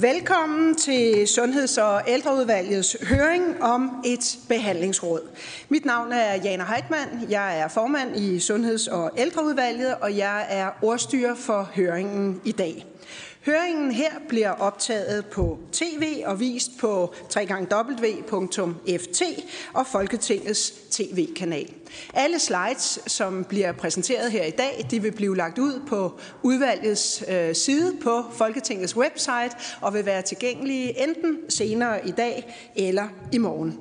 Velkommen til Sundheds- og Ældreudvalgets høring om et behandlingsråd. Mit navn er Jana Heitmann. Jeg er formand i Sundheds- og Ældreudvalget, og jeg er ordstyrer for høringen i dag. Høringen her bliver optaget på tv og vist på www.ft og Folketingets tv-kanal. Alle slides, som bliver præsenteret her i dag, de vil blive lagt ud på udvalgets øh, side på Folketingets website og vil være tilgængelige enten senere i dag eller i morgen.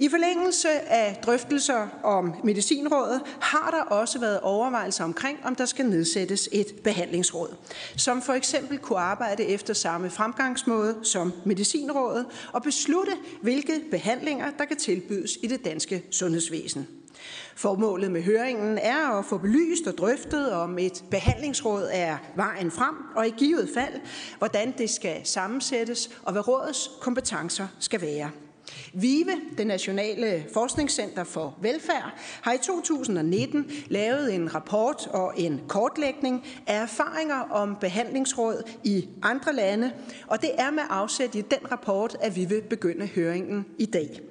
I forlængelse af drøftelser om medicinrådet har der også været overvejelser omkring, om der skal nedsættes et behandlingsråd, som for eksempel kunne arbejde efter samme fremgangsmåde som medicinrådet og beslutte, hvilke behandlinger, der kan tilbydes i det danske sundhedsvæsen. Formålet med høringen er at få belyst og drøftet, om et behandlingsråd er vejen frem, og i givet fald, hvordan det skal sammensættes, og hvad rådets kompetencer skal være. VIVE, det Nationale Forskningscenter for Velfærd, har i 2019 lavet en rapport og en kortlægning af erfaringer om behandlingsråd i andre lande, og det er med afsæt i den rapport, at vi vil begynde høringen i dag.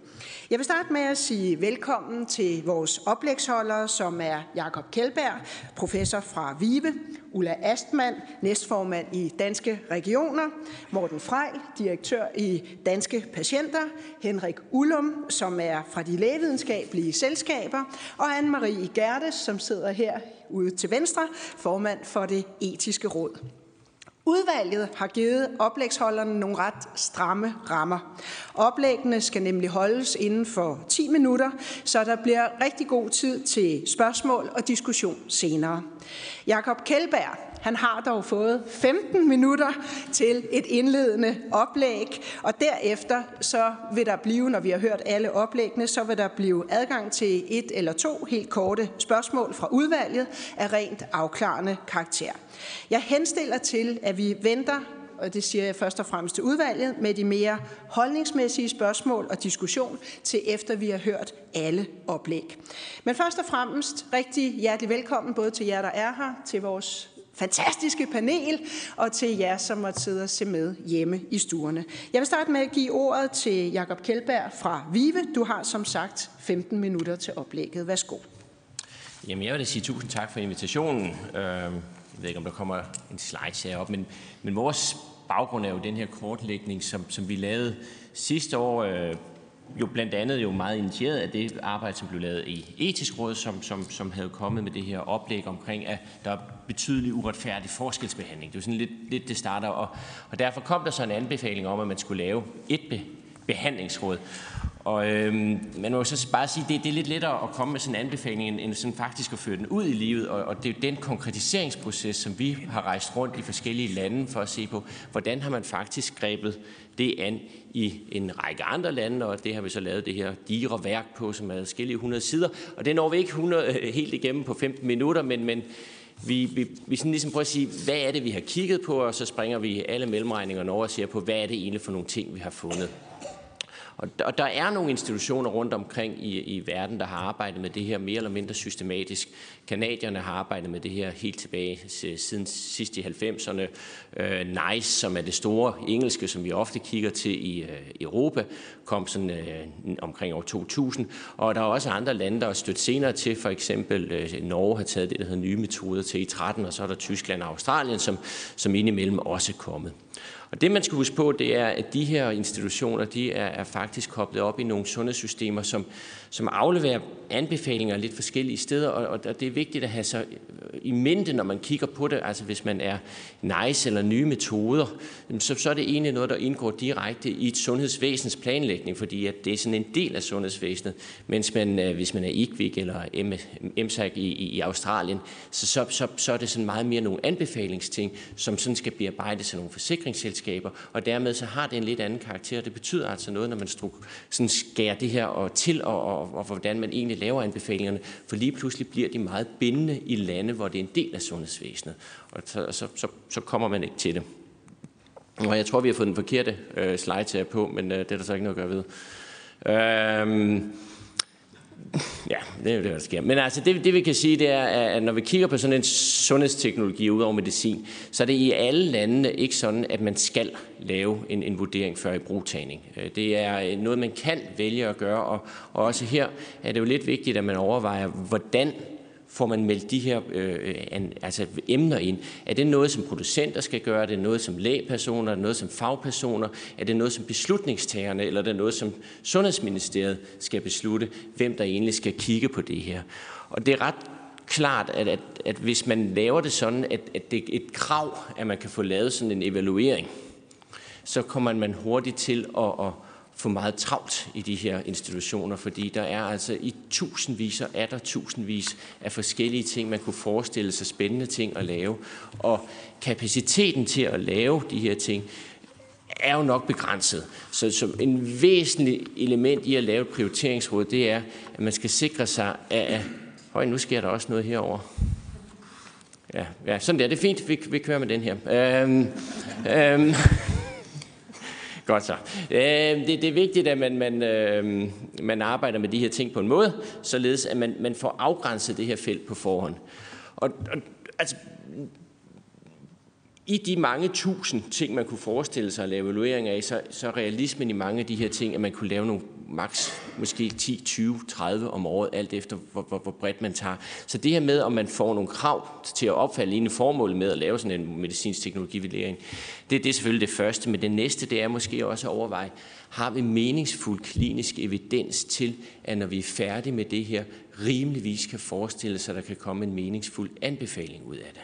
Jeg vil starte med at sige velkommen til vores oplægsholdere, som er Jakob Kjeldberg, professor fra VIVE, Ulla Astmann, næstformand i Danske Regioner, Morten Frejl, direktør i Danske Patienter, Henrik Ullum, som er fra de lægevidenskabelige selskaber, og Anne-Marie Gerdes, som sidder her ude til venstre, formand for det etiske råd. Udvalget har givet oplægsholderne nogle ret stramme rammer. Oplæggene skal nemlig holdes inden for 10 minutter, så der bliver rigtig god tid til spørgsmål og diskussion senere. Jakob Kjellberg, han har dog fået 15 minutter til et indledende oplæg, og derefter så vil der blive, når vi har hørt alle oplæggene, så vil der blive adgang til et eller to helt korte spørgsmål fra udvalget af rent afklarende karakter. Jeg henstiller til, at vi venter og det siger jeg først og fremmest til udvalget, med de mere holdningsmæssige spørgsmål og diskussion til efter vi har hørt alle oplæg. Men først og fremmest rigtig hjertelig velkommen både til jer, der er her, til vores fantastiske panel, og til jer, som måtte sidde og se med hjemme i stuerne. Jeg vil starte med at give ordet til Jakob Kjeldberg fra Vive. Du har som sagt 15 minutter til oplægget. Værsgo. Jamen, jeg vil da sige tusind tak for invitationen. Øhm, jeg ved ikke, om der kommer en slide her op, men, men vores baggrund er jo den her kortlægning, som, som vi lavede sidste år øh, jo blandt andet jo meget initieret af det arbejde, som blev lavet i etisk råd, som, som, som havde kommet med det her oplæg omkring, at der er betydelig uretfærdig forskelsbehandling. Det er jo sådan lidt, lidt det starter, og, og derfor kom der så en anbefaling om, at man skulle lave et be, behandlingsråd. Og øhm, man må jo så bare sige, at det, det er lidt lettere at komme med sådan en anbefaling, end, end sådan faktisk at føre den ud i livet. Og, og det er jo den konkretiseringsproces, som vi har rejst rundt i forskellige lande for at se på, hvordan har man faktisk grebet det an i en række andre lande, og det har vi så lavet det her digre værk på, som er adskillige 100 sider. Og det når vi ikke 100, øh, helt igennem på 15 minutter, men, men vi, vi, vi sådan ligesom prøver at sige, hvad er det, vi har kigget på, og så springer vi alle mellemregningerne over og ser på, hvad er det egentlig for nogle ting, vi har fundet. Og der, og der er nogle institutioner rundt omkring i, i verden, der har arbejdet med det her mere eller mindre systematisk. Kanadierne har arbejdet med det her helt tilbage siden sidst i 90'erne. Øh, NICE, som er det store engelske, som vi ofte kigger til i øh, Europa, kom sådan øh, omkring år 2000. Og der er også andre lande, der er stødt senere til. For eksempel øh, Norge har taget det, der hedder nye metoder til e i 13, og så er der Tyskland og Australien, som, som indimellem også er kommet. Og det man skal huske på, det er, at de her institutioner, de er, er faktisk koblet op i nogle sundhedssystemer, som, som afleverer anbefalinger lidt forskellige steder, og, og det er vigtigt at have så i mente, når man kigger på det, altså hvis man er nice eller nye metoder, så, så er det egentlig noget, der indgår direkte i et sundhedsvæsens planlægning, fordi at det er sådan en del af sundhedsvæsenet, mens man, øh, hvis man er IKVIK eller MSAC i, i Australien, så, så, så, så er det sådan meget mere nogle anbefalingsting, som sådan skal bearbejdes af nogle forsikringsselskaber, og dermed så har det en lidt anden karakter. Det betyder altså noget, når man sådan skærer det her og til, og, og, og hvordan man egentlig laver anbefalingerne, for lige pludselig bliver de meget bindende i lande, hvor det er en del af sundhedsvæsenet, og så, så, så, så kommer man ikke til det. Og jeg tror, vi har fået den forkerte øh, slide til på, men øh, det er der så ikke noget at gøre ved. Øhm, Ja, det er jo det, der sker. Men altså, det, det vi kan sige, det er, at når vi kigger på sådan en sundhedsteknologi ud over medicin, så er det i alle landene ikke sådan, at man skal lave en, en vurdering før i brugtagning. Øh, det er øh, noget, man kan vælge at gøre, og, og også her er det jo lidt vigtigt, at man overvejer, hvordan får man meldt de her øh, an, altså emner ind? Er det noget, som producenter skal gøre? Er det noget, som lægepersoner? Er det noget, som fagpersoner? Er det noget, som beslutningstagerne? Eller er det noget, som Sundhedsministeriet skal beslutte, hvem der egentlig skal kigge på det her? Og det er ret klart, at, at, at hvis man laver det sådan, at, at det er et krav, at man kan få lavet sådan en evaluering, så kommer man hurtigt til at, at få meget travlt i de her institutioner, fordi der er altså i tusindvis og er der tusindvis af forskellige ting, man kunne forestille sig spændende ting at lave. Og kapaciteten til at lave de her ting er jo nok begrænset. Så, så en væsentlig element i at lave et prioriteringsråd, det er, at man skal sikre sig at... Høj, nu sker der også noget herover. Ja, ja, sådan der. Det er fint. Vi, vi kører med den her. Øhm, øhm, Godt så. Øh, det, det er vigtigt, at man, man, øh, man arbejder med de her ting på en måde, således at man, man får afgrænset det her felt på forhånd. Og, og altså, i de mange tusind ting, man kunne forestille sig at lave evaluering af, så, så realismen i mange af de her ting, at man kunne lave nogle maks måske 10, 20, 30 om året, alt efter hvor, hvor, hvor bredt man tager. Så det her med, om man får nogle krav til at opfalde en formål med at lave sådan en medicinsk teknologivurdering, det, det er selvfølgelig det første, men det næste, det er måske også at overveje, har vi meningsfuld klinisk evidens til, at når vi er færdige med det her, rimeligvis kan forestille sig, at der kan komme en meningsfuld anbefaling ud af det.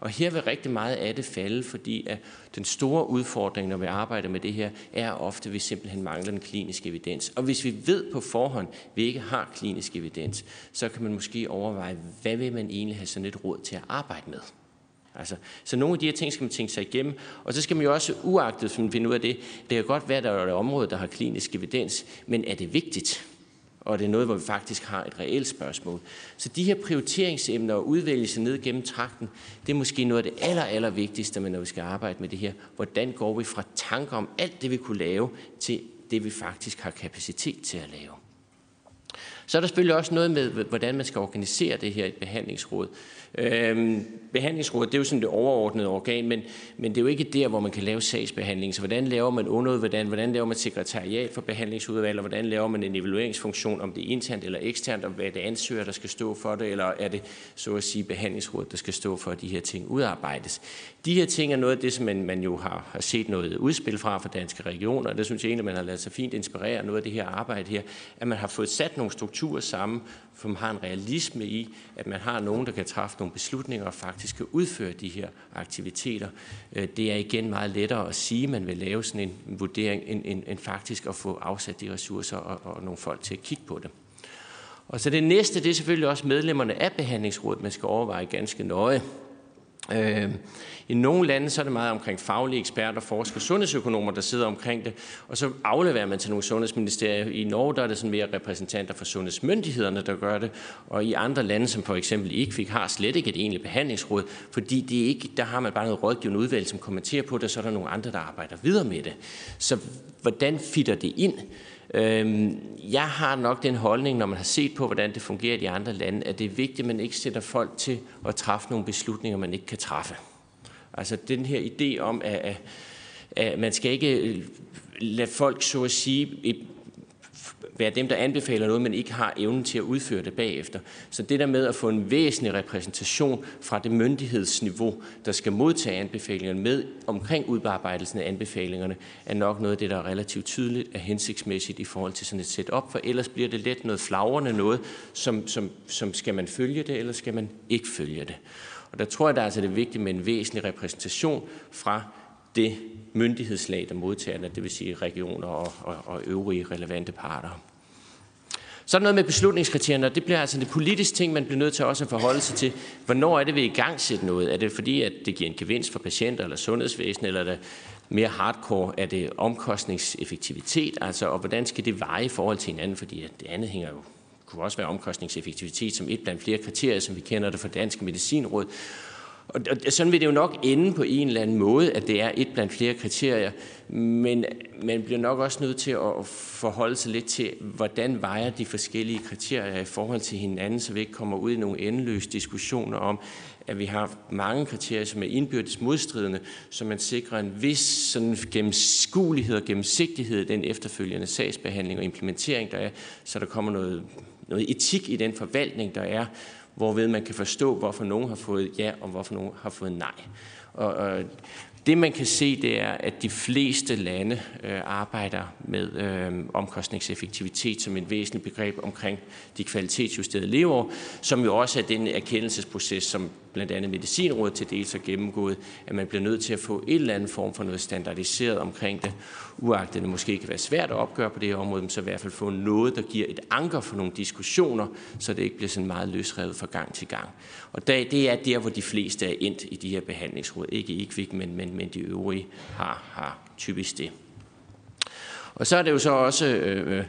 Og her vil rigtig meget af det falde, fordi at den store udfordring, når vi arbejder med det her, er ofte, at vi simpelthen mangler den kliniske evidens. Og hvis vi ved på forhånd, at vi ikke har klinisk evidens, så kan man måske overveje, hvad vil man egentlig have sådan et råd til at arbejde med. Altså, så nogle af de her ting skal man tænke sig igennem, og så skal man jo også uagtet finde ud af det. Det kan godt være, at der er et område, der har klinisk evidens, men er det vigtigt? Og det er noget, hvor vi faktisk har et reelt spørgsmål. Så de her prioriteringsemner og udvælgelse ned gennem trakten, det er måske noget af det aller, aller vigtigste, når vi skal arbejde med det her. Hvordan går vi fra tanker om alt det, vi kunne lave, til det, vi faktisk har kapacitet til at lave. Så er der selvfølgelig også noget med, hvordan man skal organisere det her i behandlingsråd. Øhm, behandlingsrådet, det er jo sådan det overordnede organ, men, men det er jo ikke der, hvor man kan lave sagsbehandling. Så hvordan laver man underud, hvordan, hvordan laver man sekretariat for behandlingsudvalg, og hvordan laver man en evalueringsfunktion, om det er internt eller eksternt, og hvad er det ansøger, der skal stå for det, eller er det så at sige behandlingsrådet, der skal stå for, at de her ting udarbejdes. De her ting er noget af det, som man, man jo har, har set noget udspil fra fra danske regioner, og det synes jeg egentlig, man har lavet sig fint inspirere noget af det her arbejde her, at man har fået sat nogle strukturer sammen, som har en realisme i, at man har nogen, der kan træffe nogle beslutninger og faktisk kan udføre de her aktiviteter. Øh, det er igen meget lettere at sige, at man vil lave sådan en vurdering, end, end, end faktisk at få afsat de ressourcer og, og nogle folk til at kigge på det. Og så det næste, det er selvfølgelig også medlemmerne af behandlingsrådet, man skal overveje ganske nøje. Øh, I nogle lande så er det meget omkring faglige eksperter, forskere, sundhedsøkonomer, der sidder omkring det, og så afleverer man til nogle sundhedsministerier. I Norge der er det sådan mere repræsentanter for sundhedsmyndighederne, der gør det, og i andre lande, som for eksempel IKVIK, har slet ikke et egentligt behandlingsråd, fordi det ikke, der har man bare noget rådgivende udvalg, som kommenterer på det, og så er der nogle andre, der arbejder videre med det. Så hvordan fitter det ind? Øhm, jeg har nok den holdning, når man har set på, hvordan det fungerer i de andre lande, at det er vigtigt, at man ikke sætter folk til at træffe nogle beslutninger, man ikke kan træffe. Altså den her idé om, at, at man skal ikke lade folk, så at sige, være dem, der anbefaler noget, men ikke har evnen til at udføre det bagefter. Så det der med at få en væsentlig repræsentation fra det myndighedsniveau, der skal modtage anbefalingerne med omkring udarbejdelsen af anbefalingerne, er nok noget af det, der er relativt tydeligt og hensigtsmæssigt i forhold til sådan et setup, for ellers bliver det let noget flagrende noget, som, som, som skal man følge det, eller skal man ikke følge det. Og der tror jeg, der er altså det vigtigt med en væsentlig repræsentation fra det myndighedslag, der modtager det, det vil sige regioner og, og, og øvrige relevante parter. Så er der noget med beslutningskriterierne, og det bliver altså det politisk ting, man bliver nødt til også at forholde sig til. Hvornår er det, vi i gang sætte noget? Er det fordi, at det giver en gevinst for patienter eller sundhedsvæsen, eller er det mere hardcore? Er det omkostningseffektivitet? Altså, og hvordan skal det veje i forhold til hinanden? Fordi at det andet hænger jo kunne også være omkostningseffektivitet som et blandt flere kriterier, som vi kender det fra Danske Medicinråd. Og, og sådan vil det jo nok ende på en eller anden måde, at det er et blandt flere kriterier, men man bliver nok også nødt til at forholde sig lidt til, hvordan vejer de forskellige kriterier i forhold til hinanden, så vi ikke kommer ud i nogle endeløse diskussioner om, at vi har mange kriterier, som er indbyrdes modstridende, så man sikrer en vis sådan gennemskuelighed og gennemsigtighed i den efterfølgende sagsbehandling og implementering, der er, så der kommer noget, noget etik i den forvaltning, der er, hvorved man kan forstå, hvorfor nogen har fået ja, og hvorfor nogen har fået nej. Og, og det man kan se, det er, at de fleste lande øh, arbejder med øh, omkostningseffektivitet som et væsentligt begreb omkring de kvalitetsjusterede leveår, som jo også er den erkendelsesproces, som blandt andet Medicinrådet til dels har gennemgået, at man bliver nødt til at få en eller anden form for noget standardiseret omkring det, uagtet det måske kan være svært at opgøre på det her område, men så i hvert fald få noget, der giver et anker for nogle diskussioner, så det ikke bliver sådan meget løsrevet fra gang til gang. Og det er der, hvor de fleste er endt i de her behandlingsråd. Ikke i IKVIK, men, men, men de øvrige har, har typisk det. Og så er det jo så også, øh, øh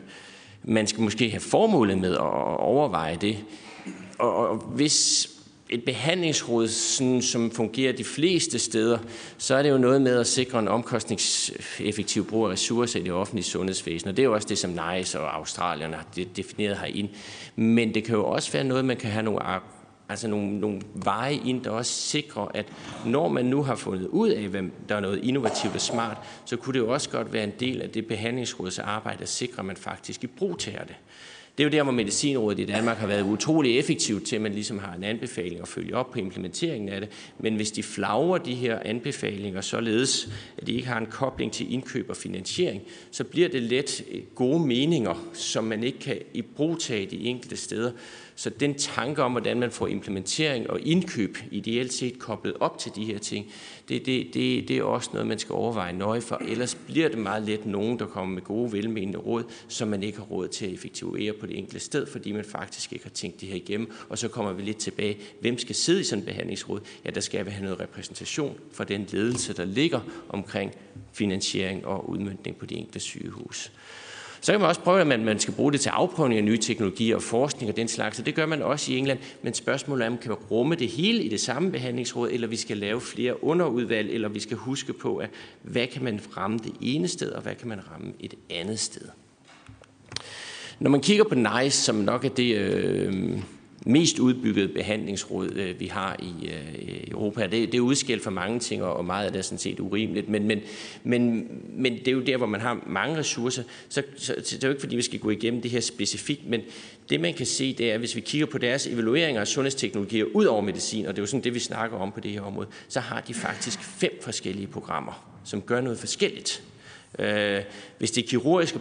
man skal måske have formålet med at overveje det. Og, og hvis et behandlingsråd, sådan, som fungerer de fleste steder, så er det jo noget med at sikre en omkostningseffektiv brug af ressourcer i det offentlige sundhedsvæsen. Og det er jo også det, som NICE og Australien har defineret herinde. Men det kan jo også være noget, man kan have nogle altså nogle, nogle veje ind, der også sikrer, at når man nu har fundet ud af, hvem der er noget innovativt og smart, så kunne det jo også godt være en del af det behandlingsråds arbejde at sikre, at man faktisk i brug tager det. Det er jo der, hvor Medicinrådet i Danmark har været utrolig effektivt til, at man ligesom har en anbefaling og følge op på implementeringen af det. Men hvis de flagrer de her anbefalinger således, at de ikke har en kobling til indkøb og finansiering, så bliver det let gode meninger, som man ikke kan i brugtage de enkelte steder. Så den tanke om, hvordan man får implementering og indkøb ideelt set koblet op til de her ting, det, det, det, det er også noget, man skal overveje nøje for. Ellers bliver det meget let nogen, der kommer med gode velmenende råd, som man ikke har råd til at effektuere på det enkelte sted, fordi man faktisk ikke har tænkt det her igennem. Og så kommer vi lidt tilbage. Hvem skal sidde i sådan en behandlingsråd? Ja, der skal vi have noget repræsentation for den ledelse, der ligger omkring finansiering og udmyndning på de enkelte sygehus. Så kan man også prøve, at man, man skal bruge det til afprøvning af nye teknologier og forskning og den slags, og det gør man også i England. Men spørgsmålet er, om man kan rumme det hele i det samme behandlingsråd, eller vi skal lave flere underudvalg, eller vi skal huske på, at hvad kan man ramme det ene sted, og hvad kan man ramme et andet sted. Når man kigger på NICE, som nok er det... Øh, mest udbyggede behandlingsråd, øh, vi har øh, i Europa. Det, det er udskilt for mange ting, og meget af det er sådan set urimeligt, men, men, men, men det er jo der, hvor man har mange ressourcer. Så, så, så det er jo ikke, fordi vi skal gå igennem det her specifikt, men det man kan se, det er, hvis vi kigger på deres evalueringer af sundhedsteknologier ud over medicin, og det er jo sådan det, vi snakker om på det her område, så har de faktisk fem forskellige programmer, som gør noget forskelligt. Øh, hvis det er kirurgiske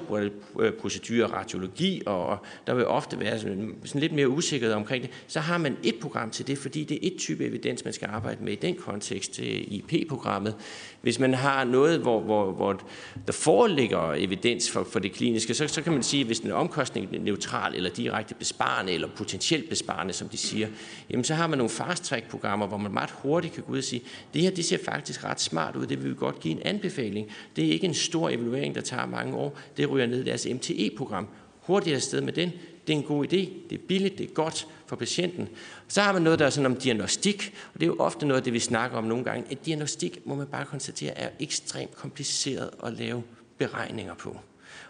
øh, procedurer, radiologi, og der vil ofte være sådan, lidt mere usikkerhed omkring det, så har man et program til det, fordi det er et type evidens, man skal arbejde med i den kontekst til IP-programmet. Hvis man har noget, hvor, hvor, hvor der foreligger evidens for, for det kliniske, så, så kan man sige, at hvis den er omkostning neutral, eller direkte besparende, eller potentielt besparende, som de siger, jamen så har man nogle fast-track-programmer, hvor man meget hurtigt kan gå ud og sige, det her det ser faktisk ret smart ud, det vil vi godt give en anbefaling. Det er ikke en stor evaluering, der tager mange år. Det ryger ned i deres MTE-program. Hurtigere sted med den. Det er en god idé. Det er billigt. Det er godt for patienten. Så har man noget, der er sådan om diagnostik, og det er jo ofte noget af det, vi snakker om nogle gange. Et diagnostik, må man bare konstatere, er ekstremt kompliceret at lave beregninger på.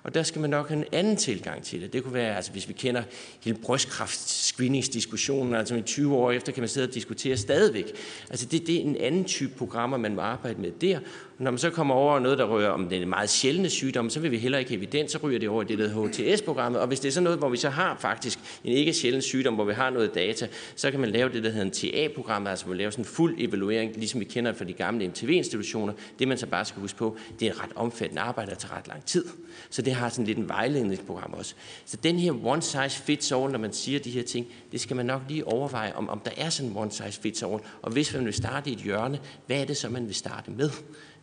Og der skal man nok have en anden tilgang til det. Det kunne være, altså hvis vi kender hele brystkræft-screeningsdiskussionen, altså i 20 år efter kan man sidde og diskutere stadigvæk. Altså det, det er en anden type programmer, man må arbejde med der. Når man så kommer over noget, der rører om den meget sjældne sygdom, så vil vi heller ikke evidens, så ryger det over i det der HTS-programmet. Og hvis det er sådan noget, hvor vi så har faktisk en ikke sjælden sygdom, hvor vi har noget data, så kan man lave det, der hedder en TA-program, altså man laver sådan en fuld evaluering, ligesom vi kender det fra de gamle MTV-institutioner. Det man så bare skal huske på, det er et ret omfattende arbejde, der tager ret lang tid. Så det har sådan lidt en vejledningsprogram også. Så den her one size fits all, når man siger de her ting, det skal man nok lige overveje, om, om der er sådan en one size fits all. Og hvis man vil starte i et hjørne, hvad er det så, man vil starte med?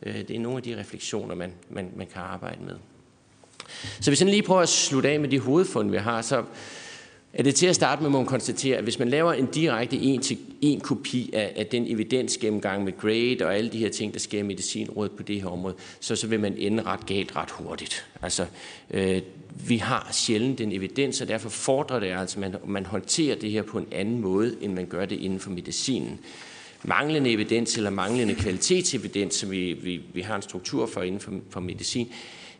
Øh, det er nogle af de refleksioner, man, man, man kan arbejde med. Så hvis jeg lige prøver at slutte af med de hovedfund, vi har, så er det til at starte med, må man konstatere, at hvis man laver en direkte en til en kopi af, af den evidensgennemgang med grade og alle de her ting, der sker i medicinrådet på det her område, så, så vil man ende ret galt ret hurtigt. Altså, øh, vi har sjældent den evidens, og derfor fordrer det altså, at man, man håndterer det her på en anden måde, end man gør det inden for medicinen manglende evidens eller manglende kvalitetsevidens, som vi, vi, vi har en struktur for inden for, for medicin,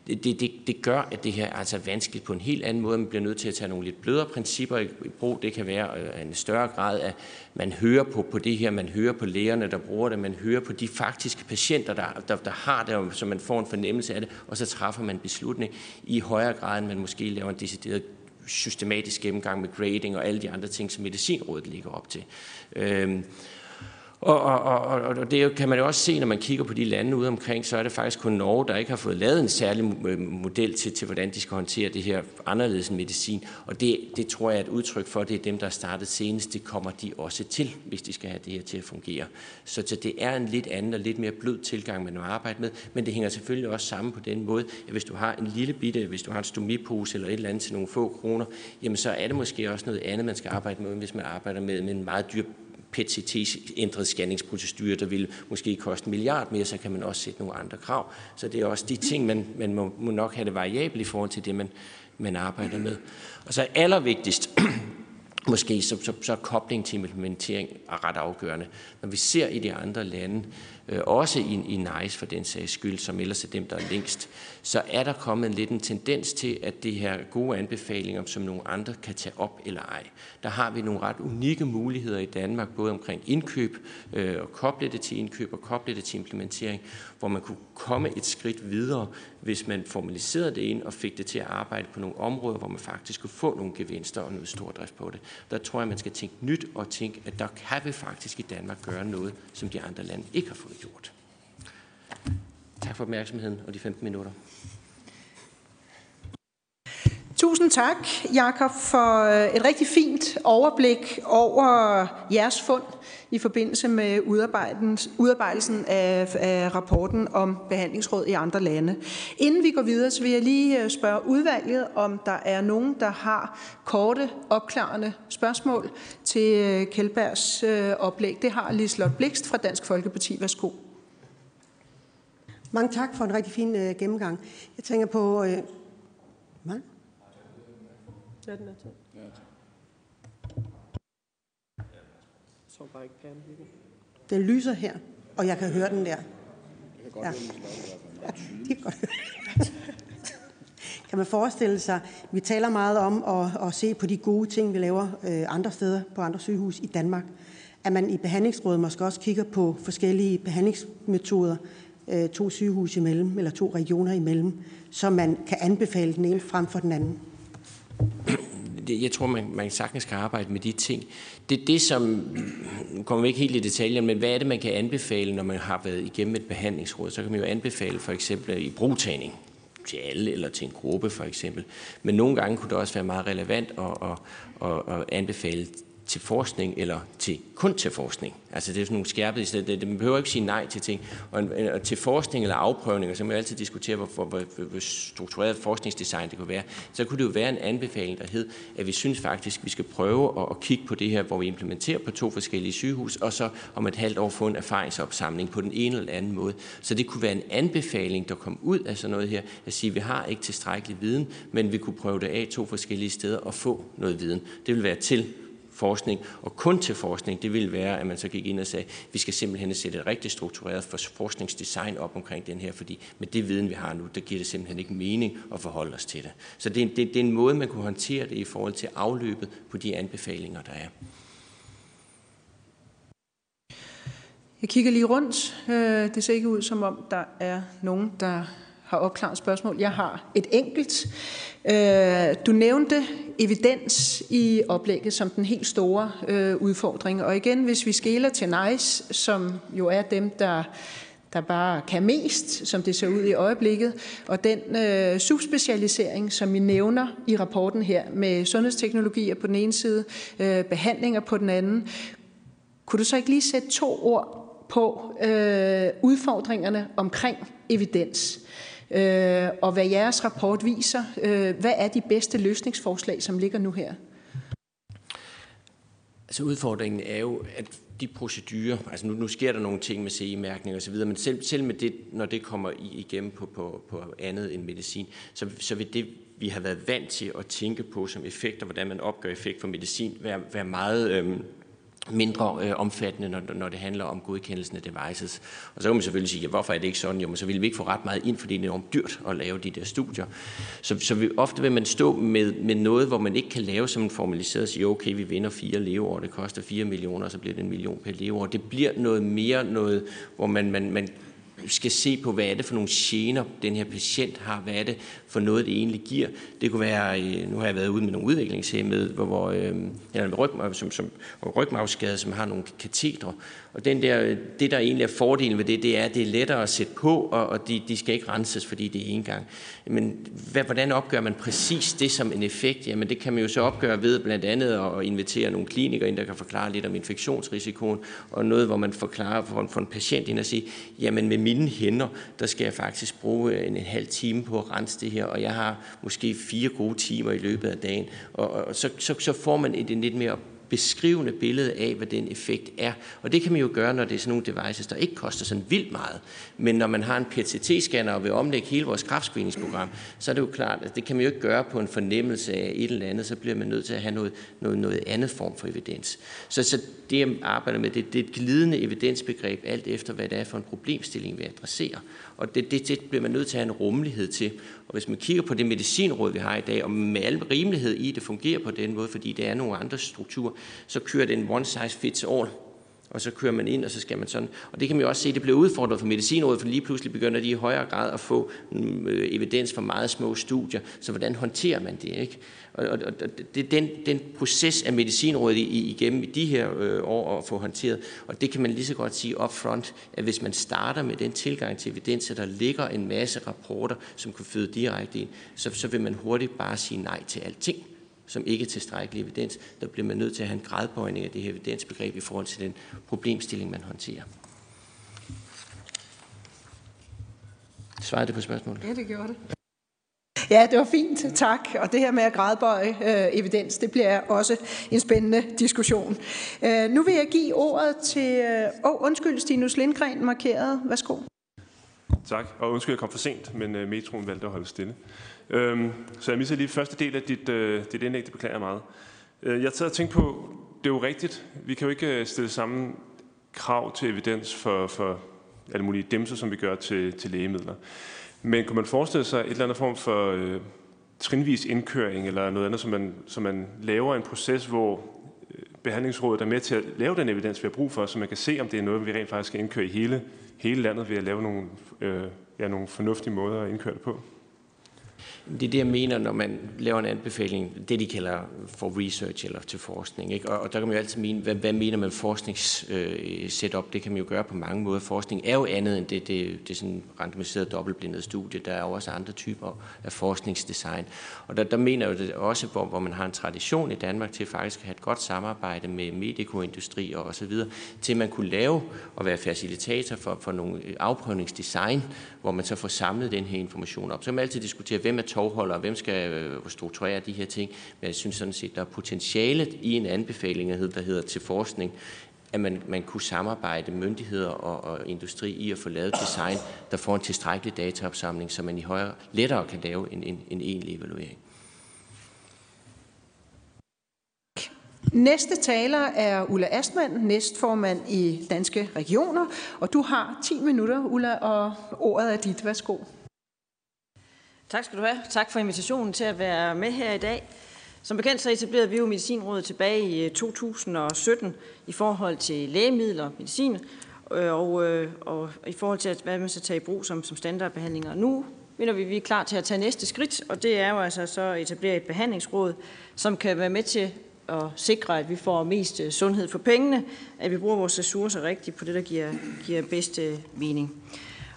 det, det, det, det gør, at det her er altså vanskeligt på en helt anden måde. Man bliver nødt til at tage nogle lidt blødere principper i, i brug. Det kan være øh, en større grad af, man hører på, på det her, man hører på lægerne, der bruger det, man hører på de faktiske patienter, der, der, der har det, så man får en fornemmelse af det, og så træffer man beslutning i højere grad, end man måske laver en decideret systematisk gennemgang med grading og alle de andre ting, som Medicinrådet ligger op til. Øhm, og, og, og, og det kan man jo også se, når man kigger på de lande ude omkring, så er det faktisk kun Norge, der ikke har fået lavet en særlig øh, model til, til hvordan de skal håndtere det her anderledes end medicin. Og det, det tror jeg er et udtryk for, at det er dem, der er startet senest. Det kommer de også til, hvis de skal have det her til at fungere. Så, så det er en lidt anden og lidt mere blød tilgang, man har arbejde med. Men det hænger selvfølgelig også sammen på den måde, at hvis du har en lille bitte, hvis du har en stomipose eller et eller andet til nogle få kroner, jamen så er det måske også noget andet, man skal arbejde med, hvis man arbejder med, med en meget dyr PET-CT-ændret scanningsprocedure, der vil måske koste en milliard mere, så kan man også sætte nogle andre krav. Så det er også de ting, man, man må, må nok have det variabelt i forhold til det, man, man arbejder med. Og så allervigtigst, måske så, så, så er kobling til implementering er ret afgørende. Når vi ser i de andre lande, Øh, også i, i NICE for den sags skyld, som ellers er dem, der er længst, så er der kommet lidt en tendens til, at det her gode anbefalinger, som nogle andre kan tage op eller ej. Der har vi nogle ret unikke muligheder i Danmark, både omkring indkøb øh, og koble det til indkøb og koble det til implementering, hvor man kunne komme et skridt videre, hvis man formaliserede det ind og fik det til at arbejde på nogle områder, hvor man faktisk kunne få nogle gevinster og noget stordrift på det. Der tror jeg, man skal tænke nyt og tænke, at der kan vi faktisk i Danmark gøre noget, som de andre lande ikke har fået gjort. Tak for opmærksomheden og de 15 minutter. Tusind tak, Jakob, for øh, et rigtig fint overblik over jeres fund i forbindelse med udarbejdelsen af, af rapporten om behandlingsråd i andre lande. Inden vi går videre, så vil jeg lige øh, spørge udvalget, om der er nogen, der har korte, opklarende spørgsmål til øh, Kjeldbergs øh, oplæg. Det har Liselotte Blikst fra Dansk Folkeparti. Værsgo. Mange tak for en rigtig fin gennemgang. Jeg tænker på... Hvad? Ja, den er taget. Så bare ikke Den lyser her, og jeg kan høre den der. Jeg kan godt ja. høre den det kan godt Kan man forestille sig, vi taler meget om at, at se på de gode ting, vi laver øh, andre steder på andre sygehus i Danmark, at man i behandlingsrådet måske også kigger på forskellige behandlingsmetoder, øh, to sygehus imellem, eller to regioner imellem, så man kan anbefale den ene frem for den anden? Jeg tror, man, man sagtens kan arbejde med de ting. Det er det, som, nu kommer vi ikke helt i detaljen, men hvad er det, man kan anbefale, når man har været igennem et behandlingsråd? Så kan man jo anbefale for eksempel øh, i brugtagning til alle eller til en gruppe for eksempel. Men nogle gange kunne det også være meget relevant at, at, at, at anbefale til forskning eller til kun til forskning. Altså det er sådan nogle skærpede i stedet. Det, man behøver ikke sige nej til ting. Og, og til forskning eller afprøvninger, som vi altid diskuterer, hvor, hvor, hvor, hvor struktureret forskningsdesign det kunne være. Så kunne det jo være en anbefaling, der hed, at vi synes faktisk, at vi skal prøve at, at kigge på det her, hvor vi implementerer på to forskellige sygehus, og så om et halvt år få en erfaringsopsamling på den ene eller anden måde. Så det kunne være en anbefaling, der kom ud af sådan noget her, at sige, at vi har ikke tilstrækkelig viden, men vi kunne prøve det af to forskellige steder og få noget viden. Det vil være til forskning, og kun til forskning, det ville være, at man så gik ind og sagde, at vi skal simpelthen sætte et rigtig struktureret forskningsdesign op omkring den her, fordi med det viden, vi har nu, der giver det simpelthen ikke mening at forholde os til det. Så det er, det, det er en måde, man kunne håndtere det i forhold til afløbet på de anbefalinger, der er. Jeg kigger lige rundt. Øh, det ser ikke ud, som om der er nogen, der har opklaret spørgsmål. Jeg har et enkelt. Øh, du nævnte evidens i oplægget som den helt store øh, udfordring. Og igen, hvis vi skæler til NICE, som jo er dem, der der bare kan mest, som det ser ud i øjeblikket, og den øh, subspecialisering, som I nævner i rapporten her, med sundhedsteknologier på den ene side, øh, behandlinger på den anden. Kunne du så ikke lige sætte to ord på øh, udfordringerne omkring evidens? Øh, og hvad jeres rapport viser. Øh, hvad er de bedste løsningsforslag, som ligger nu her? Altså udfordringen er jo, at de procedurer, altså nu, nu sker der nogle ting med CE-mærkning og så videre, men selv, selv med det, når det kommer igennem på, på, på andet end medicin, så, så vil det, vi har været vant til at tænke på som effekter, hvordan man opgør effekt for medicin, være, være meget Øh, mindre øh, omfattende, når, når det handler om godkendelsen af devices. Og så kan man selvfølgelig sige, ja, hvorfor er det ikke sådan? Jo, men så vil vi ikke få ret meget ind, fordi det er enormt dyrt at lave de der studier. Så, så vi, ofte vil man stå med, med noget, hvor man ikke kan lave som en formaliseret sige, okay, vi vinder fire leveår, det koster 4 millioner, så bliver det en million per leveår. Det bliver noget mere noget, hvor man, man, man skal se på, hvad er det for nogle gener, den her patient har, hvad er det for noget, det egentlig giver. Det kunne være, øh, nu har jeg været ude med nogle udviklingshemmede, hvor, hvor øh, eller med ryg, øh, som, som, rygmavsskade, som har nogle katetre, og den der, det, der egentlig er fordelen ved det, det er, at det er lettere at sætte på, og, og de, de skal ikke renses, fordi det er en gang. Men hvad, hvordan opgør man præcis det som en effekt? Jamen det kan man jo så opgøre ved blandt andet at invitere nogle klinikere ind, der kan forklare lidt om infektionsrisikoen, og noget, hvor man forklarer for en, for en patient ind og sige, jamen med mine hænder, der skal jeg faktisk bruge en, en halv time på at rense det her, og jeg har måske fire gode timer i løbet af dagen. Og, og så, så, så får man et, et lidt mere beskrivende billede af, hvad den effekt er. Og det kan man jo gøre, når det er sådan nogle devices, der ikke koster sådan vildt meget. Men når man har en PTT-scanner og vil omlægge hele vores kraftscreeningsprogram, så er det jo klart, at det kan man jo ikke gøre på en fornemmelse af et eller andet, så bliver man nødt til at have noget, noget, noget andet form for evidens. Så, så det, jeg arbejder med, det, det er et glidende evidensbegreb, alt efter hvad det er for en problemstilling, vi adresserer. Og det, det, det bliver man nødt til at have en rummelighed til. Og hvis man kigger på det medicinråd, vi har i dag, og med al rimelighed i, det fungerer på den måde, fordi det er nogle andre strukturer, så kører det en one size fits all og så kører man ind, og så skal man sådan. Og det kan man jo også se, det bliver udfordret for medicinrådet, for lige pludselig begynder de i højere grad at få mm, øh, evidens for meget små studier. Så hvordan håndterer man det? Ikke? Og, og, og det er den, den proces af medicinrådet igennem i de her øh, år at få håndteret. Og det kan man lige så godt sige upfront, at hvis man starter med den tilgang til evidens, at der ligger en masse rapporter, som kan føde direkte ind, så, så vil man hurtigt bare sige nej til alting som ikke er tilstrækkelig evidens, der bliver man nødt til at have en gradbøjning af det her evidensbegreb i forhold til den problemstilling, man håndterer. Svarede det på spørgsmålet? Ja, det gjorde det. Ja, det var fint, tak. Og det her med at gradbøje øh, evidens, det bliver også en spændende diskussion. Øh, nu vil jeg give ordet til... Øh, oh, undskyld, Stinus Lindgren markeret. Værsgo. Tak, og undskyld, jeg kom for sent, men øh, metroen valgte at holde stille. Øhm, så jeg misser lige første del af dit, øh, dit indlæg, det beklager jeg meget. Øh, jeg tager og tænkt på, det er jo rigtigt, vi kan jo ikke øh, stille samme krav til evidens for, for alle mulige demser, som vi gør til, til lægemidler. Men kunne man forestille sig et eller andet form for øh, trinvis indkøring, eller noget andet, som man, som man laver en proces, hvor øh, behandlingsrådet er med til at lave den evidens, vi har brug for, så man kan se, om det er noget, vi rent faktisk skal indkøre i hele, hele landet ved at lave nogle, øh, ja, nogle fornuftige måder at indkøre det på? Det er det, jeg mener, når man laver en anbefaling, det de kalder for research eller til forskning. Ikke? Og, og der kan man jo altid mene, hvad, hvad mener man forskningssetup? Øh, det kan man jo gøre på mange måder. Forskning er jo andet end det, det, det er sådan randomiseret dobbeltblindet studie. Der er jo også andre typer af forskningsdesign. Og der, der mener jeg jo det også, hvor, hvor man har en tradition i Danmark til faktisk at have et godt samarbejde med medikoindustri og osv., til man kunne lave og være facilitator for, for nogle afprøvningsdesign, hvor man så får samlet den her information op. Så kan man altid diskutere, hvem er tovholder, hvem skal øh, strukturere de her ting. Men jeg synes sådan set, der er potentialet i en anbefaling, der hedder til forskning, at man, man kunne samarbejde myndigheder og, og industri i at få lavet design, der får en tilstrækkelig dataopsamling, så man i højere lettere kan lave en, en, en egentlig evaluering. Næste taler er Ulla Astmann, næstformand i Danske Regioner, og du har 10 minutter, Ulla, og ordet er dit. Værsgo. Tak skal du have. Tak for invitationen til at være med her i dag. Som bekendt så etablerede vi jo Medicinrådet tilbage i øh, 2017 i forhold til lægemidler og medicin, øh, og, øh, og i forhold til, hvad man skal tage i brug som, som standardbehandlinger. Nu mener vi, at vi er klar til at tage næste skridt, og det er jo altså så at etablere et behandlingsråd, som kan være med til at sikre, at vi får mest sundhed for pengene, at vi bruger vores ressourcer rigtigt på det, der giver, giver bedst mening.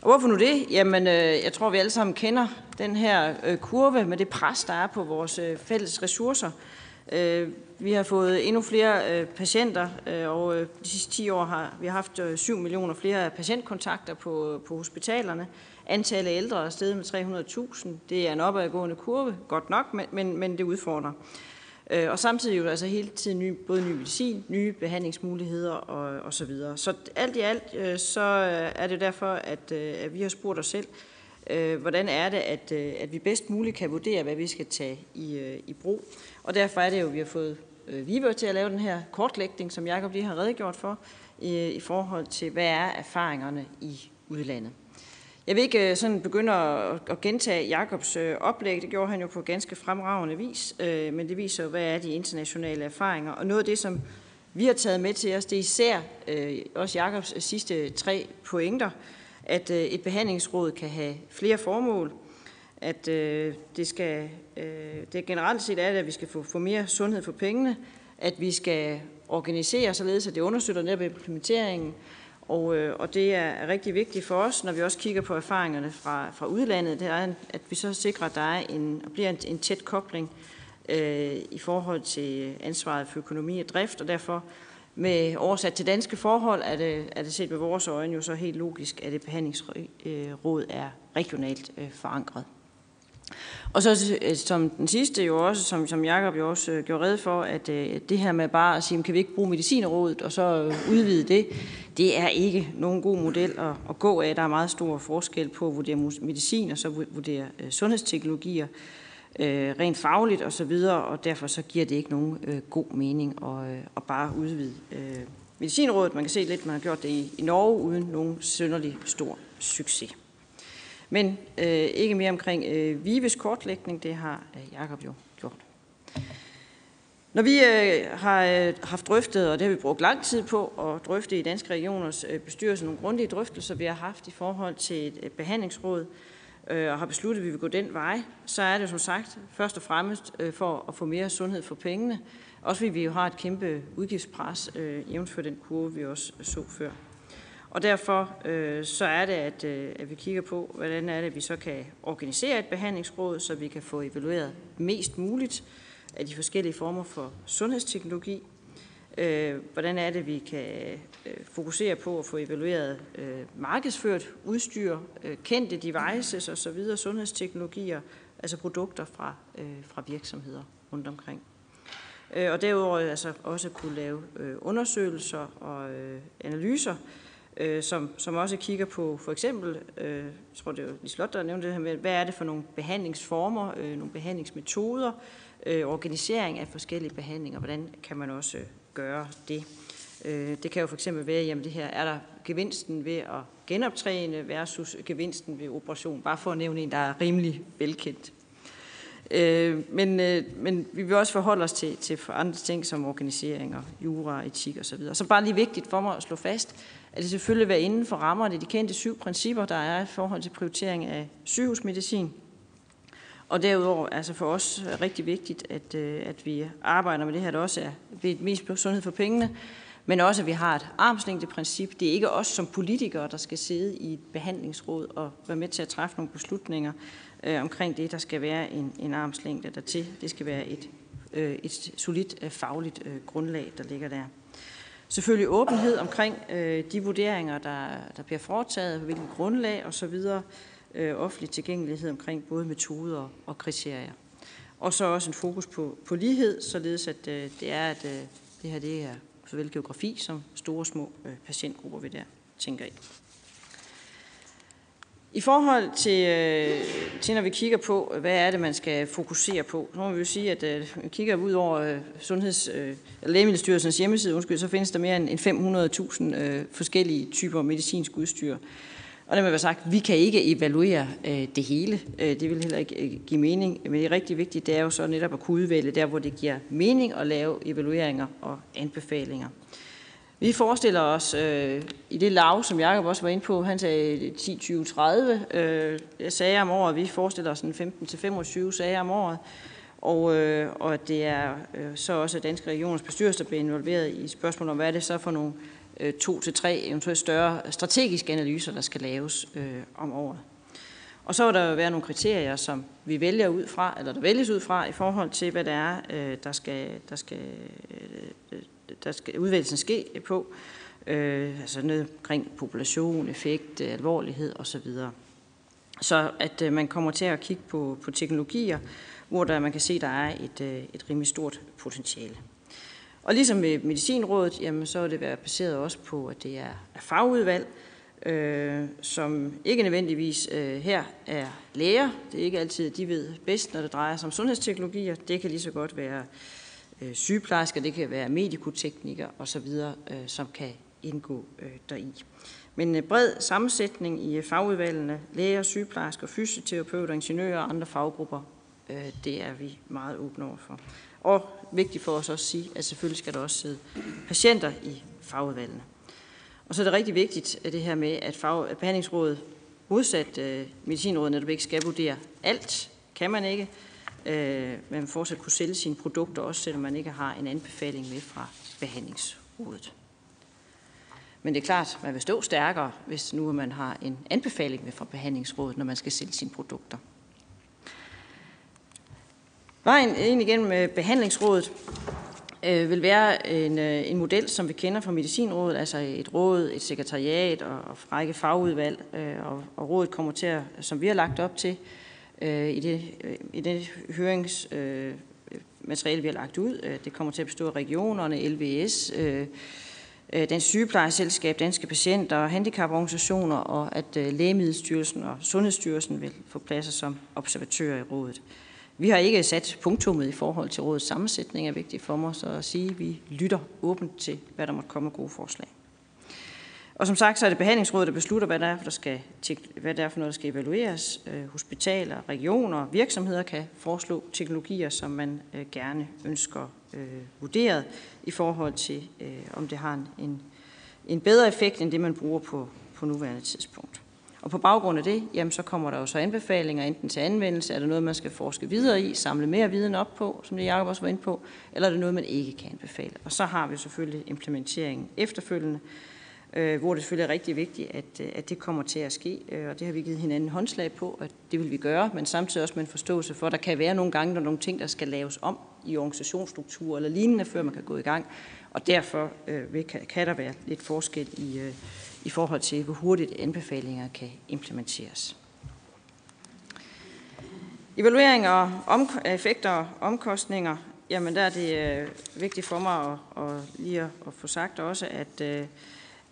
Og hvorfor nu det? Jamen, øh, jeg tror, vi alle sammen kender den her øh, kurve med det pres, der er på vores øh, fælles ressourcer. Øh, vi har fået endnu flere øh, patienter, øh, og øh, de sidste 10 år har vi haft øh, 7 millioner flere patientkontakter på, øh, på hospitalerne. Antallet af ældre er steget med 300.000. Det er en opadgående kurve, godt nok, men, men, men det udfordrer. Øh, og samtidig jo altså hele tiden ny, både ny medicin, nye behandlingsmuligheder og, og så videre. Så alt i alt, øh, så øh, er det derfor, at, øh, at vi har spurgt os selv, øh, hvordan er det, at, øh, at vi bedst muligt kan vurdere, hvad vi skal tage i, i brug. Og derfor er det jo, at vi har fået øh, til at lave den her kortlægning, som Jacob lige har redegjort for, i, i forhold til, hvad er erfaringerne i udlandet. Jeg vil ikke øh, sådan begynde at, gentage Jakobs øh, oplæg, det gjorde han jo på ganske fremragende vis, øh, men det viser jo, hvad er de internationale erfaringer. Og noget af det, som vi har taget med til os, det er især også Jakobs sidste tre pointer, at et behandlingsråd kan have flere formål, at det skal, det generelt set er det, at vi skal få, få mere sundhed for pengene, at vi skal organisere således, at det understøtter netop implementeringen, og, øh, og det er rigtig vigtigt for os, når vi også kigger på erfaringerne fra, fra udlandet, det er, at vi så sikrer, at der er en, bliver en, en tæt kobling øh, i forhold til ansvaret for økonomi og drift, og derfor med oversat til danske forhold, er det, er det set med vores øjne jo så helt logisk, at et behandlingsråd øh, er regionalt øh, forankret. Og så øh, som den sidste jo også, som, som Jacob jo også øh, gjorde red for, at øh, det her med bare at sige, kan vi ikke bruge medicinerådet og så øh, udvide det, det er ikke nogen god model at, at gå af. Der er meget stor forskel på at vurdere medicin og så vurdere øh, sundhedsteknologier rent fagligt og så videre, og derfor så giver det ikke nogen god mening at, at bare udvide medicinrådet. Man kan se lidt, man har gjort det i, i Norge uden nogen synderlig stor succes. Men øh, ikke mere omkring øh, Vives kortlægning, det har øh, Jakob jo gjort. Når vi øh, har øh, haft drøftet, og det har vi brugt lang tid på at drøfte i Danske Regioners øh, bestyrelse, nogle grundige drøftelser, vi har haft i forhold til et, øh, behandlingsråd, øh, og har besluttet, at vi vil gå den vej, så er det som sagt først og fremmest øh, for at få mere sundhed for pengene, også fordi vi jo har et kæmpe udgiftspres, øh, jævnført den kurve, vi også så før. Og derfor øh, så er det, at, øh, at vi kigger på, hvordan er det, at vi så kan organisere et behandlingsråd, så vi kan få evalueret mest muligt af de forskellige former for sundhedsteknologi. Øh, hvordan er det, vi kan øh, fokusere på at få evalueret øh, markedsført udstyr, øh, kendte devices osv., sundhedsteknologier, altså produkter fra, øh, fra virksomheder rundt omkring. Øh, og derudover altså også kunne lave øh, undersøgelser og øh, analyser, øh, øh, som, som også kigger på for eksempel, øh, jeg tror det er Lislot, der nævnte det her med, hvad er det for nogle behandlingsformer, øh, nogle behandlingsmetoder, øh, organisering af forskellige behandlinger, hvordan kan man også øh, gøre det. Øh, det kan jo for eksempel være, jamen det her, er der gevinsten ved at genoptræne versus gevinsten ved operation, bare for at nævne en, der er rimelig velkendt. Øh, men, øh, men vi vil også forholde os til, til andre ting som organisering og jura, etik osv. Så, så bare lige vigtigt for mig at slå fast, at det selvfølgelig være inden for rammerne af de kendte syv principper, der er i forhold til prioritering af sygehusmedicin. Og derudover altså for os er rigtig vigtigt, at, øh, at vi arbejder med det her, der også er ved mest sundhed for pengene, men også at vi har et armslængdeprincip. Det er ikke os som politikere, der skal sidde i et behandlingsråd og være med til at træffe nogle beslutninger øh, omkring det. Der skal være en, en armslængde dertil. Det skal være et, øh, et solidt øh, fagligt øh, grundlag, der ligger der. Selvfølgelig åbenhed omkring øh, de vurderinger, der, der bliver foretaget, på hvilket grundlag osv., øh, offentlig tilgængelighed omkring både metoder og kriterier. Og så også en fokus på, på lighed, således at øh, det er, at øh, det her det er såvel geografi som store og små øh, patientgrupper, vi der tænker i. I forhold til, øh, til, når vi kigger på, hvad er det, man skal fokusere på, så må vi jo sige, at øh, vi kigger ud over øh, Sundheds, øh, Lægemiddelstyrelsens hjemmeside, undskyld, så findes der mere end 500.000 forskellige typer medicinsk udstyr. Og det må være sagt, vi kan ikke evaluere øh, det hele. Øh, det vil heller ikke give mening. Men det er rigtig vigtigt, det er jo så netop at kunne udvælge der, hvor det giver mening at lave evalueringer og anbefalinger. Vi forestiller os øh, i det lav, som Jacob også var inde på, han sagde 10, 20, 30 øh, sager om året. Vi forestiller os 15-25 sager om året. Og, øh, og at det er øh, så også Danske Regioners bestyrelse, der bliver involveret i spørgsmålet om, hvad er det så for nogle øh, to til tre eventuelt større strategiske analyser, der skal laves øh, om året. Og så vil der jo være nogle kriterier, som vi vælger ud fra, eller der vælges ud fra, i forhold til, hvad det er, øh, der skal, der skal øh, der skal udvælgelsen ske på, øh, altså noget omkring population, effekt, alvorlighed osv. Så at øh, man kommer til at kigge på, på teknologier, hvor der, man kan se, der er et, øh, et rimelig stort potentiale. Og ligesom med medicinrådet, jamen, så er det været baseret også på, at det er, er fagudvalg, øh, som ikke nødvendigvis øh, her er læger. Det er ikke altid, at de ved bedst, når det drejer sig om sundhedsteknologier. Det kan lige så godt være øh, Øh, sygeplejersker, det kan være medikoteknikere osv., øh, som kan indgå øh, deri. Men en bred sammensætning i øh, fagudvalgene, læger, sygeplejersker, fysioterapeuter, ingeniører og andre faggrupper, det er vi meget åbne over for. Og vigtigt for os også at sige, at selvfølgelig skal der også sidde patienter i fagudvalgene. Og så er det rigtig vigtigt, at det her med, at, fag, at behandlingsrådet modsat medicinrådet netop ikke skal vurdere alt, kan man ikke. Øh, man vil fortsat kunne sælge sine produkter, også selvom man ikke har en anbefaling med fra behandlingsrådet. Men det er klart, man vil stå stærkere, hvis nu man har en anbefaling med fra behandlingsrådet, når man skal sælge sine produkter. Vejen ind igennem øh, behandlingsrådet øh, vil være en, øh, en model, som vi kender fra Medicinrådet, altså et råd, et sekretariat og, og række fagudvalg, øh, og, og rådet kommer til at, som vi har lagt op til, øh, i, det, øh, i det høringsmateriale, øh, vi har lagt ud. Øh, det kommer til at bestå af regionerne, LVS, øh, øh, Dansk Sygeplejeselskab, Danske Patienter, handicaporganisationer, og at øh, Lægemiddelstyrelsen og Sundhedsstyrelsen vil få pladser som observatører i rådet. Vi har ikke sat punktummet i forhold til rådets sammensætning, er vigtigt for mig, så at sige, at vi lytter åbent til, hvad der måtte komme gode forslag. Og som sagt, så er det behandlingsrådet, der beslutter, hvad, der er, der skal, hvad det er for noget, der skal evalueres. Øh, hospitaler, regioner og virksomheder kan foreslå teknologier, som man øh, gerne ønsker øh, vurderet i forhold til, om det har en, en, bedre effekt, end det man bruger på, på nuværende tidspunkt. Og på baggrund af det, jamen, så kommer der jo så anbefalinger enten til anvendelse, er det noget, man skal forske videre i, samle mere viden op på, som det Jacob også var inde på, eller er det noget, man ikke kan anbefale. Og så har vi selvfølgelig implementeringen efterfølgende, øh, Øh, hvor det selvfølgelig er rigtig vigtigt, at, øh, at det kommer til at ske, øh, og det har vi givet hinanden håndslag på, at det vil vi gøre, men samtidig også med en forståelse for, at der kan være nogle gange, der nogle ting, der skal laves om i organisationsstruktur eller lignende, før man kan gå i gang, og derfor øh, kan, kan der være lidt forskel i, øh, i forhold til, hvor hurtigt anbefalinger kan implementeres. Evaluering og om, effekter og omkostninger, jamen der er det øh, vigtigt for mig at, at lige at, at få sagt også, at øh,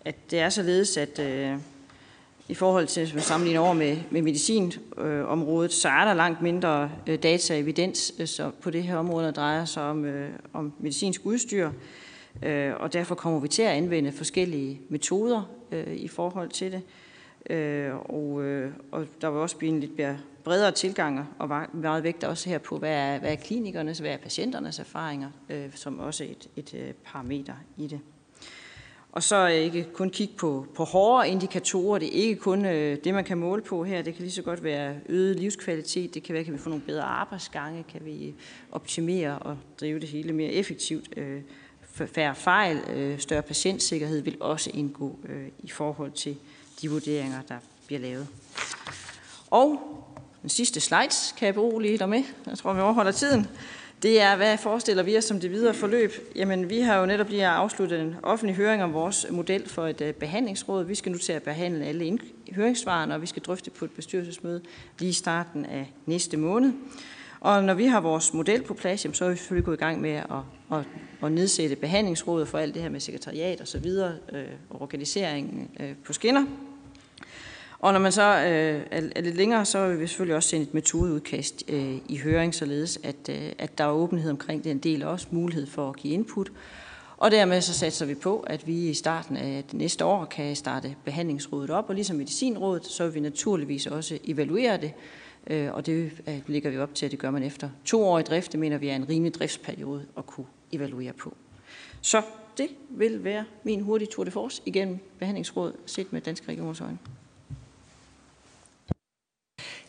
at det er således, at øh, i forhold til, hvis man sammenligner over med, med medicinområdet, så er der langt mindre øh, data og evidens øh, så på det her område, der drejer sig om, øh, om medicinsk udstyr. Øh, og derfor kommer vi til at anvende forskellige metoder øh, i forhold til det. Øh, og, øh, og der vil også blive en lidt mere bredere tilgang, og meget vægt også her på, hvad er, hvad er klinikernes, hvad er patienternes erfaringer, øh, som også et, et øh, parameter i det. Og så øh, ikke kun kigge på, på hårde indikatorer. Det er ikke kun øh, det, man kan måle på her. Det kan lige så godt være øget livskvalitet. Det kan være, kan vi få nogle bedre arbejdsgange. Kan vi optimere og drive det hele mere effektivt. Øh, færre fejl, øh, større patientsikkerhed vil også indgå øh, i forhold til de vurderinger, der bliver lavet. Og den sidste slides kan jeg berolige dig med. Jeg tror, vi overholder tiden det er, hvad forestiller vi os som det videre forløb? Jamen, vi har jo netop lige afsluttet en offentlig høring om vores model for et øh, behandlingsråd. Vi skal nu til at behandle alle høringssvarene, og vi skal drøfte på et bestyrelsesmøde lige i starten af næste måned. Og når vi har vores model på plads, så er vi selvfølgelig gået i gang med at, at, at nedsætte behandlingsrådet for alt det her med sekretariat og så videre, øh, og organiseringen øh, på skinner. Og når man så øh, er lidt længere, så vil vi selvfølgelig også sende et metodeudkast øh, i høring, således at, øh, at der er åbenhed omkring den del, og også mulighed for at give input. Og dermed så satser vi på, at vi i starten af det næste år kan starte behandlingsrådet op, og ligesom medicinrådet, så vil vi naturligvis også evaluere det, øh, og det øh, ligger vi op til, at det gør man efter to år i drift. Det mener vi er en rimelig driftsperiode at kunne evaluere på. Så det vil være min hurtige tour de force igennem behandlingsrådet, set med Danske Regioners øjne.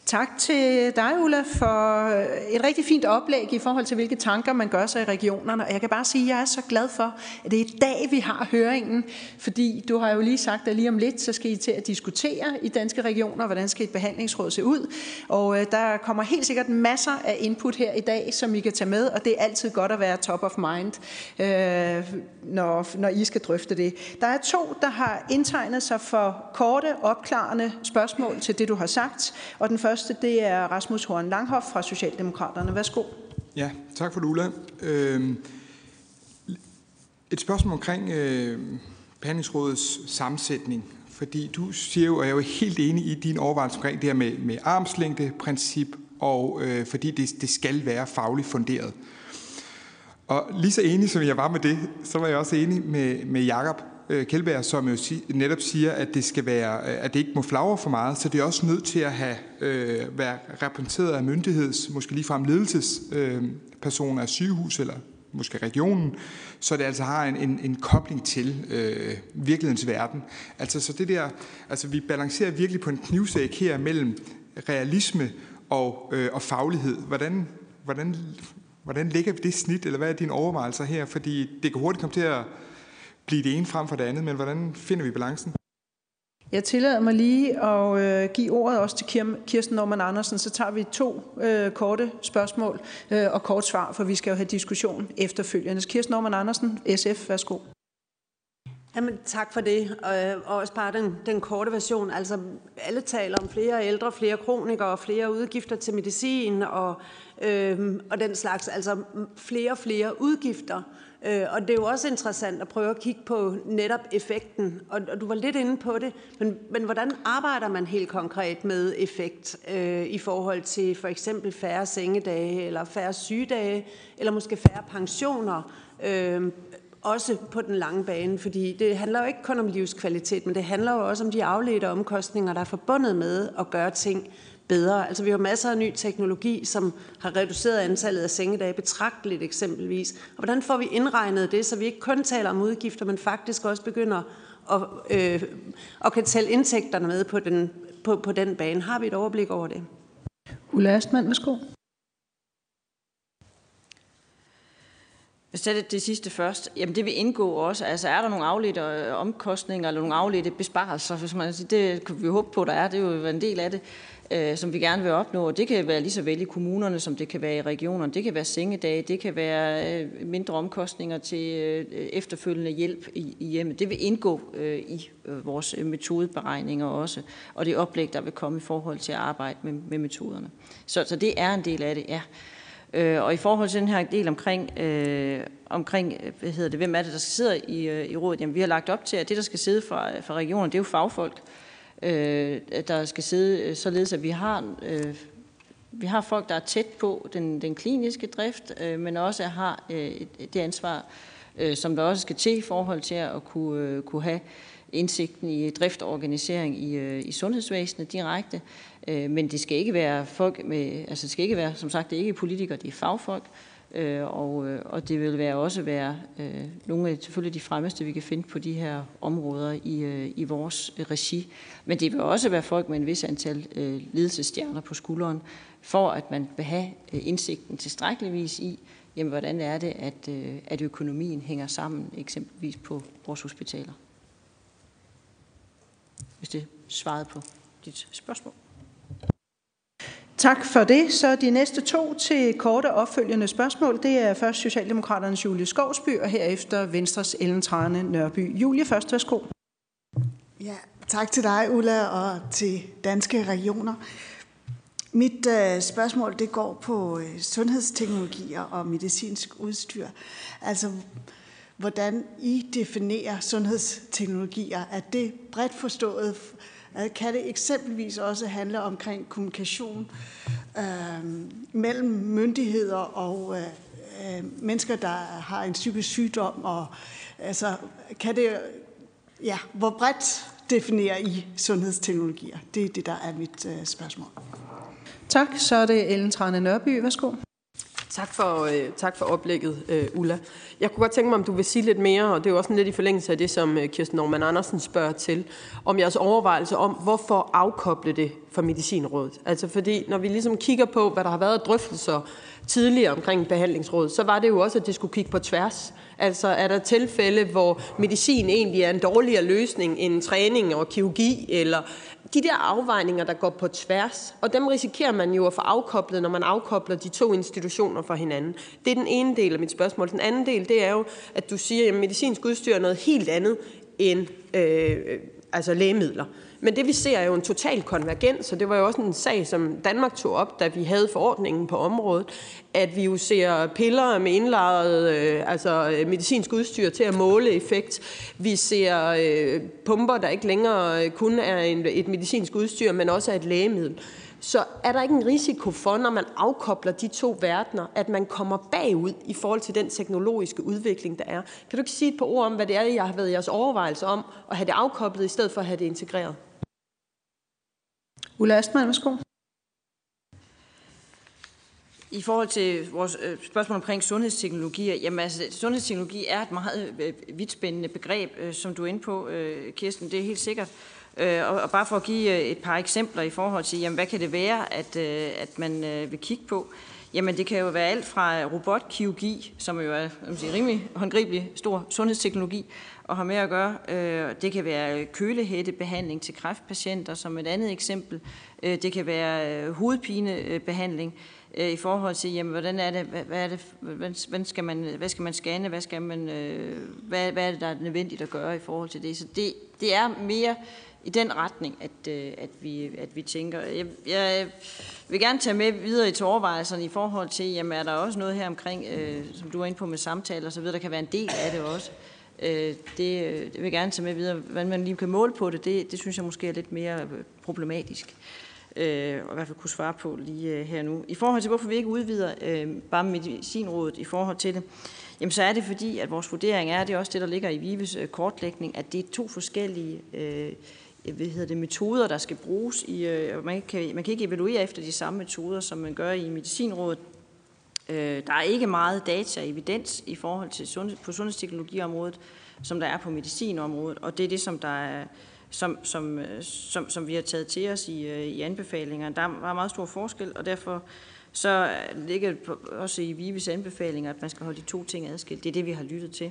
Tak til dig, Ulla, for øh, et rigtig fint oplæg i forhold til, hvilke tanker man gør sig i regionerne. Og jeg kan bare sige, at jeg er så glad for, at det er i dag, vi har høringen. Fordi du har jo lige sagt, at lige om lidt, så skal I til at diskutere i danske regioner, hvordan skal et behandlingsråd se ud. Og øh, der kommer helt sikkert masser af input her i dag, som I kan tage med. Og det er altid godt at være top of mind, øh, når, når I skal drøfte det. Der er to, der har indtegnet sig for korte, opklarende spørgsmål til det, du har sagt. Og den første første, det er Rasmus Horn Langhoff fra Socialdemokraterne. Værsgo. Ja, tak for det, Ulla. Øh, et spørgsmål omkring øh, behandlingsrådets sammensætning. Fordi du siger jo, og jeg er jo helt enig i din overvejelse omkring det her med, med armslængde princip, og øh, fordi det, det skal være fagligt funderet. Og lige så enig som jeg var med det, så var jeg også enig med, med Jakob øh, Kjeldberg, som jo si, netop siger, at det skal være, øh, at det ikke må flagre for meget, så det er også nødt til at have, øh, være repræsenteret af myndigheds, måske ligefrem ledelsespersoner øh, af sygehus eller måske regionen, så det altså har en, en, en kobling til øh, virkelighedens verden. Altså, så det der, altså vi balancerer virkelig på en knivsæk her mellem realisme og, øh, og faglighed. Hvordan, hvordan, hvordan ligger vi det snit, eller hvad er dine overvejelser her? Fordi det kan hurtigt komme til at blive det ene frem for det andet, men hvordan finder vi balancen? Jeg tillader mig lige at øh, give ordet også til Kirsten Norman Andersen, så tager vi to øh, korte spørgsmål øh, og kort svar, for vi skal jo have diskussion efterfølgende. Kirsten Norman Andersen, SF, værsgo. Jamen, tak for det. Og også bare den, den korte version. Altså, alle taler om flere ældre, flere kronikere, flere udgifter til medicin og, øh, og den slags. Altså, flere og flere udgifter. Øh, og det er jo også interessant at prøve at kigge på netop effekten. Og, og du var lidt inde på det, men, men hvordan arbejder man helt konkret med effekt øh, i forhold til for eksempel færre sengedage, eller færre sygedage, eller måske færre pensioner? Øh, også på den lange bane, fordi det handler jo ikke kun om livskvalitet, men det handler jo også om de afledte omkostninger, der er forbundet med at gøre ting bedre. Altså vi har masser af ny teknologi, som har reduceret antallet af sengedage betragteligt eksempelvis. Og hvordan får vi indregnet det, så vi ikke kun taler om udgifter, men faktisk også begynder at, øh, at kan tælle indtægterne med på den, på, på den bane. Har vi et overblik over det? Ulla Astman, værsgo. Hvis det det sidste først, jamen det vil indgå også. Altså er der nogle afledte øh, omkostninger eller nogle afledte besparelser, hvis man siger, det kan vi håbe på, der er, det er jo en del af det, øh, som vi gerne vil opnå. Og det kan være lige så vel i kommunerne, som det kan være i regionerne. Det kan være sengedage, det kan være øh, mindre omkostninger til øh, efterfølgende hjælp i, i hjemmet. Det vil indgå øh, i øh, vores metodeberegninger også, og det oplæg, der vil komme i forhold til at arbejde med, med metoderne. Så, så det er en del af det, ja. Øh, og i forhold til den her del omkring, øh, omkring øh, hvad hedder det, hvem er det, der skal sidde i, øh, i rådet, jamen vi har lagt op til, at det, der skal sidde fra, øh, fra regionen, det er jo fagfolk, øh, der skal sidde, øh, således at vi har, øh, vi har folk, der er tæt på den, den kliniske drift, øh, men også har øh, det ansvar, øh, som der også skal til i forhold til at kunne, øh, kunne have indsigten i drift og organisering i, øh, i sundhedsvæsenet direkte. Øh, men det skal ikke være folk med, altså det skal ikke være, som sagt, det er ikke politikere, det er fagfolk, øh, og, øh, og det vil være også være øh, nogle af selvfølgelig de fremmeste, vi kan finde på de her områder i, øh, i vores regi. Men det vil også være folk med en vis antal ledelsesstjerner på skulderen, for at man vil have indsigten tilstrækkeligvis i, jamen, hvordan er det, at, at økonomien hænger sammen, eksempelvis på vores hospitaler hvis det svarede på dit spørgsmål. Tak for det. Så de næste to til korte opfølgende spørgsmål, det er først Socialdemokraternes Julie Skovsby, og herefter Venstres Ellen Trane Nørby. Julie, først værsgo. Ja, tak til dig, Ulla, og til Danske Regioner. Mit øh, spørgsmål det går på øh, sundhedsteknologier og medicinsk udstyr. Altså, hvordan I definerer sundhedsteknologier. Er det bredt forstået? Kan det eksempelvis også handle omkring kommunikation øh, mellem myndigheder og øh, øh, mennesker, der har en psykisk sygdom? Og, altså, kan det, ja, hvor bredt definerer I sundhedsteknologier? Det er det, der er mit øh, spørgsmål. Tak. Så er det Ellen Trane Nørby. Værsgo. Tak for, øh, tak for oplægget, øh, Ulla. Jeg kunne godt tænke mig, om du vil sige lidt mere, og det er jo også lidt i forlængelse af det, som øh, Kirsten Norman Andersen spørger til, om jeres overvejelse om, hvorfor afkoble det fra Medicinrådet. Altså fordi, når vi ligesom kigger på, hvad der har været drøftelser tidligere omkring behandlingsrådet, så var det jo også, at det skulle kigge på tværs. Altså er der tilfælde, hvor medicin egentlig er en dårligere løsning end træning og kirurgi, eller de der afvejninger, der går på tværs, og dem risikerer man jo at få afkoblet, når man afkobler de to institutioner fra hinanden. Det er den ene del af mit spørgsmål. Den anden del, det er jo, at du siger, at medicinsk udstyr er noget helt andet end øh, altså lægemidler. Men det vi ser er jo en total konvergens, og det var jo også en sag, som Danmark tog op, da vi havde forordningen på området, at vi jo ser piller med indlejret øh, altså øh, medicinsk udstyr til at måle effekt. Vi ser øh, pumper, der ikke længere øh, kun er en, et medicinsk udstyr, men også er et lægemiddel. Så er der ikke en risiko for, når man afkobler de to verdener, at man kommer bagud i forhold til den teknologiske udvikling, der er? Kan du ikke sige et par ord om, hvad det er, jeg har været jeres overvejelse om at have det afkoblet, i stedet for at have det integreret? Ulla Astman, værsgo. I forhold til vores øh, spørgsmål omkring sundhedsteknologier, jamen altså, sundhedsteknologi er et meget øh, vidtspændende begreb, øh, som du er inde på, Kirsten, det er helt sikkert. Og bare for at give et par eksempler i forhold til, jamen, hvad kan det være, at, at man vil kigge på? Jamen det kan jo være alt fra robotkirurgi, som jo er sige, rimelig håndgribelig stor sundhedsteknologi og har med at gøre. Øh, det kan være øh, kølehættebehandling til kræftpatienter som et andet eksempel. Øh, det kan være hovedpinebehandling i forhold til, jamen, hvordan er det, hvad, er det, hvad, skal man, hvad skal man scanne, hvad, skal man, hvad, hvad er det, der er nødvendigt at gøre i forhold til det. Så det, det er mere i den retning, at, at, vi, at vi tænker. Jeg, jeg vil gerne tage med videre i til overvejelserne i forhold til, jamen er der også noget her omkring, øh, som du er inde på med samtaler så videre, der kan være en del af det også. Øh, Øh, det, øh, det vil jeg gerne tage med videre. Hvordan man lige kan måle på det, det, det synes jeg måske er lidt mere øh, problematisk øh, og i hvert fald kunne svare på lige øh, her nu. I forhold til, hvorfor vi ikke udvider øh, bare medicinrådet i forhold til det, jamen så er det fordi, at vores vurdering er, det er også det, der ligger i Vives øh, kortlægning, at det er to forskellige øh, hvad hedder det, metoder, der skal bruges. I, øh, man, kan, man kan ikke evaluere efter de samme metoder, som man gør i medicinrådet. Øh, der er ikke meget data og evidens i forhold til sundhed, på sundhedsteknologiområdet, som der er på medicinområdet, og det er det, som der er som, som, øh, som, som vi har taget til os i, øh, i anbefalingerne. Der var meget stor forskel, og derfor så ligger det også i Vives anbefalinger, at man skal holde de to ting adskilt. Det er det, vi har lyttet til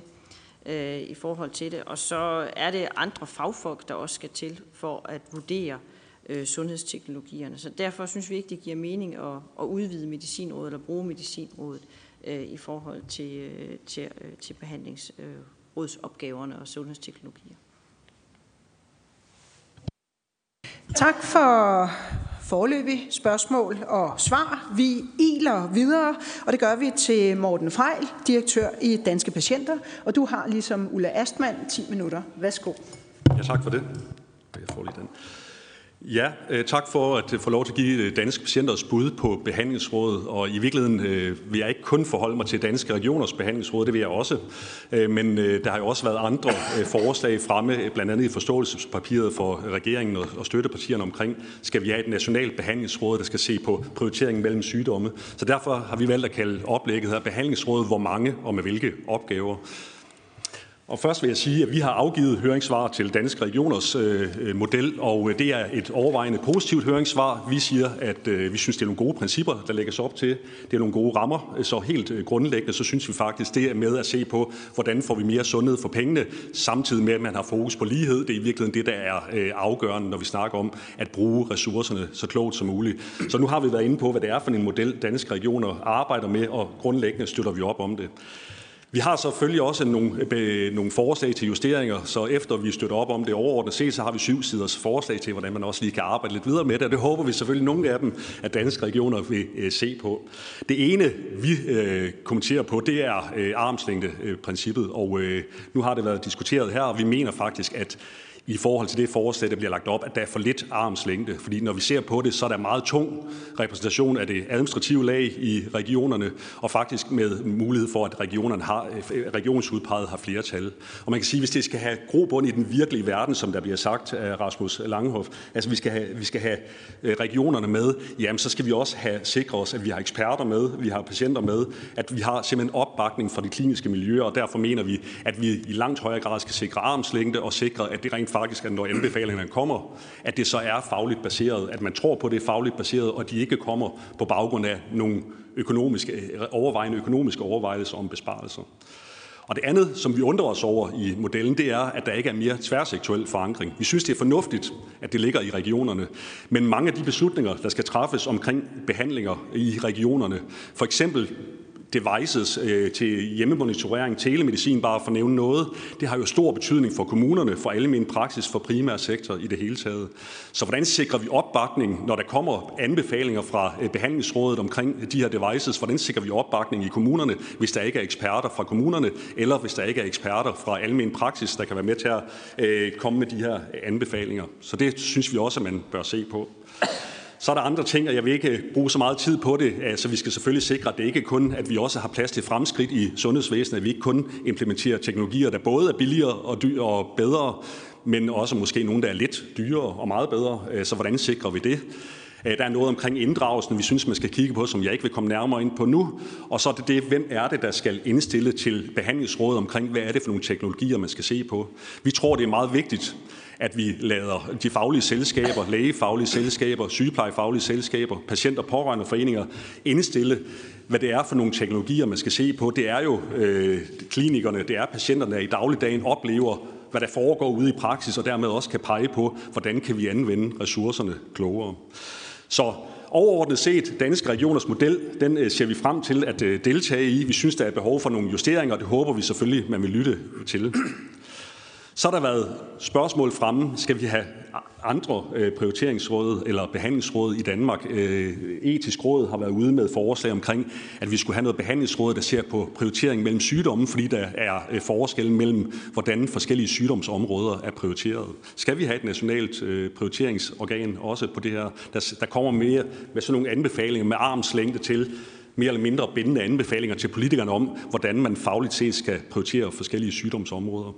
øh, i forhold til det. Og så er det andre fagfolk, der også skal til for at vurdere øh, sundhedsteknologierne. Så derfor synes vi ikke, det giver mening at, at udvide medicinrådet eller bruge medicinrådet øh, i forhold til, øh, til, øh, til behandlingsrådsopgaverne og sundhedsteknologier. Tak for forløbig spørgsmål og svar. Vi iler videre, og det gør vi til Morten Frejl, direktør i Danske Patienter. Og du har ligesom Ulla Astmann 10 minutter. Værsgo. Ja, tak for det. Jeg får lige den. Ja, øh, tak for at øh, få lov til at give øh, danske patienters bud på behandlingsrådet. Og i virkeligheden vil jeg ikke kun forholde mig til danske regioners behandlingsråd, det vil jeg også. Men der har jo også været andre forslag fremme, blandt andet i forståelsespapiret for regeringen og støttepartierne omkring, skal vi have et nationalt behandlingsråd, der skal se på prioriteringen mellem sygdomme. Så derfor har vi valgt at kalde oplægget her behandlingsråd, hvor mange og med hvilke opgaver. Og først vil jeg sige, at vi har afgivet høringssvar til Danske Regioners øh, øh model, og øh, det er et overvejende positivt høringssvar. Vi siger, at øh, vi synes, det er nogle gode principper, der lægges op til. Det er nogle gode rammer. Så helt øh, grundlæggende, så synes vi faktisk, det er med at se på, hvordan får vi mere sundhed for pengene, samtidig med, at man har fokus på lighed. Det er i virkeligheden det, der er øh, afgørende, når vi snakker om at bruge ressourcerne så klogt som muligt. Så nu har vi været inde på, hvad det er for en model, Danske Regioner arbejder med, og grundlæggende støtter vi op om det. Vi har selvfølgelig også nogle, øh, nogle forslag til justeringer, så efter vi støtter op om det overordnet set, så har vi syv siders forslag til, hvordan man også lige kan arbejde lidt videre med det, og det håber vi selvfølgelig nogle af dem, at danske regioner vil øh, se på. Det ene, vi øh, kommenterer på, det er øh, princippet og øh, nu har det været diskuteret her, og vi mener faktisk, at i forhold til det forslag, der bliver lagt op, at der er for lidt armslængde. Fordi når vi ser på det, så er der meget tung repræsentation af det administrative lag i regionerne, og faktisk med mulighed for, at regionerne har, regionsudpeget har flertal. Og man kan sige, hvis det skal have grobund i den virkelige verden, som der bliver sagt af Rasmus Langhoff, altså vi skal have, vi skal have øh, regionerne med, jamen så skal vi også have sikret os, at vi har eksperter med, vi har patienter med, at vi har simpelthen opbakning fra de kliniske miljøer, og derfor mener vi, at vi i langt højere grad skal sikre armslængde og sikre, at det rent faktisk, at når anbefalingerne kommer, at det så er fagligt baseret, at man tror på, det er fagligt baseret, og de ikke kommer på baggrund af nogle økonomiske, overvejende økonomiske overvejelser om besparelser. Og det andet, som vi undrer os over i modellen, det er, at der ikke er mere tværsektuel forankring. Vi synes, det er fornuftigt, at det ligger i regionerne. Men mange af de beslutninger, der skal træffes omkring behandlinger i regionerne, for eksempel devices øh, til hjemmemonitorering, telemedicin, bare for at nævne noget, det har jo stor betydning for kommunerne, for almen praksis, for primær sektor i det hele taget. Så hvordan sikrer vi opbakning, når der kommer anbefalinger fra øh, behandlingsrådet omkring de her devices? Hvordan sikrer vi opbakning i kommunerne, hvis der ikke er eksperter fra kommunerne, eller hvis der ikke er eksperter fra almen praksis, der kan være med til at øh, komme med de her anbefalinger? Så det synes vi også, at man bør se på. Så er der andre ting, og jeg vil ikke øh, bruge så meget tid på det. Altså, vi skal selvfølgelig sikre, at det ikke kun, at vi også har plads til fremskridt i sundhedsvæsenet, at vi ikke kun implementerer teknologier, der både er billigere og, dyr og bedre, men også måske nogle, der er lidt dyrere og meget bedre. Øh, så hvordan sikrer vi det? Øh, der er noget omkring inddragelsen, vi synes, man skal kigge på, som jeg ikke vil komme nærmere ind på nu. Og så er det det, hvem er det, der skal indstille til behandlingsrådet omkring, hvad er det for nogle teknologier, man skal se på. Vi tror, det er meget vigtigt, at vi lader de faglige selskaber, lægefaglige selskaber, sygeplejefaglige selskaber, patient- og pårørendeforeninger indstille, hvad det er for nogle teknologier, man skal se på. Det er jo øh, klinikerne, det er patienterne, der i dagligdagen oplever, hvad der foregår ude i praksis, og dermed også kan pege på, hvordan kan vi anvende ressourcerne klogere. Så overordnet set, Danske Regioners model, den øh, ser vi frem til at øh, deltage i. Vi synes, der er behov for nogle justeringer, og det håber vi selvfølgelig, man vil lytte til. Så har der været spørgsmål fremme, skal vi have andre øh, prioriteringsråd eller behandlingsråd i Danmark. Øh, etisk råd har været ude med forslag omkring, at vi skulle have noget behandlingsråd, der ser på prioritering mellem sygdomme, fordi der er øh, forskel mellem, hvordan forskellige sygdomsområder er prioriteret. Skal vi have et nationalt prioriteringsorgan også på det her, der, der kommer mere med sådan nogle anbefalinger med armslængde til, mere eller mindre bindende anbefalinger til politikerne om, hvordan man fagligt set skal prioritere forskellige sygdomsområder.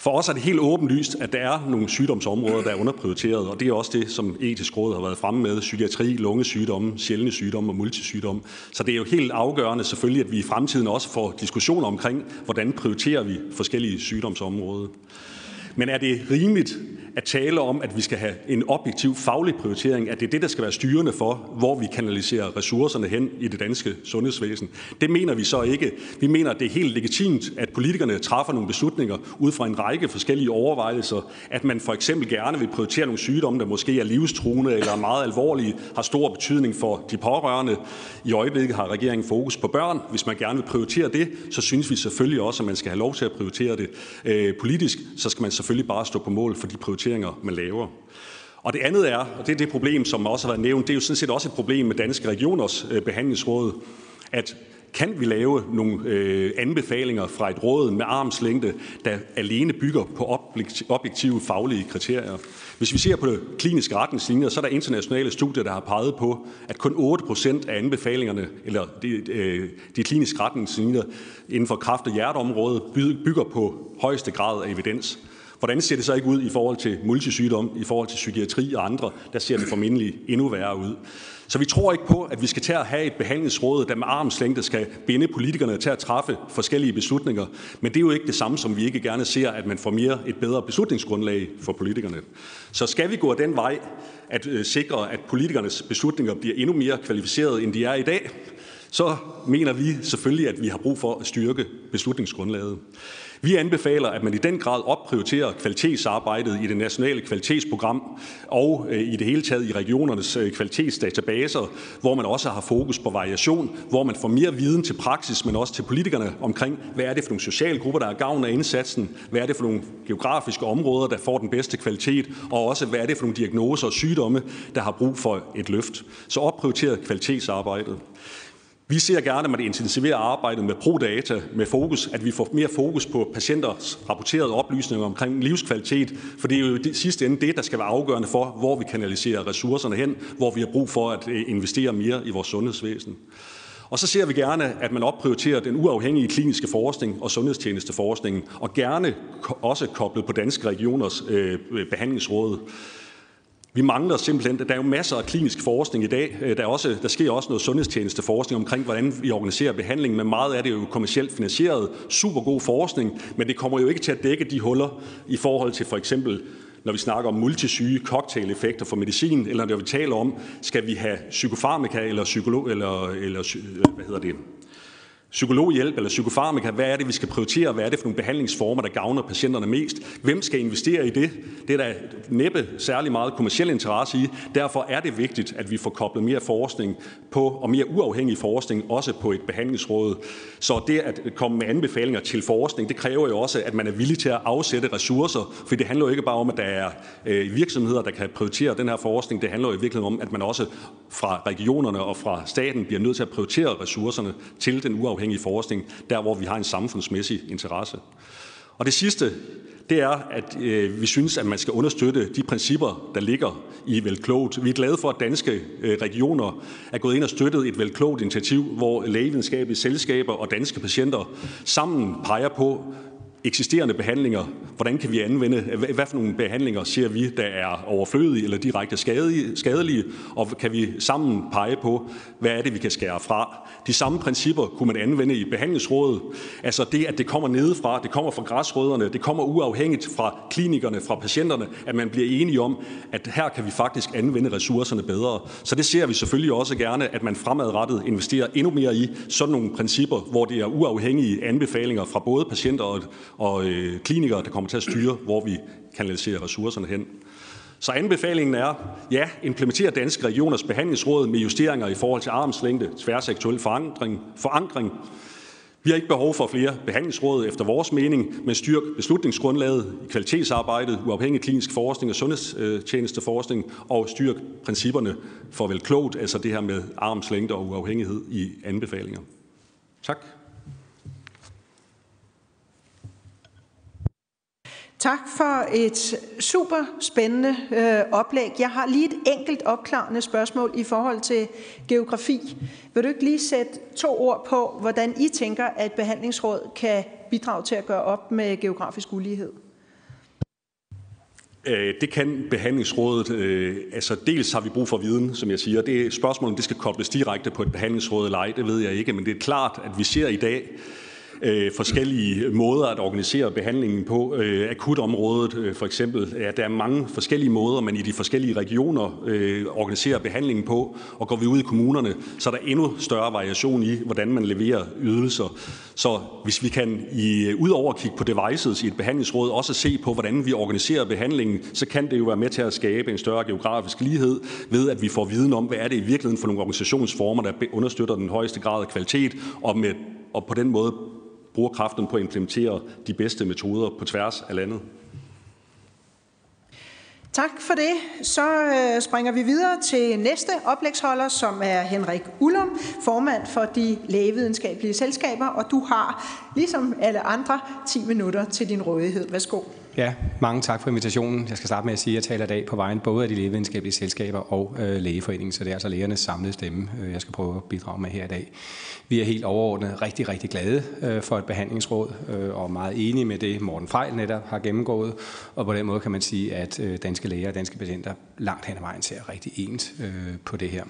For os er det helt åbenlyst, at der er nogle sygdomsområder, der er underprioriteret, og det er også det, som etisk råd har været fremme med. Psykiatri, lungesygdomme, sjældne sygdomme og multisygdomme. Så det er jo helt afgørende selvfølgelig, at vi i fremtiden også får diskussioner omkring, hvordan prioriterer vi forskellige sygdomsområder. Men er det rimeligt at tale om, at vi skal have en objektiv faglig prioritering, at det er det, der skal være styrende for, hvor vi kanaliserer ressourcerne hen i det danske sundhedsvæsen? Det mener vi så ikke. Vi mener, at det er helt legitimt, at politikerne træffer nogle beslutninger ud fra en række forskellige overvejelser. At man for eksempel gerne vil prioritere nogle sygdomme, der måske er livstruende eller meget alvorlige, har stor betydning for de pårørende. I øjeblikket har regeringen fokus på børn. Hvis man gerne vil prioritere det, så synes vi selvfølgelig også, at man skal have lov til at prioritere det øh, politisk. Så skal man selvfølgelig bare stå på mål for de prioriteringer, man laver. Og det andet er, og det er det problem, som også har været nævnt, det er jo sådan set også et problem med Danske Regioners øh, behandlingsråd, at kan vi lave nogle øh, anbefalinger fra et råd med armslængde, der alene bygger på objektive faglige kriterier? Hvis vi ser på det kliniske retningslinjer, så er der internationale studier, der har peget på, at kun 8% af anbefalingerne, eller de, øh, de kliniske retningslinjer inden for kraft- og hjerteområdet, bygger på højeste grad af evidens. Hvordan ser det så ikke ud i forhold til multisygdom, i forhold til psykiatri og andre? Der ser det formentlig endnu værre ud. Så vi tror ikke på, at vi skal til at have et behandlingsråd, der med armslængde skal binde politikerne til at træffe forskellige beslutninger. Men det er jo ikke det samme, som vi ikke gerne ser, at man får mere et bedre beslutningsgrundlag for politikerne. Så skal vi gå den vej at øh, sikre, at politikernes beslutninger bliver endnu mere kvalificerede, end de er i dag, så mener vi selvfølgelig, at vi har brug for at styrke beslutningsgrundlaget. Vi anbefaler, at man i den grad opprioriterer kvalitetsarbejdet i det nationale kvalitetsprogram og øh, i det hele taget i regionernes øh, kvalitetsdatabaser, hvor man også har fokus på variation, hvor man får mere viden til praksis, men også til politikerne omkring, hvad er det for nogle sociale grupper, der er gavn af indsatsen, hvad er det for nogle geografiske områder, der får den bedste kvalitet, og også hvad er det for nogle diagnoser og sygdomme, der har brug for et løft. Så opprioriteret kvalitetsarbejdet. Vi ser gerne, at man intensiverer arbejdet med ProData med fokus, at vi får mere fokus på patienters rapporterede oplysninger omkring livskvalitet, for det er jo i sidste ende det, der skal være afgørende for, hvor vi kanaliserer ressourcerne hen, hvor vi har brug for at øh, investere mere i vores sundhedsvæsen. Og så ser vi gerne, at man opprioriterer den uafhængige kliniske forskning og sundhedstjenesteforskningen, og gerne også koblet på danske regioners øh, behandlingsråd. Vi mangler simpelthen, der er jo masser af klinisk forskning i dag. Øh, der, er også, der sker også noget sundhedstjenesteforskning omkring, hvordan vi organiserer behandling, men meget af det er jo kommercielt finansieret. Super god forskning, men det kommer jo ikke til at dække de huller i forhold til for eksempel når vi snakker om multisyge cocktail-effekter for medicin, eller når vi taler om, skal vi have psykofarmaka eller psykolog, eller, eller øh, hvad hedder det, psykologhjælp eller psykofarmaka, hvad er det, vi skal prioritere, hvad er det for nogle behandlingsformer, der gavner patienterne mest, hvem skal investere i det, det er der næppe særlig meget kommersiel interesse i, derfor er det vigtigt, at vi får koblet mere forskning på, og mere uafhængig forskning, også på et behandlingsråd. Så det at komme med anbefalinger til forskning, det kræver jo også, at man er villig til at afsætte ressourcer, for det handler jo ikke bare om, at der er øh, virksomheder, der kan prioritere den her forskning, det handler jo i virkeligheden om, at man også fra regionerne og fra staten bliver nødt til at prioritere ressourcerne til den uafhængige forskning, der hvor vi har en samfundsmæssig interesse. Og det sidste, det er, at øh, vi synes, at man skal understøtte de principper, der ligger i velklogt. Vi er glade for, at danske øh, regioner er gået ind og støttet et velklogt initiativ, hvor lægevidenskabelige selskaber og danske patienter sammen peger på, eksisterende behandlinger, hvordan kan vi anvende, hvad for nogle behandlinger ser vi, der er overflødige eller direkte skadelige, og kan vi sammen pege på, hvad er det, vi kan skære fra. De samme principper kunne man anvende i behandlingsrådet. Altså det, at det kommer nedefra, det kommer fra græsrødderne, det kommer uafhængigt fra klinikerne, fra patienterne, at man bliver enige om, at her kan vi faktisk anvende ressourcerne bedre. Så det ser vi selvfølgelig også gerne, at man fremadrettet investerer endnu mere i sådan nogle principper, hvor det er uafhængige anbefalinger fra både patienter og, og øh, klinikere, der kommer til at styre, hvor vi kanaliserer ressourcerne hen. Så anbefalingen er, ja, implementere danske regioners behandlingsråd med justeringer i forhold til armslængde, tværsektuel forankring, forankring. Vi har ikke behov for flere behandlingsråd efter vores mening, men styrk beslutningsgrundlaget i kvalitetsarbejdet, uafhængig klinisk forskning og sundhedstjenesteforskning, og styrk principperne for vel klogt, altså det her med armslængde og uafhængighed i anbefalinger. Tak. Tak for et super spændende øh, oplæg. Jeg har lige et enkelt opklarende spørgsmål i forhold til geografi. Vil du ikke lige sætte to ord på, hvordan I tænker, at behandlingsråd kan bidrage til at gøre op med geografisk ulighed? Øh, det kan behandlingsrådet. Øh, altså dels har vi brug for viden, som jeg siger. Det er om det skal kobles direkte på et behandlingsråd eller ej, det ved jeg ikke. Men det er klart, at vi ser i dag, Øh, forskellige måder at organisere behandlingen på. Øh, akutområdet øh, for eksempel, ja, der er mange forskellige måder, man i de forskellige regioner øh, organiserer behandlingen på, og går vi ud i kommunerne, så er der endnu større variation i, hvordan man leverer ydelser. Så hvis vi kan i, øh, udover at kigge på devices i et behandlingsråd, også se på, hvordan vi organiserer behandlingen, så kan det jo være med til at skabe en større geografisk lighed, ved at vi får viden om, hvad er det i virkeligheden for nogle organisationsformer, der understøtter den højeste grad af kvalitet, og, med, og på den måde bruger kraften på at implementere de bedste metoder på tværs af landet. Tak for det. Så øh, springer vi videre til næste oplægsholder, som er Henrik Ullum, formand for de lægevidenskabelige selskaber, og du har, ligesom alle andre, 10 minutter til din rådighed. Værsgo. Ja, mange tak for invitationen. Jeg skal starte med at sige, at jeg taler i dag på vejen både af de lægevidenskabelige selskaber og øh, lægeforeningen, så det er altså lægernes samlede stemme, øh, jeg skal prøve at bidrage med her i dag. Vi er helt overordnet rigtig, rigtig glade øh, for et behandlingsråd, øh, og meget enige med det, Morten Fejl netop har gennemgået, og på den måde kan man sige, at øh, danske læger og danske patienter langt hen ad vejen ser rigtig ens øh, på det her.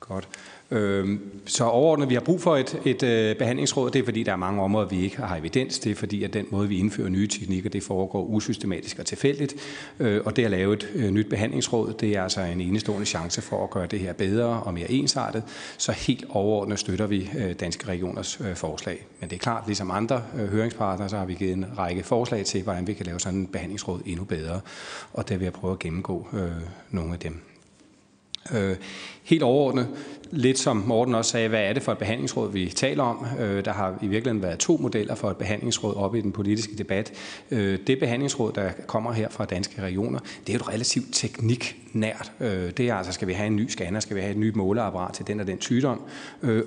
Godt. Øhm, så overordnet, vi har brug for et, et øh, behandlingsråd, det er fordi, der er mange områder, vi ikke har evidens. Det er fordi, at den måde, vi indfører nye teknikker, det foregår usystematisk og tilfældigt. Øh, og det at lave et øh, nyt behandlingsråd, det er altså en enestående chance for at gøre det her bedre og mere ensartet. Så helt overordnet støtter vi Danske Regioners forslag. Men det er klart, ligesom andre høringspartnere, så har vi givet en række forslag til, hvordan vi kan lave sådan en behandlingsråd endnu bedre. Og det vil jeg prøve at gennemgå nogle af dem. Øh, helt overordnet, lidt som Morten også sagde, hvad er det for et behandlingsråd, vi taler om? Øh, der har i virkeligheden været to modeller for et behandlingsråd op i den politiske debat. Øh, det behandlingsråd, der kommer her fra Danske Regioner, det er jo et relativt tekniknært. Det er altså, skal vi have en ny scanner, skal vi have et nyt måleapparat til den og den sygdom?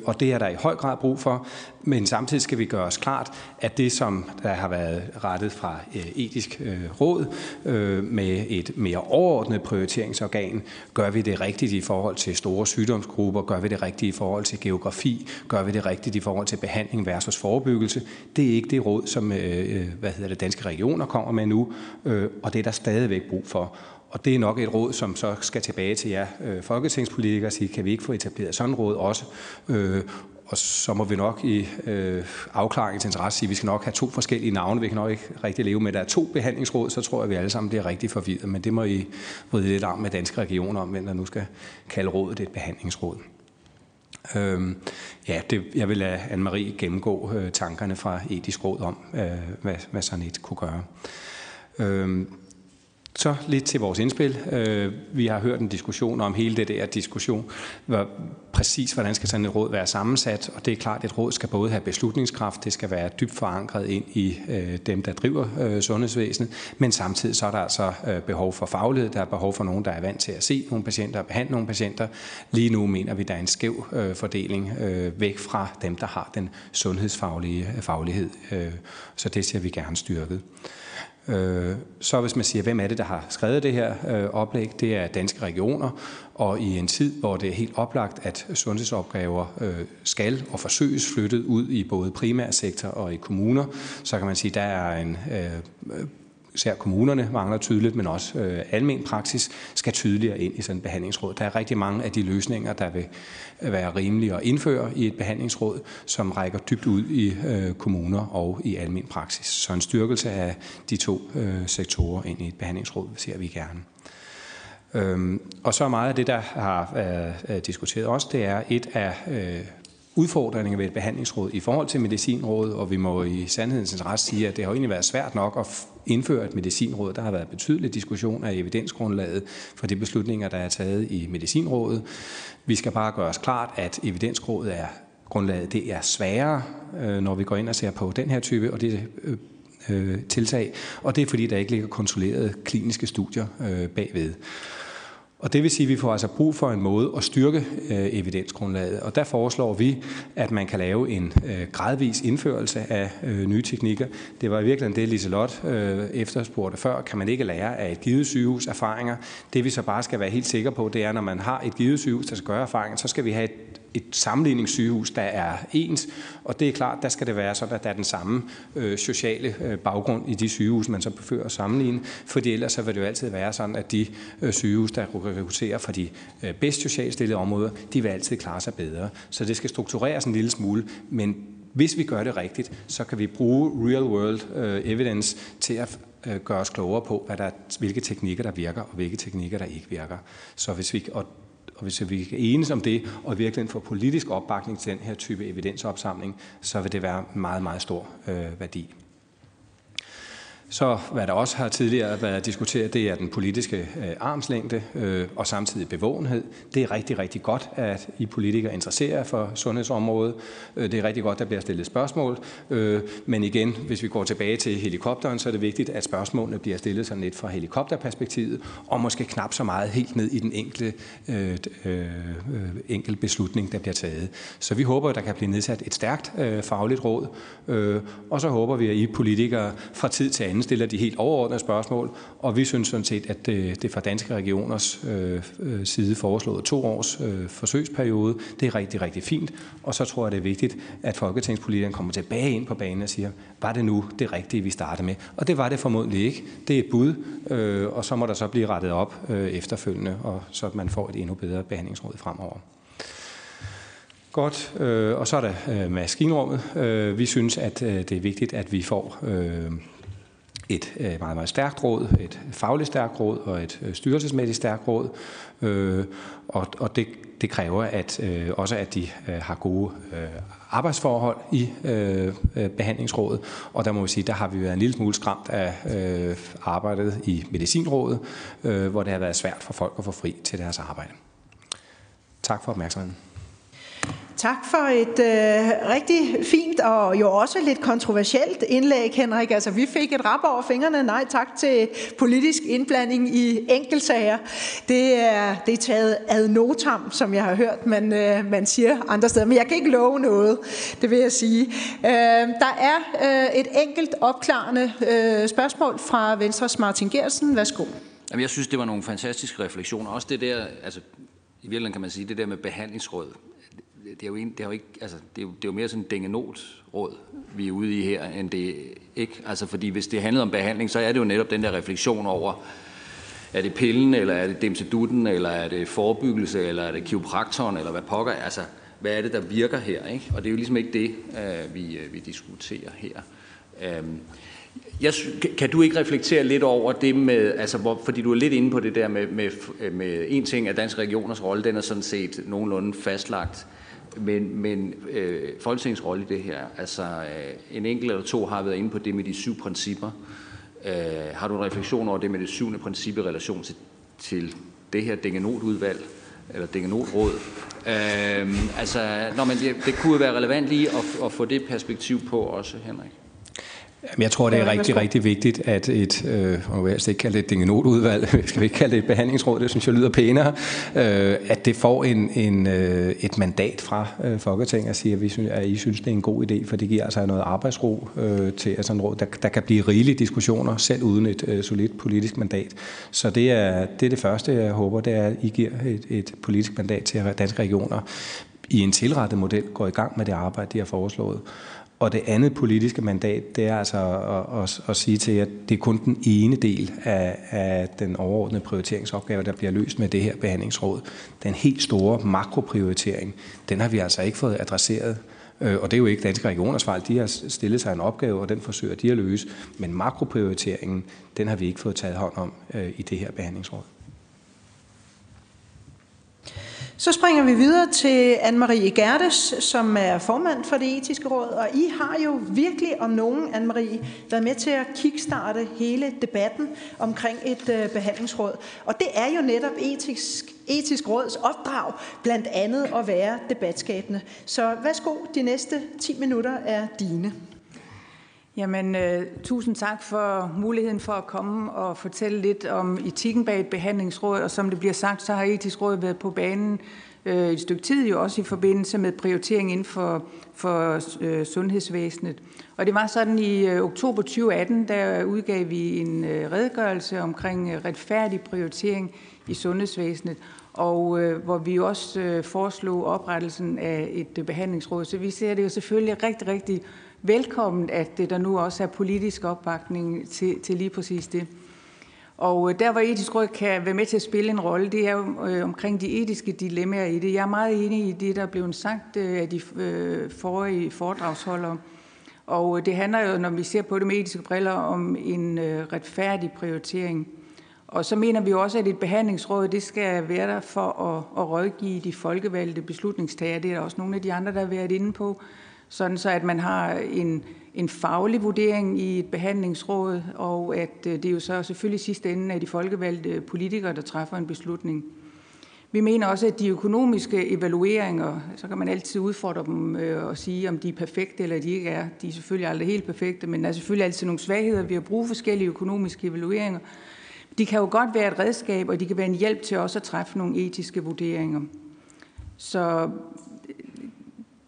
Og det er der i høj grad brug for. Men samtidig skal vi gøre os klart, at det, som der har været rettet fra øh, etisk øh, råd øh, med et mere overordnet prioriteringsorgan, gør vi det rigtigt i forhold til store sygdomsgrupper, gør vi det rigtigt i forhold til geografi, gør vi det rigtigt i forhold til behandling versus forebyggelse. Det er ikke det råd, som hvad hedder det, danske regioner kommer med nu, og det er der stadigvæk brug for. Og det er nok et råd, som så skal tilbage til jer øh, folketingspolitikere og sige, kan vi ikke få etableret sådan et råd også? Øh, og så må vi nok i øh, afklaringens interesse sige, at vi skal nok have to forskellige navne. Vi kan nok ikke rigtig leve med, at der er to behandlingsråd, så tror jeg, at vi alle sammen bliver rigtig forvirret. Men det må I bryde lidt om med danske regioner om, hvem der nu skal kalde rådet et behandlingsråd. Øhm, ja, det, jeg vil lade Anne-Marie gennemgå øh, tankerne fra etisk råd om, øh, hvad, hvad sådan et kunne gøre. Øhm, så lidt til vores indspil. Øh, vi har hørt en diskussion om hele det der diskussion, hvor præcis hvordan skal sådan et råd være sammensat, og det er klart, at et råd skal både have beslutningskraft, det skal være dybt forankret ind i øh, dem, der driver øh, sundhedsvæsenet, men samtidig så er der altså behov for faglighed, der er behov for nogen, der er vant til at se nogle patienter og behandle nogle patienter. Lige nu mener vi, der er en skæv fordeling væk fra dem, der har den sundhedsfaglige faglighed, så det ser vi gerne styrket. Øh, så hvis man siger, hvem er det, der har skrevet det her øh, oplæg, det er danske regioner, og i en tid, hvor det er helt oplagt, at sundhedsopgaver øh, skal og forsøges flyttet ud i både primærsektor og i kommuner, så kan man sige, at der er en øh, især kommunerne mangler tydeligt, men også øh, almen praksis skal tydeligere ind i sådan et behandlingsråd. Der er rigtig mange af de løsninger, der vil øh, være rimelige at indføre i et behandlingsråd, som rækker dybt ud i øh, kommuner og i almen praksis. Så en styrkelse af de to øh, sektorer ind i et behandlingsråd ser vi gerne. Øhm, og så meget af det, der har øh, øh diskuteret også, det er et af øh, udfordringer ved et behandlingsråd i forhold til medicinrådet, og vi må i sandhedens interesse sige, at det har egentlig været svært nok at indføre et medicinråd. Der har været betydelig diskussion af evidensgrundlaget for de beslutninger, der er taget i medicinrådet. Vi skal bare gøre os klart, at evidensgrundlaget er grundlaget det er sværere, øh, når vi går ind og ser på den her type og det øh, øh tiltag, og det er fordi, der ikke ligger kontrollerede kliniske studier øh, bagved. Og det vil sige, at vi får altså brug for en måde at styrke øh, evidensgrundlaget. Og der foreslår vi, at man kan lave en øh, gradvis indførelse af øh, nye teknikker. Det var i virkeligheden det, Liselot øh, efterspurgte før. Kan man ikke lære af et givet sygehus erfaringer? Det vi så bare skal være helt sikre på, det er, når man har et givet sygehus, der skal gøre erfaringer, så skal vi have et et sammenligningssygehus, der er ens, og det er klart, der skal det være sådan, at der er den samme øh, sociale øh, baggrund i de sygehus, man så befører at sammenligne, fordi ellers så vil det jo altid være sådan, at de øh, sygehus, der rekrutterer fra de øh, bedst socialt stillede områder, de vil altid klare sig bedre. Så det skal struktureres en lille smule, men hvis vi gør det rigtigt, så kan vi bruge real world øh, evidence til at øh, gøre os klogere på, hvad der, hvilke teknikker, der virker, og hvilke teknikker, der ikke virker. Så hvis vi, og og hvis vi kan enes om det, og virkelig få politisk opbakning til den her type evidensopsamling, så vil det være meget, meget stor øh, værdi. Så hvad der også har tidligere været diskuteret, det er den politiske øh, armslængde øh, og samtidig bevågenhed. Det er rigtig, rigtig godt, at I politikere interesserer for sundhedsområdet. Øh, det er rigtig godt, at der bliver stillet spørgsmål. Øh, men igen, hvis vi går tilbage til helikopteren, så er det vigtigt, at spørgsmålene bliver stillet sådan lidt fra helikopterperspektivet, og måske knap så meget helt ned i den enkelte, øh, øh, enkelte beslutning, der bliver taget. Så vi håber, at der kan blive nedsat et stærkt øh, fagligt råd, øh, og så håber vi, at I politikere fra tid til anden stiller de helt overordnede spørgsmål, og vi synes sådan set, at det, fra Danske Regioners øh, øh, side foreslået to års øh, forsøgsperiode, det er rigtig, rigtig fint, og så tror jeg, det er vigtigt, at folketingspolitikerne kommer tilbage ind på banen og siger, var det nu det rigtige, vi startede med? Og det var det formodentlig ikke. Det er et bud, og så må der så blive rettet op efterfølgende, og så man får et endnu bedre behandlingsråd fremover. Godt, øh, og så er der maskinrummet. Vi synes, at det er vigtigt, at vi får øh, et øh, meget, meget stærkt råd, et fagligt stærkt råd og et øh, styrelsesmæssigt stærkt råd. Øh, og og det, det kræver at øh, også, at de har gode arbejdsforhold i behandlingsrådet. Og der må vi sige, der har vi været en lille smule skræmt af arbejdet i medicinrådet, hvor det har været svært for folk at få fri til deres arbejde. Tak for opmærksomheden. Tak for et øh, rigtig fint og jo også lidt kontroversielt indlæg, Henrik. Altså, vi fik et rap over fingrene. Nej tak til politisk indblanding i enkeltsager. Det er, det er taget ad notam, som jeg har hørt, man, øh, man siger andre steder. Men jeg kan ikke love noget, det vil jeg sige. Øh, der er øh, et enkelt opklarende øh, spørgsmål fra Venstres Martin Gersen. Værsgo. Jamen, jeg synes, det var nogle fantastiske refleksioner. Også det der, altså i virkeligheden kan man sige, det der med behandlingsråd det er jo, en, det er jo ikke, altså, det er jo, det er jo mere sådan en råd, vi er ude i her, end det ikke, altså fordi hvis det handler om behandling, så er det jo netop den der refleksion over, er det pillen, eller er det demsedutten, eller er det forebyggelse, eller er det kiropraktoren, eller hvad pokker, altså hvad er det, der virker her, ikke? Og det er jo ligesom ikke det, uh, vi, uh, vi diskuterer her. Um, jeg, kan du ikke reflektere lidt over det med, altså hvor, fordi du er lidt inde på det der med, med, øh, med en ting at Dansk Regioners rolle, den er sådan set nogenlunde fastlagt. Men, men øh, Folketingets rolle i det her, altså øh, en enkelt eller to har været inde på det med de syv principper. Øh, har du en refleksion over det med det syvende princip i relation til, til det her Dengenot-udvalg, eller Dengenot-råd? Øh, altså, når man, det, det kunne være relevant lige at, at få det perspektiv på også, Henrik. Jeg tror, det er rigtig, rigtig vigtigt, at et, øh, og jeg ikke kalde det et dingenotudvalg, skal vi ikke kalde det et behandlingsråd, det synes jeg lyder pænere, øh, at det får en, en, øh, et mandat fra øh, Folketinget at sige, at, vi synes, at I synes, det er en god idé, for det giver altså noget arbejdsro øh, til at sådan råd. Der, der kan blive rigelige diskussioner, selv uden et øh, solidt politisk mandat. Så det er, det er det første, jeg håber, det er, at I giver et, et politisk mandat til danske regioner i en tilrettet model går i gang med det arbejde, de har foreslået. Og det andet politiske mandat, det er altså at, at, at sige til jer, at det er kun den ene del af, af den overordnede prioriteringsopgave, der bliver løst med det her behandlingsråd. Den helt store makroprioritering, den har vi altså ikke fået adresseret. Øh, og det er jo ikke Danske Regioners fejl. De har stillet sig en opgave, og den forsøger de at løse. Men makroprioriteringen, den har vi ikke fået taget hånd om øh, i det her behandlingsråd. Så springer vi videre til Anne-Marie Gerdes, som er formand for det etiske råd, og I har jo virkelig om nogen, Anne-Marie, været med til at kickstarte hele debatten omkring et øh, behandlingsråd. Og det er jo netop etisk, etisk råds opdrag, blandt andet at være debatskabende. Så værsgo, de næste 10 minutter er dine. Jamen, uh, tusind tak for muligheden for at komme og fortælle lidt om etikken bag et behandlingsråd. Og som det bliver sagt, så har etisk råd været på banen øh, et stykke tid, jo også i forbindelse med prioritering inden for, for øh, sundhedsvæsenet. Og det var sådan i øh, oktober 2018, der udgav vi en øh, redegørelse omkring øh, retfærdig prioritering i sundhedsvæsenet og hvor vi også foreslog oprettelsen af et behandlingsråd. Så vi ser det jo selvfølgelig rigtig, rigtig velkommen, at der nu også er politisk opbakning til, til lige præcis det. Og der, hvor etisk råd kan være med til at spille en rolle, det er jo omkring de etiske dilemmaer i det. Jeg er meget enig i det, der er blevet sagt af de forrige foredragsholdere. Og øh, det handler jo, når vi ser på det med etiske briller, om en øh, retfærdig prioritering. Og så mener vi også, at et behandlingsråd det skal være der for at, at rådgive de folkevalgte beslutningstager. Det er også nogle af de andre, der har været inde på sådan så at man har en, en faglig vurdering i et behandlingsråd, og at øh, det er jo så selvfølgelig sidste ende af de folkevalgte politikere, der træffer en beslutning. Vi mener også, at de økonomiske evalueringer, så kan man altid udfordre dem øh, og sige, om de er perfekte eller de ikke er. De er selvfølgelig aldrig helt perfekte, men der er selvfølgelig altid nogle svagheder Vi har brug for forskellige økonomiske evalueringer. De kan jo godt være et redskab, og de kan være en hjælp til også at træffe nogle etiske vurderinger. Så øh,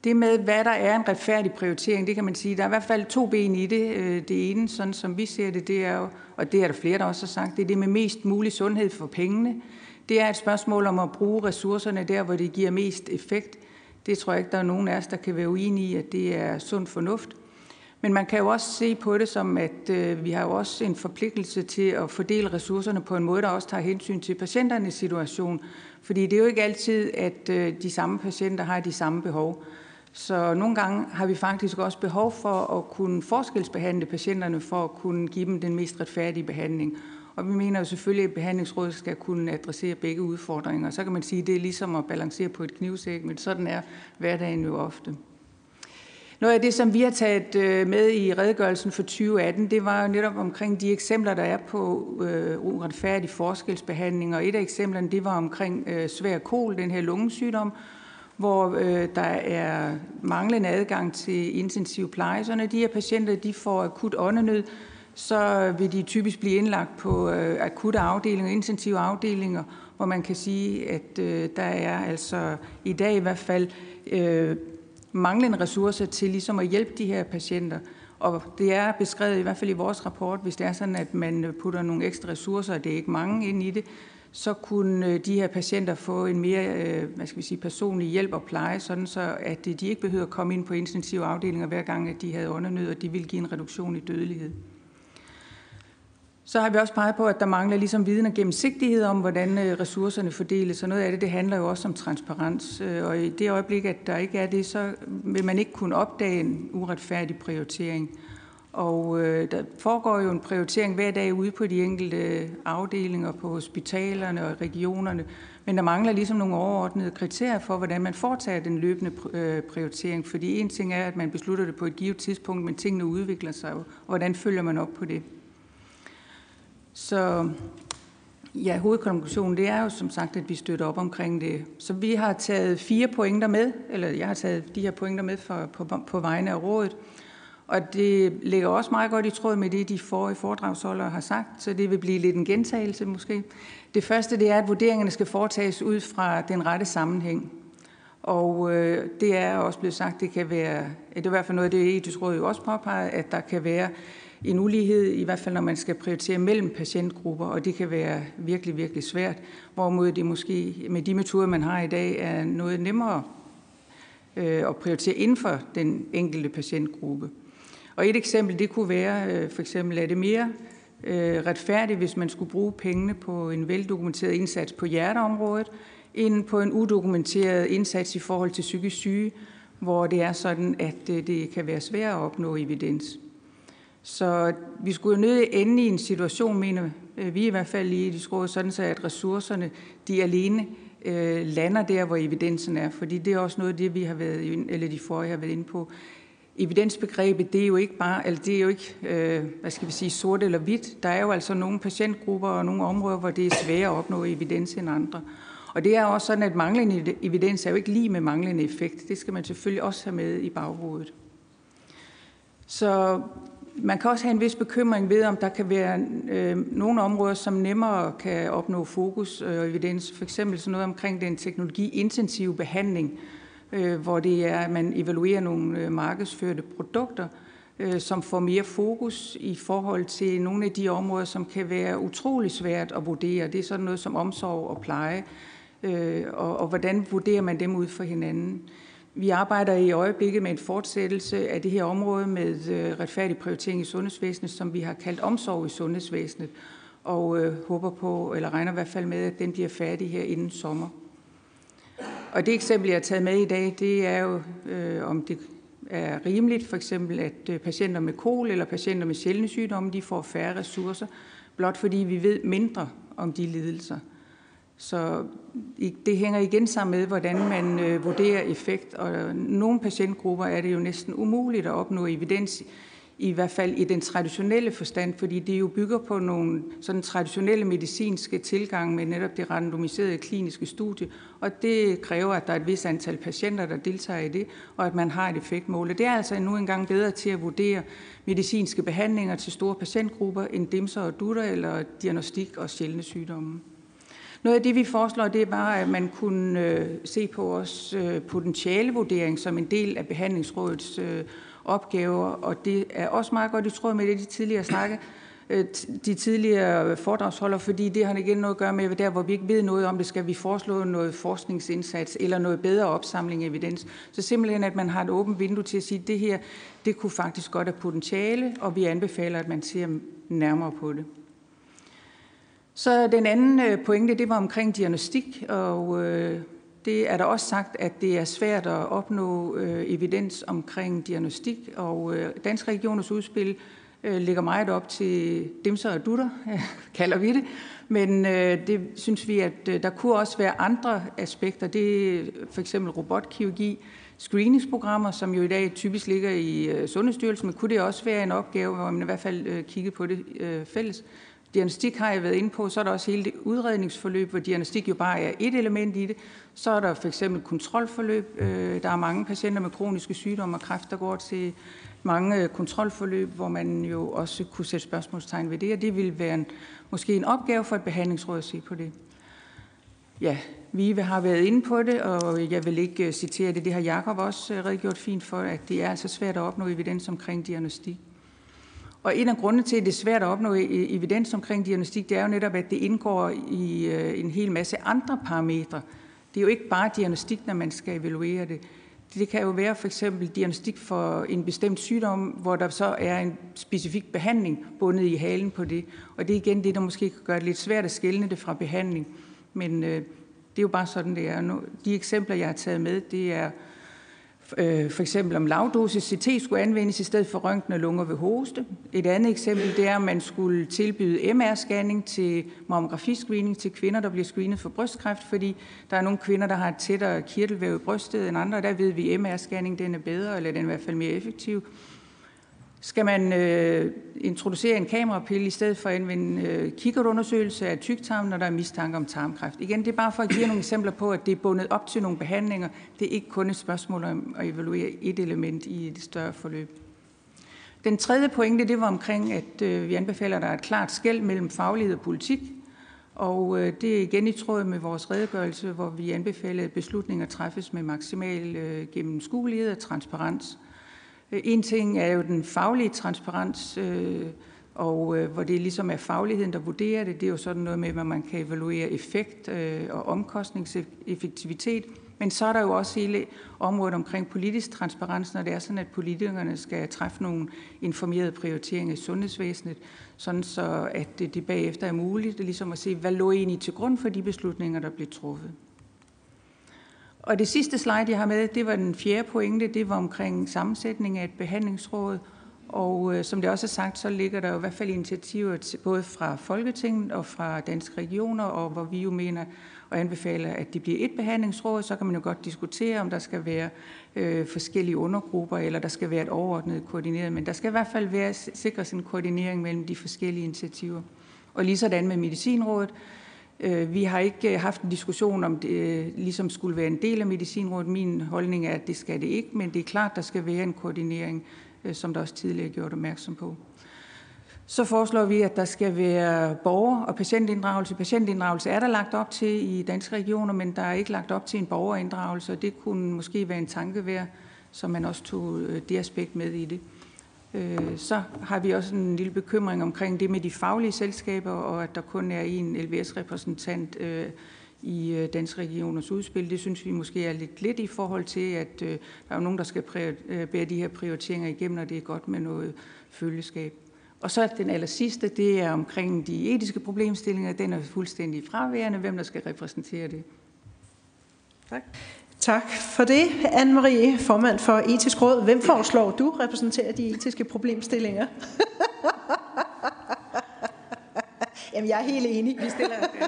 det med, hvad der er en retfærdig prioritering, det kan man sige, der er i hvert fald to ben i det. Øh, det ene, sådan som vi ser det, det er jo, og det er der flere, der også har sagt, det er det med mest mulig sundhed for pengene. Det er et spørgsmål om at bruge ressourcerne der, hvor det giver mest effekt. Det tror jeg ikke, der er nogen af os, der kan være uenige i, at det er sund fornuft. Men man kan jo også se på det som, at øh, vi har jo også en forpligtelse til at fordele ressourcerne på en måde, der også tager hensyn til patienternes situation. Fordi det er jo ikke altid, at øh, de samme patienter har de samme behov. Så nogle gange har vi faktisk også behov for at kunne forskelsbehandle patienterne for at kunne give dem den mest retfærdige behandling. Og vi mener jo selvfølgelig, at behandlingsrådet skal kunne adressere begge udfordringer. Så kan man sige, at det er ligesom at balancere på et knivsæk, men sådan er hverdagen jo ofte. Noget af det, som vi har taget øh, med i redegørelsen for 2018, det var jo netop omkring de eksempler, der er på øh, uretfærdig forskelsbehandling. Og et af eksemplerne, det var omkring øh, svær kol, den her lungesygdom, hvor øh, der er manglende adgang til intensiv pleje. Så når de her patienter de får akut åndenød, så vil de typisk blive indlagt på øh, akutte afdelinger, intensive afdelinger, hvor man kan sige, at øh, der er altså i dag i hvert fald øh, manglende ressourcer til ligesom at hjælpe de her patienter. Og det er beskrevet i hvert fald i vores rapport, hvis det er sådan, at man putter nogle ekstra ressourcer, og det er ikke mange ind i det, så kunne øh, de her patienter få en mere øh, hvad skal vi sige, personlig hjælp og pleje, sådan så at øh, de ikke behøver at komme ind på intensive afdelinger hver gang, at de havde undernød, og det ville give en reduktion i dødelighed. Så har vi også peget på, at der mangler ligesom viden og gennemsigtighed om, hvordan øh, ressourcerne fordeles, og noget af det, det handler jo også om transparens. Øh, og i det øjeblik, at der ikke er det, så vil man ikke kunne opdage en uretfærdig prioritering. Og øh, der foregår jo en prioritering hver dag ude på de enkelte øh, afdelinger på hospitalerne og regionerne, men der mangler ligesom nogle overordnede kriterier for, hvordan man foretager den løbende prioritering. Fordi en ting er, at man beslutter det på et givet tidspunkt, men tingene udvikler sig jo, og hvordan følger man op på det? Så ja, hovedkonklusionen det er jo som sagt, at vi støtter op omkring det. Så vi har taget fire pointer med, eller jeg har taget de her pointer med for, på, på vegne af rådet. Og det ligger også meget godt i tråd med det, de forrige foredragsholdere har sagt, så det vil blive lidt en gentagelse måske. Det første det er, at vurderingerne skal foretages ud fra den rette sammenhæng. Og øh, det er også blevet sagt, det kan være, det er i hvert fald noget, det etisk råd jo også påpeget, at der kan være en ulighed, i hvert fald når man skal prioritere mellem patientgrupper, og det kan være virkelig, virkelig svært. Hvorimod det måske med de metoder, man har i dag, er noget nemmere øh, at prioritere inden for den enkelte patientgruppe. Og et eksempel, det kunne være, øh, for eksempel, er det mere øh, retfærdigt, hvis man skulle bruge pengene på en veldokumenteret indsats på hjerteområdet, end på en udokumenteret indsats i forhold til psykisk syge, hvor det er sådan, at det kan være svært at opnå evidens. Så vi skulle jo nødt ende i en situation, mener øh, vi i hvert fald i de råd, sådan så at ressourcerne, de alene øh, lander der, hvor evidensen er. Fordi det er også noget af det, vi har været, eller de forrige har været inde på evidensbegrebet, det er jo ikke bare, altså det er jo ikke, øh, hvad skal vi sige, sort eller hvidt. Der er jo altså nogle patientgrupper og nogle områder, hvor det er sværere at opnå evidens end andre. Og det er også sådan, at manglende evidens er jo ikke lige med manglende effekt. Det skal man selvfølgelig også have med i baghovedet. Så man kan også have en vis bekymring ved, om der kan være øh, nogle områder, som nemmere kan opnå fokus og evidens. For eksempel sådan noget omkring den teknologiintensive behandling, øh, hvor det er, at man evaluerer nogle øh, markedsførte produkter, øh, som får mere fokus i forhold til nogle af de områder, som kan være utrolig svært at vurdere. Det er sådan noget som omsorg og pleje, øh, og, og hvordan vurderer man dem ud for hinanden. Vi arbejder i øjeblikket med en fortsættelse af det her område med øh, retfærdig prioritering i sundhedsvæsenet, som vi har kaldt omsorg i sundhedsvæsenet, og øh, håber på, eller regner i hvert fald med, at den bliver færdig her inden sommer. Og det eksempel, jeg har taget med i dag, det er jo, øh, om det er rimeligt, for eksempel, at øh, patienter med kol eller patienter med sjældne sygdomme, de får færre ressourcer, blot fordi vi ved mindre om de lidelser. Så det hænger igen sammen med, hvordan man øh, vurderer effekt, og nogle patientgrupper er det jo næsten umuligt at opnå evidens i hvert fald i den traditionelle forstand, fordi det jo bygger på nogle sådan traditionelle medicinske tilgang med netop det randomiserede kliniske studie, og det kræver, at der er et vis antal patienter, der deltager i det, og at man har et effektmål. Det er altså nu engang bedre til at vurdere medicinske behandlinger til store patientgrupper end dimser og dutter eller diagnostik og sjældne sygdomme. Noget af det, vi foreslår, det er bare, at man kunne øh, se på vores øh, vurdering som en del af behandlingsrådets øh, opgaver, og det er også meget godt i tråd med det, de tidligere snakke, øh, de tidligere foredragsholder, fordi det har igen noget at gøre med, der hvor vi ikke ved noget om det, skal vi foreslå noget forskningsindsats eller noget bedre opsamling af evidens. Så simpelthen, at man har et åbent vindue til at sige, at det her, det kunne faktisk godt have potentiale, og vi anbefaler, at man ser nærmere på det. Så den anden øh, pointe, det var omkring diagnostik, og øh, det er der også sagt, at det er svært at opnå øh, evidens omkring diagnostik, og øh, Dansk Regioners udspil øh, ligger meget op til dimser og dutter, kalder vi det. Men øh, det synes vi, at øh, der kunne også være andre aspekter. Det er for eksempel robotkirurgi, screeningsprogrammer, som jo i dag typisk ligger i øh, Sundhedsstyrelsen, men kunne det også være en opgave, hvor man i hvert fald øh, kiggede på det fælles. Diagnostik har jeg været inde på, så er der også hele det udredningsforløb, hvor diagnostik jo bare er et element i det. Så er der for eksempel kontrolforløb. Øh, der er mange patienter med kroniske sygdomme og kræft, der går til mange øh, kontrolforløb, hvor man jo også kunne sætte spørgsmålstegn ved det, og det vil være en, måske en opgave for et behandlingsråd at se på det. Ja, vi har været inde på det, og jeg vil ikke øh, citere det. Det har Jakob også redegjort fint for, at det er altså svært at opnå evidens omkring diagnostik. Og en af grundene til, at det er svært at opnå e-, evidens omkring diagnostik, det er jo netop, at det indgår i øh, en hel masse andre parametre. Det er jo ikke bare diagnostik, når man skal evaluere det. Det kan jo være for eksempel diagnostik for en bestemt sygdom, hvor der så er en specifik behandling bundet i halen på det. Og det er igen det, der måske kan gøre det lidt svært at skelne det fra behandling. Men øh, det er jo bare sådan, det er. De eksempler, jeg har taget med, det er Øh, for eksempel om lavdosis CT skulle anvendes i stedet for røntgen af lunger ved hoste. Et andet eksempel det er, at man skulle tilbyde MR-scanning til mammografiscreening til kvinder, der bliver screenet for brystkræft, fordi der er nogle kvinder, der har et tættere kirtelvæv i brystet end andre, og der ved vi, at MR-scanning den er bedre, eller den er i hvert fald mere effektiv. Skal man øh, introducere en kamerapille i stedet for at anvende øh, kikkertundersøgelse af tyktarmen, når der er mistanke om tarmkræft? Igen, det er bare for at give nogle eksempler på, at det er bundet op til nogle behandlinger. Det er ikke kun et spørgsmål om at evaluere et element i et større forløb. Den tredje pointe, det var omkring, at øh, vi anbefaler, at der er et klart skæld mellem faglighed og politik. Og øh, det er igen i tråd med vores redegørelse, hvor vi anbefaler, at beslutninger træffes med maksimal øh, gennemskuelighed og transparens. Øh, en ting er jo den faglige transparens, øh, og øh, hvor det ligesom er fagligheden, der vurderer det. Det er jo sådan noget med, at man kan evaluere effekt øh, og omkostningseffektivitet. Men så er der jo også hele området omkring politisk transparens, når det er sådan, at politikerne skal træffe nogle informerede prioriteringer i sundhedsvæsenet, sådan så at det, bagefter er muligt ligesom at se, hvad lå egentlig til grund for de beslutninger, der blev truffet. Og det sidste slide, jeg har med, det var den fjerde pointe, det var omkring sammensætning af et behandlingsråd. Og øh, som det også er sagt, så ligger der jo i hvert fald initiativer til, både fra Folketinget og fra danske regioner, og hvor vi jo mener og anbefaler, at det bliver et behandlingsråd. Så kan man jo godt diskutere, om der skal være øh, forskellige undergrupper, eller der skal være et overordnet koordineret. Men der skal i hvert fald være sikres en koordinering mellem de forskellige initiativer. Og lige sådan med Medicinrådet, Øh, vi har ikke øh, haft en diskussion om det øh, ligesom skulle være en del af medicinrådet. Min holdning er, at det skal det ikke, men det er klart, der skal være en koordinering, som der også tidligere gjort opmærksom på. Så foreslår vi, at der skal være borger- og patientinddragelse. Patientinddragelse er der lagt op til i danske regioner, men der er ikke lagt op til en borgerinddragelse, og det kunne måske være en tanke værd, så man også tog det aspekt med i det. Øh, så har vi også en lille bekymring omkring det med de faglige selskaber, og at der kun er en LVS-repræsentant øh, i øh, Danske Regioners udspil. Det synes vi måske er lidt lidt i forhold til, at øh, der er nogen, der skal øh, bære de her prioriteringer igennem, og det er godt med noget følgeskab. Og så den aller sidste, det er omkring de etiske problemstillinger. Den er fuldstændig fraværende, hvem der skal repræsentere det. Tak. Tak for det, Anne-Marie, formand for Etisk Råd. Hvem foreslår du repræsenterer de etiske problemstillinger? Jamen, jeg er helt enig. Vi stiller ja.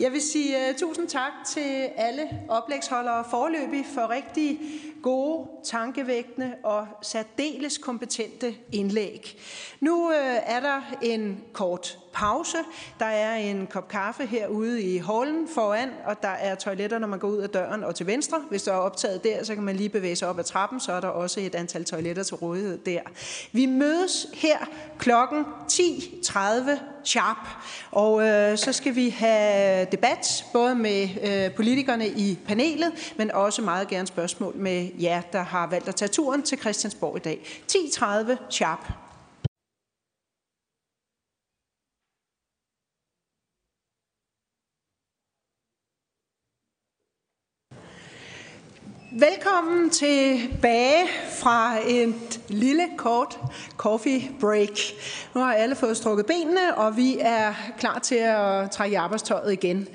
Jeg vil sige uh, tusind tak til alle oplægsholdere forløbig for rigtig gode, tankevægtende og særdeles kompetente indlæg. Nu uh, er der en kort pause. Der er en kop kaffe herude i hallen foran, og der er toiletter, når man går ud af døren og til venstre. Hvis der er optaget der, så kan man lige bevæge sig op ad trappen, så er der også et antal toiletter til rådighed der. Vi mødes her klokken 10.30 sharp, og øh, så skal vi have debat, både med øh, politikerne i panelet, men også meget gerne spørgsmål med jer, der har valgt at tage turen til Christiansborg i dag. 10.30 sharp. Velkommen tilbage fra et lille kort coffee break. Nu har alle fået strukket benene, og vi er klar til at trække arbejdstøjet igen.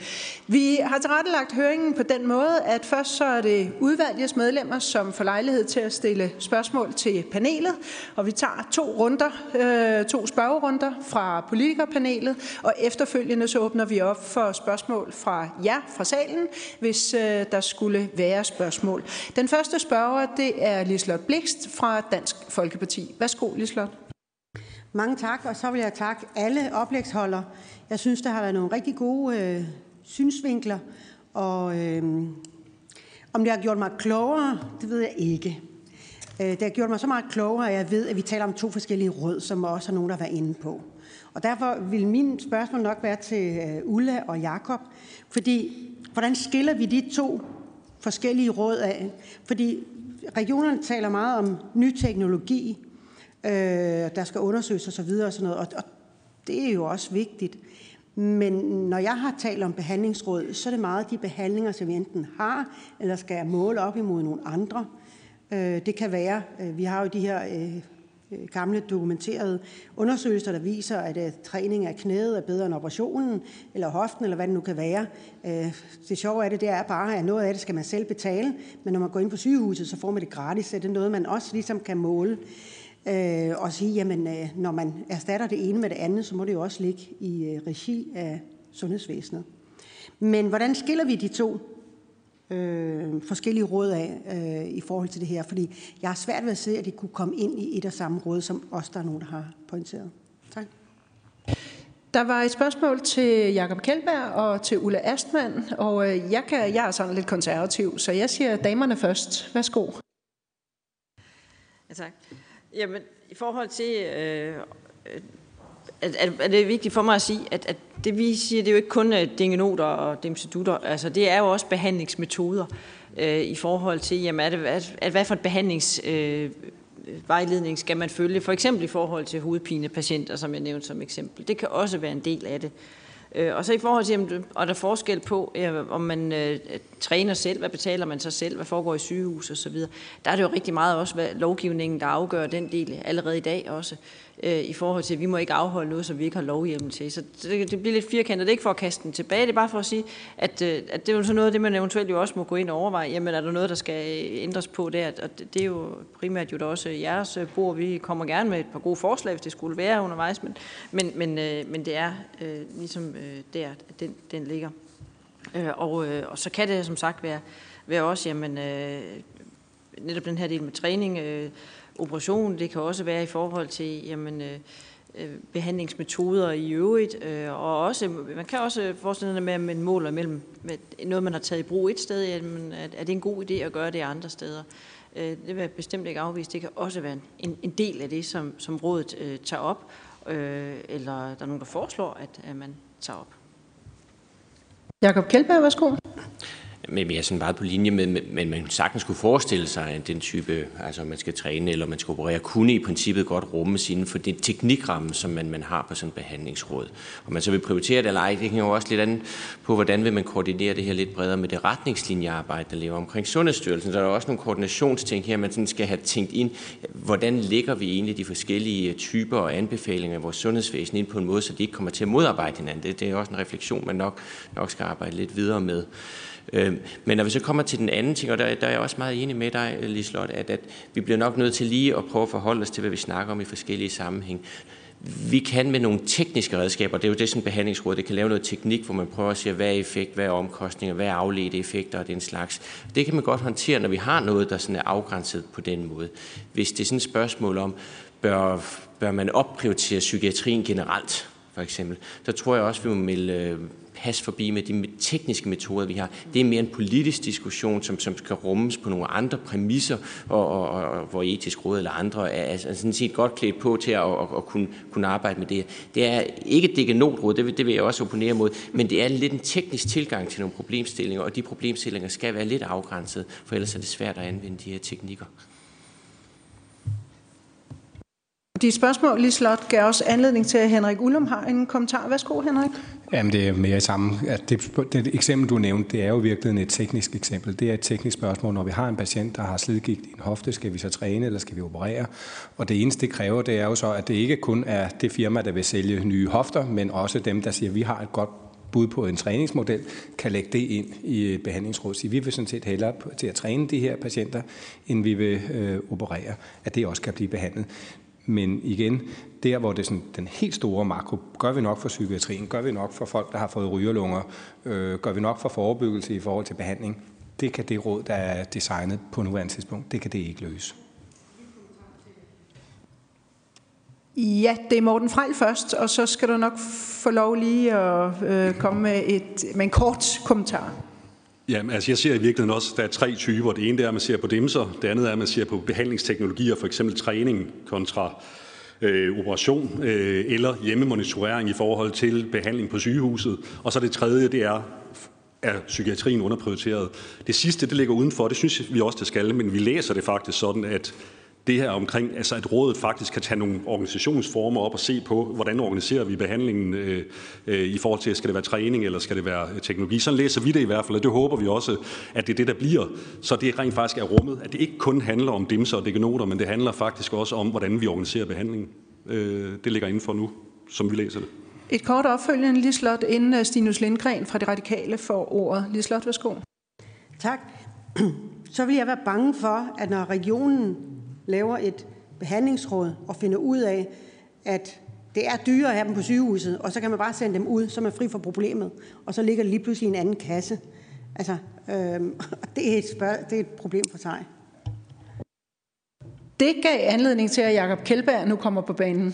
Vi har tilrettelagt høringen på den måde, at først så er det udvalgets medlemmer, som får lejlighed til at stille spørgsmål til panelet, og vi tager to runder, øh, to spørgerunder fra politikerpanelet, og efterfølgende så åbner vi op for spørgsmål fra jer fra salen, hvis øh, der skulle være spørgsmål. Den første spørger, det er Lislot Blikst fra Dansk Folkeparti. Værsgo, Lislot. Mange tak, og så vil jeg takke alle oplægsholdere. Jeg synes, der har været nogle rigtig gode øh, synsvinkler, og øh, om det har gjort mig klogere, det ved jeg ikke. Øh, det har gjort mig så meget klogere, at jeg ved, at vi taler om to forskellige råd, som også er nogen, der har været inde på. Og derfor vil min spørgsmål nok være til øh, Ulla og Jakob, fordi hvordan skiller vi de to forskellige råd af. Fordi regionerne taler meget om ny teknologi, øh, der skal undersøges osv. Og, sådan noget, og, og det er jo også vigtigt. Men når jeg har talt om behandlingsråd, så er det meget de behandlinger, som vi enten har, eller skal måle op imod nogle andre. Øh, det kan være, øh, vi har jo de her øh, Øh, gamle dokumenterede undersøgelser, der viser, at øh, træning af knæet er bedre end operationen, eller hoften, eller hvad det nu kan være. Øh, det sjove af det, det er bare, at noget af det skal man selv betale, men når man går ind på sygehuset, så får man det gratis. Så det er noget, man også ligesom kan måle. Uh, og sige, jamen, når man erstatter det ene med det andet, så må det jo også ligge i regi af sundhedsvæsenet. Men hvordan skiller vi de to? Øh, forskellige råd af øh, i forhold til det her, fordi jeg har svært ved at se, at det kunne komme ind i et og samme råd, som os, der er nogen, der har pointeret. Tak. Der var et spørgsmål til Jakob Kjeldberg og til Ulla Astmann, og øh, jeg, kan, jeg er sådan lidt konservativ, så jeg siger damerne først. Værsgo. Ja, tak. Jamen, i forhold til, øh, at, at, at det er vigtigt for mig at sige, at, at det vi siger, det er jo ikke kun dingenoter og demsedutter, altså det er jo også behandlingsmetoder øh, i forhold til, jamen, er det, at, at hvad for et behandlings... Øh, vejledning skal man følge, for eksempel i forhold til hovedpinepatienter, som jeg nævnte som eksempel. Det kan også være en del af det. Øh, og så i forhold til, og der er forskel på, øh, om man øh, træner selv, hvad betaler man sig selv, hvad foregår i sygehus og så videre. Der er det jo rigtig meget også hvad lovgivningen, der afgør den del allerede i dag også Øh, i forhold til, at vi må ikke afholde noget, som vi ikke har lovhjemmel til. Så det, det bliver lidt firkantet. Det er ikke for at kaste den tilbage, det er bare for at sige, at, øh, at det er jo sådan noget af det, man eventuelt jo også må gå ind og overveje. Jamen, er der noget, der skal øh, ændres på der? Og det, det er jo primært jo da også jeres øh, bord. Vi kommer gerne med et par gode forslag, hvis det skulle være undervejs, men, men, men, øh, men det er øh, ligesom øh, der, at den, den ligger. Øh, og, øh, og så kan det som sagt være, være også, jamen, øh, netop den her del med træning, øh, operation. Det kan også være i forhold til jamen, øh, øh, behandlingsmetoder i øvrigt. Øh, og også, man kan også forestille sig med, med måler mellem med noget, man har taget i brug et sted, jamen, er det en god idé at gøre det andre steder. Øh, det vil jeg bestemt ikke afvise. Det kan også være en, en del af det, som, som rådet øh, tager op, øh, eller der er nogen, der foreslår, at, at man tager op. Jakob Kjeldberg, værsgo. Men jeg er sådan meget på linje med, men man sagtens kunne forestille sig, at den type, altså man skal træne eller man skal operere, kunne i princippet godt rummes inden for det teknikramme, som man, man har på sådan et behandlingsråd. Og man så vil prioritere det eller ej, det hænger jo også lidt an på, hvordan vil man koordinere det her lidt bredere med det retningslinjearbejde, der lever omkring Sundhedsstyrelsen. Så der er også nogle koordinationsting her, man sådan skal have tænkt ind, hvordan lægger vi egentlig de forskellige øh, typer og anbefalinger af vores sundhedsvæsen ind på en måde, så de ikke kommer til at modarbejde hinanden. Det, det er også en refleksion, man nok, nok skal arbejde lidt videre med. Øh, men når vi så kommer til den anden ting, og der, der er jeg også meget enig med dig, øh, Lislot, at, at vi bliver nok nødt til lige at prøve at forholde os til, hvad vi snakker om i forskellige sammenhæng. Vi kan med nogle tekniske redskaber, det er jo det, som behandlingsrådet det kan lave noget teknik, hvor man prøver at se, hvad er effekt, hvad er omkostninger, hvad er afledte effekter og den slags. Det kan man godt håndtere, når vi har noget, der sådan er afgrænset på den måde. Hvis det er sådan et spørgsmål om, bør, bør man opprioritere psykiatrien generelt, for eksempel, så tror jeg også, vi må melde øh, passe forbi med de tekniske metoder, vi har. Det er mere en politisk diskussion, som, som skal rummes på nogle andre præmisser, og, og, og hvor etisk råd eller andre er, er sådan set godt klædt på til at, at, at kunne, kunne arbejde med det. Det er ikke et degenotråd, det, det vil jeg også opponere mod, men det er lidt en teknisk tilgang til nogle problemstillinger, og de problemstillinger skal være lidt afgrænset, for ellers er det svært at anvende de her teknikker. De spørgsmål, Lislot, gav også anledning til, at Henrik Ullum har en kommentar. Værsgo, Henrik. Jamen, det er mere i samme. At det, det eksempel, du nævnte, det er jo virkelig et teknisk eksempel. Det er et teknisk spørgsmål. Når vi har en patient, der har slidgigt i en hofte, skal vi så træne, eller skal vi operere? Og det eneste, det kræver, det er jo så, at det ikke kun er det firma, der vil sælge nye hofter, men også dem, der siger, at vi har et godt bud på en træningsmodel, kan lægge det ind i øh, behandlingsrådet. behandlingsråd. Så vi vil sådan set hellere til at træne de her patienter, end vi vil øh, operere, at det også kan blive behandlet. Men igen, der hvor det er sådan, den helt store makro, gør vi nok for psykiatrien, gør vi nok for folk, der har fået rygerlunger, øh, gør vi nok for forebyggelse i forhold til behandling, det kan det råd, der er designet på nuværende tidspunkt, det kan det ikke løse. Ja, det er Morten Frejl først, og så skal du nok få lov lige at øh, komme med, et, med en kort kommentar. Ja, altså jeg ser i virkeligheden også, at der er tre typer. Det ene er, at man ser på dimser. Det andet er, at man ser på behandlingsteknologier, for eksempel træning kontra øh, operation øh, eller hjemmemonitorering i forhold til behandling på sygehuset. Og så det tredje, det er, er psykiatrien underprioriteret. Det sidste, det ligger udenfor, det synes vi også, det skal, men vi læser det faktisk sådan, at det her omkring, altså at rådet faktisk kan tage nogle organisationsformer op og se på, hvordan organiserer vi behandlingen øh, øh, i forhold til, skal det være træning eller skal det være teknologi. Sådan læser vi det i hvert fald, og det håber vi også, at det er det, der bliver. Så det rent faktisk er rummet, at det ikke kun handler om dimser og degenoter, men det handler faktisk også om, hvordan vi organiserer behandlingen. Øh, det ligger inden for nu, som vi læser det. Et kort opfølgende, Lislot, inden øh, Stinus Lindgren fra De Radikale får ordet. Lislot, værsgo. Tak. Så vil jeg være bange for, at når regionen laver et behandlingsråd og finder ud af, at det er dyrere at have dem på sygehuset, og så kan man bare sende dem ud, så er man fri for problemet, og så ligger det lige pludselig i en anden kasse. Altså, øh, det, er et spørg- det er et problem for sig. Det gav anledning til, at Jakob Kjeldberg nu kommer på banen.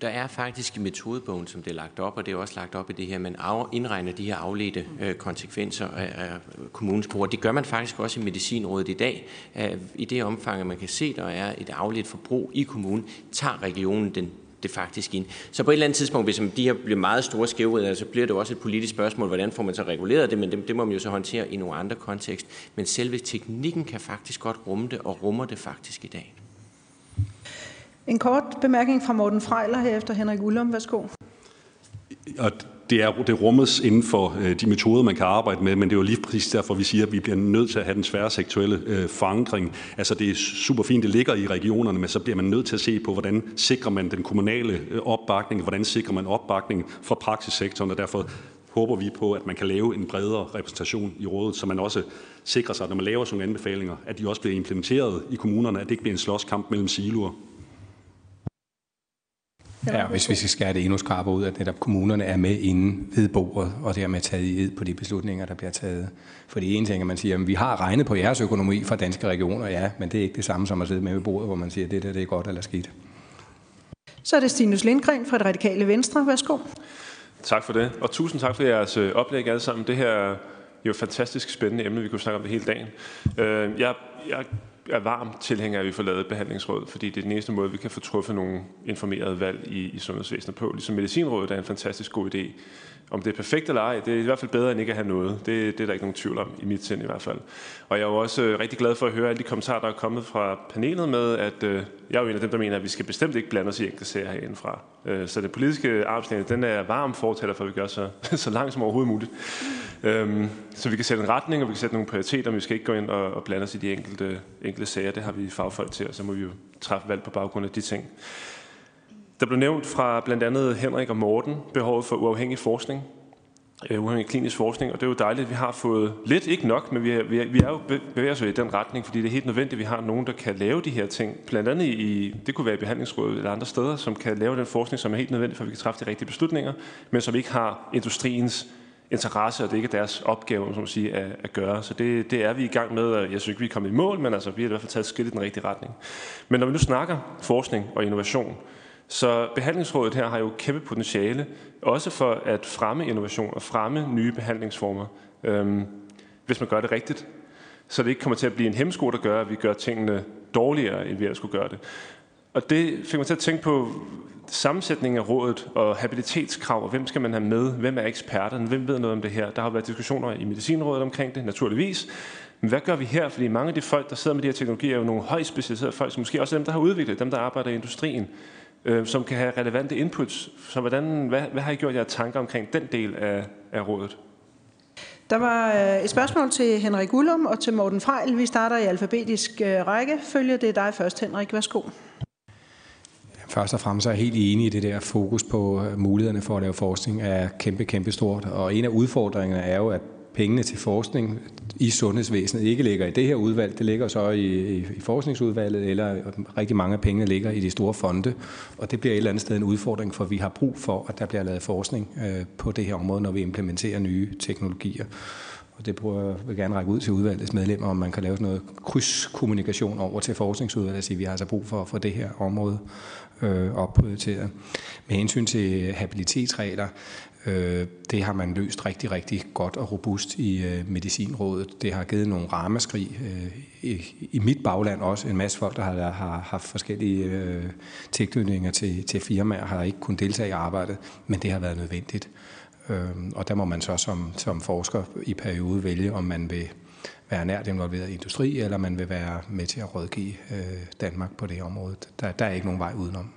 Der er faktisk i metodebogen, som det er lagt op, og det er også lagt op i det her, man indregner de her afledte øh, konsekvenser af, af kommunens brug. Det gør man faktisk også i Medicinrådet i dag. At I det omfang, at man kan se, der er et afledt forbrug i kommunen, tager regionen den det faktisk ind. Så på et eller andet tidspunkt, hvis de her bliver meget store skævheder, så bliver det også et politisk spørgsmål, hvordan får man så reguleret det, men det, det må man jo så håndtere i nogle andre kontekst. Men selve teknikken kan faktisk godt rumme det, og rummer det faktisk i dag. En kort bemærkning fra Morten Frejler herefter Henrik Ullum. Værsgo. Og det, er, det rummes inden for øh, de metoder, man kan arbejde med, men det er jo lige præcis derfor, vi siger, at vi bliver nødt til at have den svære seksuelle øh, forankring. Altså det er super fint, det ligger i regionerne, men så bliver man nødt til at se på, hvordan sikrer man den kommunale øh, opbakning, hvordan sikrer man opbakning for praksissektoren, og derfor håber vi på, at man kan lave en bredere repræsentation i rådet, så man også sikrer sig, at når man laver sådan nogle anbefalinger, at de også bliver implementeret i kommunerne, at det ikke bliver en slåskamp mellem siloer. Ja, hvis vi skal skære det endnu skarpere ud, at netop kommunerne er med inde ved bordet, og dermed taget i ed på de beslutninger, der bliver taget. For det ene ting, at man siger, at vi har regnet på jeres økonomi fra danske regioner, ja, men det er ikke det samme som at sidde med ved bordet, hvor man siger, at det der det er godt eller skidt. Så er det Stinus Lindgren fra det radikale Venstre. Værsgo. Tak for det, og tusind tak for jeres øh, oplæg alle sammen. Det her er jo et fantastisk spændende emne, vi kunne snakke om det hele dagen. Øh, jeg, jeg er varm tilhænger af, at vi får lavet behandlingsråd, fordi det er den eneste måde, vi kan få truffet nogle informerede valg i, i sundhedsvæsenet på. Ligesom medicinrådet er en fantastisk god idé. Om det er perfekt eller ej, det er i hvert fald bedre end ikke at have noget. Det, det er der ikke nogen tvivl om, i mit sind i hvert fald. Og jeg er jo også øh, rigtig glad for at høre alle de kommentarer, der er kommet fra panelet med, at øh, jeg er jo en af dem, der mener, at vi skal bestemt ikke blande os i enkelte sager herindefra. Øh, så det politiske armslængde, den er varm fortæller for, at vi gør så, så langt som overhovedet muligt. Øh, så vi kan sætte en retning, og vi kan sætte nogle prioriteter, men vi skal ikke gå ind og, og blande os i de enkelte, enkelte sager. Det har vi fagfolk til, og så må vi jo træffe valg på baggrund af de ting. Der blev nævnt fra blandt andet Henrik og Morten behovet for uafhængig forskning, øh, uafhængig klinisk forskning, og det er jo dejligt, at vi har fået lidt, ikke nok, men vi er, vi er, vi er jo bevæger os i den retning, fordi det er helt nødvendigt, at vi har nogen, der kan lave de her ting, blandt andet i, det kunne være i behandlingsrådet eller andre steder, som kan lave den forskning, som er helt nødvendig, for at vi kan træffe de rigtige beslutninger, men som ikke har industriens interesse, og det ikke er deres opgave som man sige, at, at gøre. Så det, det er vi i gang med, og jeg synes ikke, vi er kommet i mål, men altså, vi har i hvert fald taget skridt i den rigtige retning. Men når vi nu snakker forskning og innovation, så behandlingsrådet her har jo kæmpe potentiale, også for at fremme innovation og fremme nye behandlingsformer, øhm, hvis man gør det rigtigt. Så det ikke kommer til at blive en hemsko, der gør, at vi gør tingene dårligere, end vi ellers skulle gøre det. Og det fik mig til at tænke på sammensætningen af rådet og habilitetskrav, og hvem skal man have med? Hvem er eksperterne? Hvem ved noget om det her? Der har været diskussioner i Medicinrådet omkring det, naturligvis. Men hvad gør vi her? Fordi mange af de folk, der sidder med de her teknologier, er jo nogle højt specialiserede folk, som måske også er dem, der har udviklet, dem, der arbejder i industrien, øh, som kan have relevante inputs. Så hvordan, hvad, hvad har I gjort jer tanker omkring den del af, af rådet? Der var øh, et spørgsmål til Henrik Ullum og til Morten Frejl. Vi starter i alfabetisk øh, række. Følger det dig først, Henrik. Værsgo. Først og fremmest er jeg helt enig i det der fokus på øh, mulighederne for at lave forskning er kæmpe, kæmpe stort. Og en af udfordringerne er jo, at pengene til forskning i sundhedsvæsenet ikke ligger i det her udvalg. Det ligger så i, i, i forskningsudvalget, eller rigtig mange af pengene ligger i de store fonde. Og det bliver et eller andet sted en udfordring, for vi har brug for, at der bliver lavet forskning øh, på det her område, når vi implementerer nye teknologier. Og det prøver jeg vil gerne række ud til udvalgets medlemmer, om man kan lave sådan noget krydskommunikation over til forskningsudvalget og sige, at vi har altså brug for, at få det her område øh, opprioriteret. Med hensyn til habilitetsregler, Øh, det har man løst rigtig, rigtig godt og robust i øh, Medicinrådet. Det har givet nogle ramaskrig øh, i, i mit bagland også. En masse folk, der har, har haft forskellige tilknytninger til, til firmaer, har ikke kunnet deltage i arbejdet, men det har været nødvendigt. Og der må man så som, som forsker i periode vælge, om man vil være nært involveret i industri, eller man vil være med til at rådgive Danmark på det område. Der, der er ikke nogen vej udenom.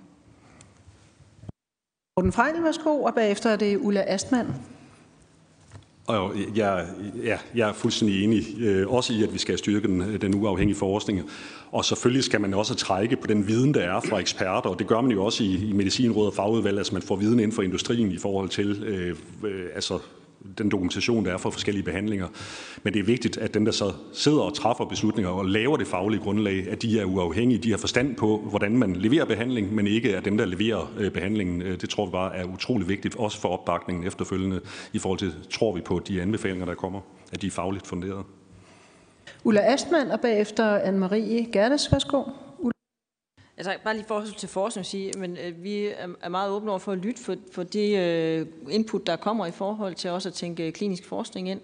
Morten Frejl, værsgo, og bagefter er det Ulla Astmann. Og jeg, ja, jeg er fuldstændig enig, øh, også i, at vi skal styrke den, øh, den uafhængige forskning. Og selvfølgelig skal man også trække på den viden, der er fra eksperter, og det gør man jo også i, i Medicinrådet og fagudvalg, altså man får viden inden for industrien i forhold til, øh, øh, altså den dokumentation, der er for forskellige behandlinger. Men det er vigtigt, at dem, der så sidder og træffer beslutninger og laver det faglige grundlag, at de er uafhængige, de har forstand på, hvordan man leverer behandling, men ikke er dem, der leverer øh, behandlingen. Øh, det tror vi bare er utrolig vigtigt, også for opbakningen efterfølgende, i forhold til, tror vi på de anbefalinger, der kommer, at de er fagligt funderet. Ulla Astman og bagefter Anne-Marie Gerdes. Værsgo. Altså, bare lige forhold til forskning sige, men øh, vi er meget åbne over for at lytte for, for det øh, input, der kommer i forhold til også at tænke klinisk forskning ind,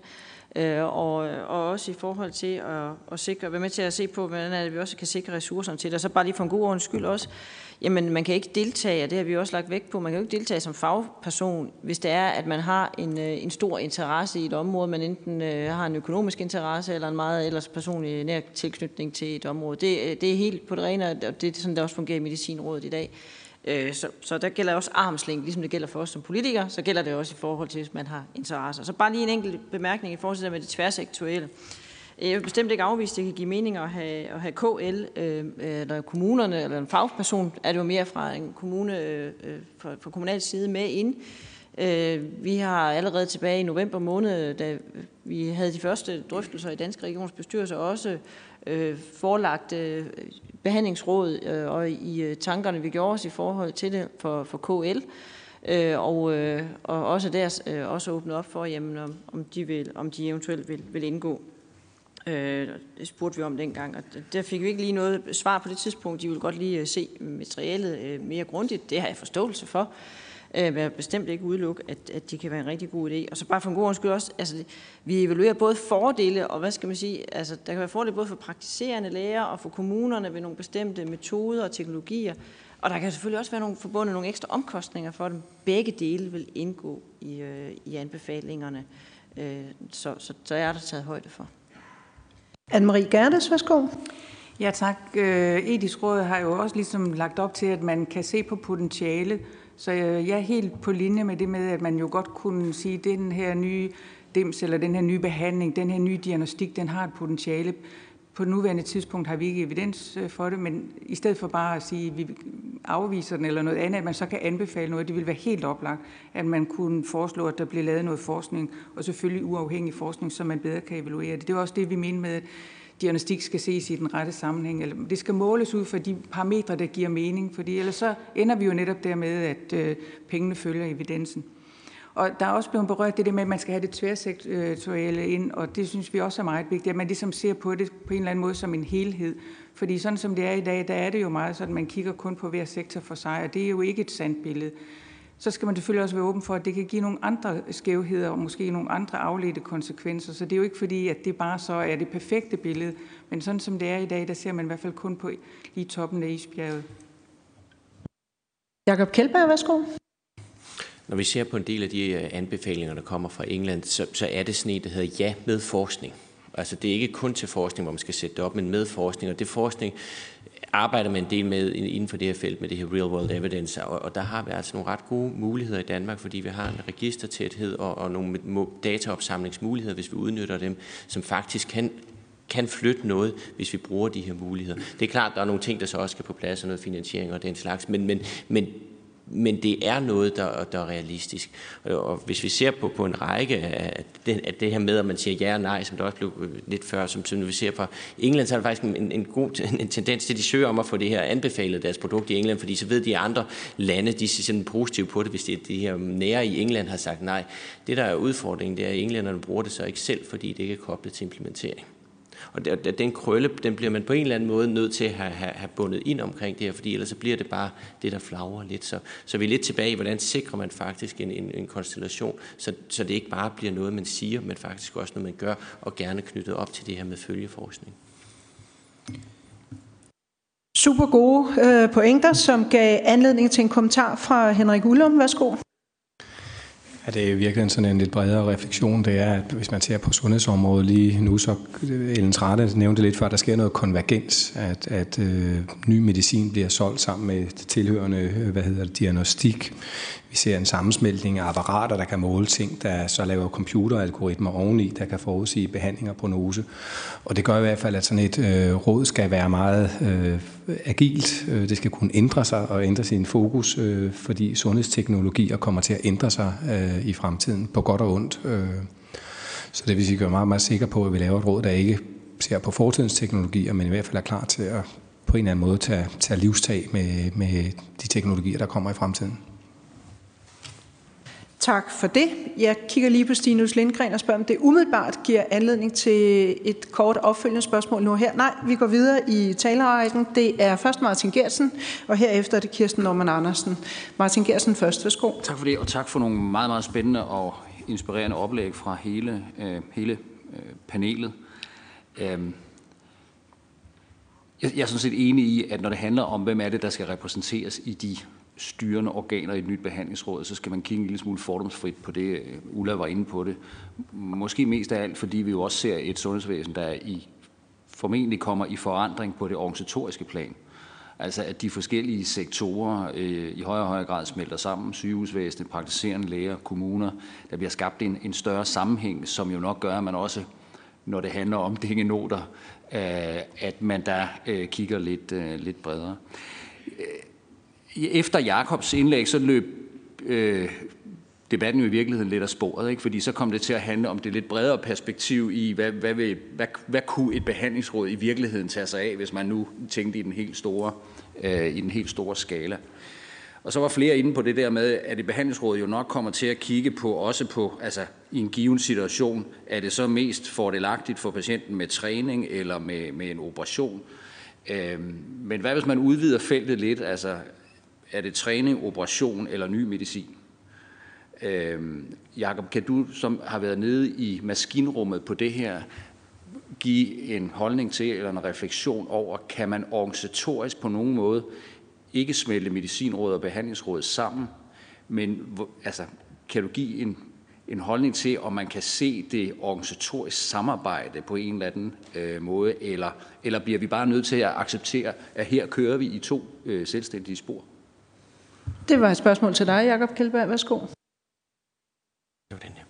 øh, og, og også i forhold til at, at sikre, være med til at se på, hvordan er det, vi også kan sikre ressourcerne til det. Og så bare lige for en god ordens skyld også, jamen man kan ikke deltage, og det har vi også lagt vægt på, man kan jo ikke deltage som fagperson, hvis det er, at man har en, øh, en stor interesse i et område, man enten øh, har en økonomisk interesse, eller en meget ellers personlig nær tilknytning til et område. Det, øh, det er helt på det rene, og det er sådan, det også fungerer i Medicinrådet i dag. Øh, så, så der gælder også armslængde, ligesom det gælder for os som politikere, så gælder det også i forhold til, hvis man har interesse. Så bare lige en enkelt bemærkning i forhold til det med det tværsektuelle. Jeg vil bestemt ikke afvise, at det kan give mening at have, at have KL, øh, eller kommunerne, eller en fagperson, er det jo mere fra en kommune, øh, øh, fra, fra kommunal side med ind. Øh, vi har allerede tilbage i november måned, da vi havde de første drøftelser i Danske Regionsbestyrelse, også øh, forelagt øh, behandlingsråd øh, og i øh, tankerne, vi gjorde os i forhold til det for, for KL. Øh, og, øh, og også der øh, også åbnet op for, jamen, om, om, de vil, om de eventuelt vil, vil indgå. Øh, det spurgte vi om dengang, og der fik vi ikke lige noget svar på det tidspunkt. De ville godt lige øh, se materialet øh, mere grundigt. Det har jeg forståelse for. Øh, jeg vil bestemt ikke udelukke, at, at det kan være en rigtig god idé. Og så bare for en god undskyld også, altså, vi evaluerer både fordele og, hvad skal man sige, altså, der kan være fordele både for praktiserende læger og for kommunerne ved nogle bestemte metoder og teknologier. Og der kan selvfølgelig også være nogle, forbundet nogle ekstra omkostninger for dem. Begge dele vil indgå i, øh, i anbefalingerne. Øh, så, så, så er der taget højde for. Anne-Marie Gerdes, værsgo. Ja tak. Øh, etisk Råd har jo også ligesom lagt op til, at man kan se på potentiale. Så øh, jeg er helt på linje med det med, at man jo godt kunne sige, at den her nye dims, eller den her nye behandling, den her nye diagnostik, den har et potentiale. På nuværende tidspunkt har vi ikke evidens øh, for det, men i stedet for bare at sige, at vi afviser den eller noget andet, at man så kan anbefale noget, det vil være helt oplagt, at man kunne foreslå, at der bliver lavet noget forskning, og selvfølgelig uafhængig forskning, så man bedre kan evaluere det. Det er også det, vi mener med, at diagnostik skal ses i den rette sammenhæng. Eller det skal måles ud for de parametre, der giver mening, fordi ellers så ender vi jo netop dermed, at øh, pengene følger evidensen. Og der er også blevet berørt det der med, at man skal have det tværsektorielle ind, og det synes vi også er meget vigtigt, at man ligesom ser på det på en eller anden måde som en helhed. Fordi sådan som det er i dag, der er det jo meget sådan, at man kigger kun på hver sektor for sig, og det er jo ikke et sandt billede. Så skal man selvfølgelig også være åben for, at det kan give nogle andre skævheder og måske nogle andre afledte konsekvenser. Så det er jo ikke fordi, at det bare så er det perfekte billede. Men sådan som det er i dag, der ser man i hvert fald kun på lige toppen af isbjerget. Jakob Kjeldberg, værsgo. Når vi ser på en del af de øh, anbefalinger, der kommer fra England, så, så er det sådan en, der hedder ja med forskning. Altså det er ikke kun til forskning, hvor man skal sætte det op, men med forskning. Og det forskning arbejder man en del med inden for det her felt med det her real world evidence, og, og der har vi altså nogle ret gode muligheder i Danmark, fordi vi har en registertæthed og, og nogle dataopsamlingsmuligheder, hvis vi udnytter dem, som faktisk kan kan flytte noget, hvis vi bruger de her muligheder. Det er klart, der er nogle ting, der så også skal på plads, og noget finansiering og den slags, men, men, men men det er noget, der, der er realistisk. Og hvis vi ser på, på en række af det, af det her med, at man siger ja og nej, som der også blev øh, lidt før, som, som vi ser fra England, så er der faktisk en, en god en tendens til, at de søger om at få det her anbefalet, deres produkt i England, fordi så ved de andre lande, de ser sådan positivt på det, hvis det, de her nære i England har sagt nej. Det, der er udfordringen, det er, at englænderne bruger det så ikke selv, fordi det ikke er koblet til implementering. Og den krølle, den bliver man på en eller anden måde nødt til at have, have, have bundet ind omkring det her, fordi ellers så bliver det bare det, der flagrer lidt. Så, så vi er lidt tilbage i, hvordan sikrer man faktisk en, en, en konstellation, så, så det ikke bare bliver noget, man siger, men faktisk også noget, man gør, og gerne knyttet op til det her med følgeforskning. Super gode øh, pointer, som gav anledning til en kommentar fra Henrik Ullum. Værsgo. Ja, det er virkelig sådan en lidt bredere refleksion. Det er, at hvis man ser på sundhedsområdet lige nu, så Ellen Trate nævnte lidt før, at der sker noget konvergens, at, at øh, ny medicin bliver solgt sammen med tilhørende hvad hedder det, diagnostik. Vi ser en sammensmeltning af apparater, der kan måle ting, der så laver computeralgoritmer oveni, der kan forudsige behandling og prognose. Og det gør i hvert fald, at sådan et øh, råd skal være meget øh, agilt. Øh, det skal kunne ændre sig og ændre sin fokus, øh, fordi sundhedsteknologier kommer til at ændre sig øh, i fremtiden, på godt og ondt. Øh. Så det vil sige, at vi er meget, meget sikre på, at vi laver et råd, der ikke ser på fortidens teknologier, men i hvert fald er klar til at på en eller anden måde tage, tage livstag med, med de teknologier, der kommer i fremtiden. Tak for det. Jeg kigger lige på Stinus Lindgren og spørger, om det umiddelbart giver anledning til et kort opfølgende spørgsmål nu her. Nej, vi går videre i talerækken. Det er først Martin Gersen, og herefter er det Kirsten Norman Andersen. Martin Gersen først. Værsgo. Tak for det, og tak for nogle meget, meget spændende og inspirerende oplæg fra hele, øh, hele øh, panelet. Øhm, jeg, jeg er sådan set enig i, at når det handler om, hvem er det, der skal repræsenteres i de styrende organer i et nyt behandlingsråd, så skal man kigge en lille smule fordomsfrit på det. Øh, Ulla var inde på det. Måske mest af alt, fordi vi jo også ser et sundhedsvæsen, der i, formentlig kommer i forandring på det organisatoriske plan. Altså at de forskellige sektorer øh, i højere og højere grad smelter sammen. Sygehusvæsenet, praktiserende læger, kommuner. Der bliver skabt en, en større sammenhæng, som jo nok gør, at man også, når det handler om dingenoter, øh, at man der øh, kigger lidt, øh, lidt bredere øh, efter Jakobs indlæg, så løb øh, debatten jo i virkeligheden lidt af sporet, ikke? fordi så kom det til at handle om det lidt bredere perspektiv i, hvad, hvad, vil, hvad, hvad kunne et behandlingsråd i virkeligheden tage sig af, hvis man nu tænkte i den helt store, øh, i den helt store skala. Og så var flere inde på det der med, at et behandlingsråd jo nok kommer til at kigge på, også på, altså i en given situation, er det så mest fordelagtigt for patienten med træning eller med, med en operation. Øh, men hvad hvis man udvider feltet lidt, altså er det træning, operation eller ny medicin? Øh, Jakob, kan du, som har været nede i maskinrummet på det her, give en holdning til eller en refleksion over, kan man organisatorisk på nogen måde ikke smelte medicinrådet og behandlingsrådet sammen, men altså, kan du give en, en holdning til, om man kan se det organisatorisk samarbejde på en eller anden øh, måde, eller, eller bliver vi bare nødt til at acceptere, at her kører vi i to øh, selvstændige spor? Det var et spørgsmål til dig, Jakob Kjeldberg. Værsgo. Det var den her.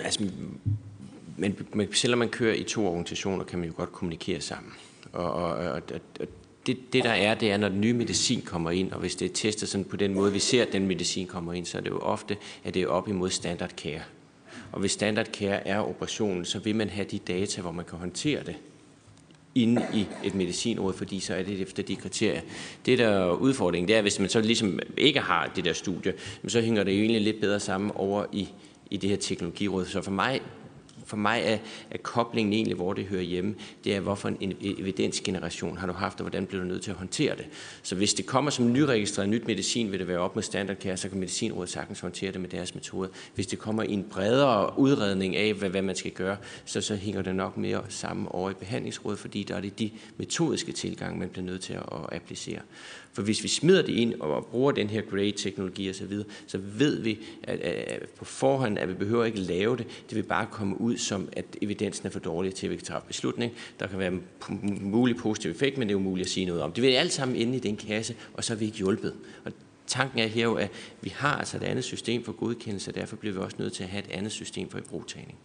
altså, men, men selvom man kører i to organisationer, kan man jo godt kommunikere sammen. Og, og, og, og det, det der er, det er, når den nye medicin kommer ind, og hvis det er testet sådan på den måde, vi ser, at den medicin kommer ind, så er det jo ofte, at det er op imod standard care. Og hvis standard care er operationen, så vil man have de data, hvor man kan håndtere det inde i et medicinråd, fordi så er det efter de kriterier. Det der er udfordringen, det er, hvis man så ligesom ikke har det der studie, så hænger det jo egentlig lidt bedre sammen over i, i det her teknologiråd. Så for mig for mig er, er koblingen egentlig, hvor det hører hjemme, det er, hvorfor en evidensgeneration har du haft, og hvordan bliver du nødt til at håndtere det. Så hvis det kommer som nyregistreret nyt medicin, vil det være op med standardkær, så kan Medicinrådet sagtens håndtere det med deres metode. Hvis det kommer i en bredere udredning af, hvad, hvad man skal gøre, så, så hænger det nok mere sammen over i behandlingsrådet, fordi der er det de metodiske tilgang, man bliver nødt til at, at applicere. For hvis vi smider det ind og bruger den her grade-teknologi osv., så, så ved vi at, at på forhånd, at vi behøver ikke lave det. Det vil bare komme ud som, at evidensen er for dårlig til, at vi kan træffe beslutning. Der kan være en mulig positiv effekt, men det er umuligt at sige noget om. Det vil alt sammen inde i den kasse, og så er vi ikke hjulpet. Og tanken er her jo, at vi har altså et andet system for godkendelse, og derfor bliver vi også nødt til at have et andet system for ibrugtagning.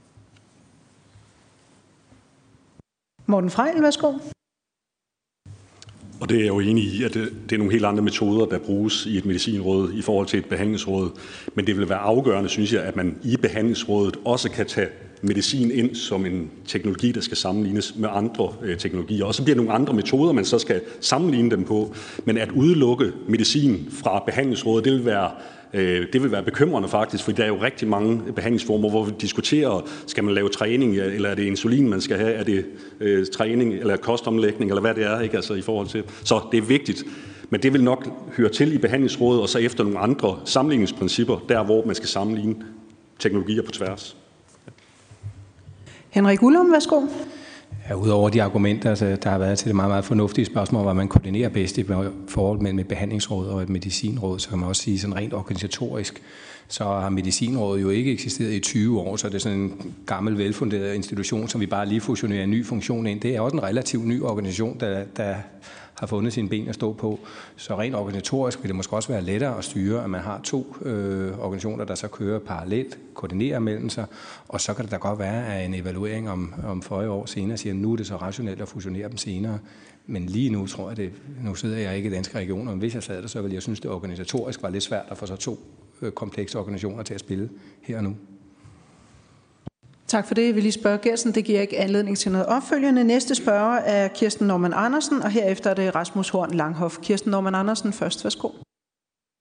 Morten Frejl, værsgo. Og det er jeg jo enig i, at det, det er nogle helt andre metoder, der bruges i et medicinråd i forhold til et behandlingsråd. Men det vil være afgørende, synes jeg, at man i behandlingsrådet også kan tage medicin ind som en teknologi, der skal sammenlignes med andre øh, teknologier. Og så bliver nogle andre metoder, man så skal sammenligne dem på. Men at udelukke medicin fra behandlingsrådet, det vil være Øh, det vil være bekymrende faktisk, for der er jo rigtig mange behandlingsformer, hvor vi diskuterer, skal man lave træning, eller er det insulin, man skal have, er det øh, træning, eller kostomlægning, eller hvad det er, ikke? Altså, i forhold til. Så det er vigtigt. Men det vil nok høre til i behandlingsrådet, og så efter nogle andre sammenligningsprincipper, der hvor man skal sammenligne teknologier på tværs. Henrik Ullum, værsgo. Ja, udover de argumenter, altså, der har været til det meget, meget fornuftige spørgsmål, hvor man koordinerer bedst i forhold mellem et behandlingsråd og et medicinråd, så kan man også sige sådan rent organisatorisk, så har medicinrådet jo ikke eksisteret i 20 år, så det er sådan en gammel, velfunderet institution, som vi bare lige fusionerer en ny funktion ind. Det er også en relativt ny organisation, der, der har fundet sine ben at stå på. Så rent organisatorisk vil det måske også være lettere at styre, at man har to øh, organisationer, der så kører parallelt, koordinerer mellem sig, og så kan det da godt være, at en evaluering om, om 40 år senere siger, at nu er det så rationelt at fusionere dem senere. Men lige nu tror jeg det, nu sidder jeg ikke i danske regioner, men hvis jeg sad der, så ville jeg synes, det organisatorisk var lidt svært at få så to øh, komplekse organisationer til at spille her og nu. Tak for det. Jeg vil lige spørge Gersen. Det giver ikke anledning til noget opfølgende. Næste spørger er Kirsten Norman Andersen, og herefter er det Rasmus Horn Langhoff. Kirsten Norman Andersen først. Værsgo.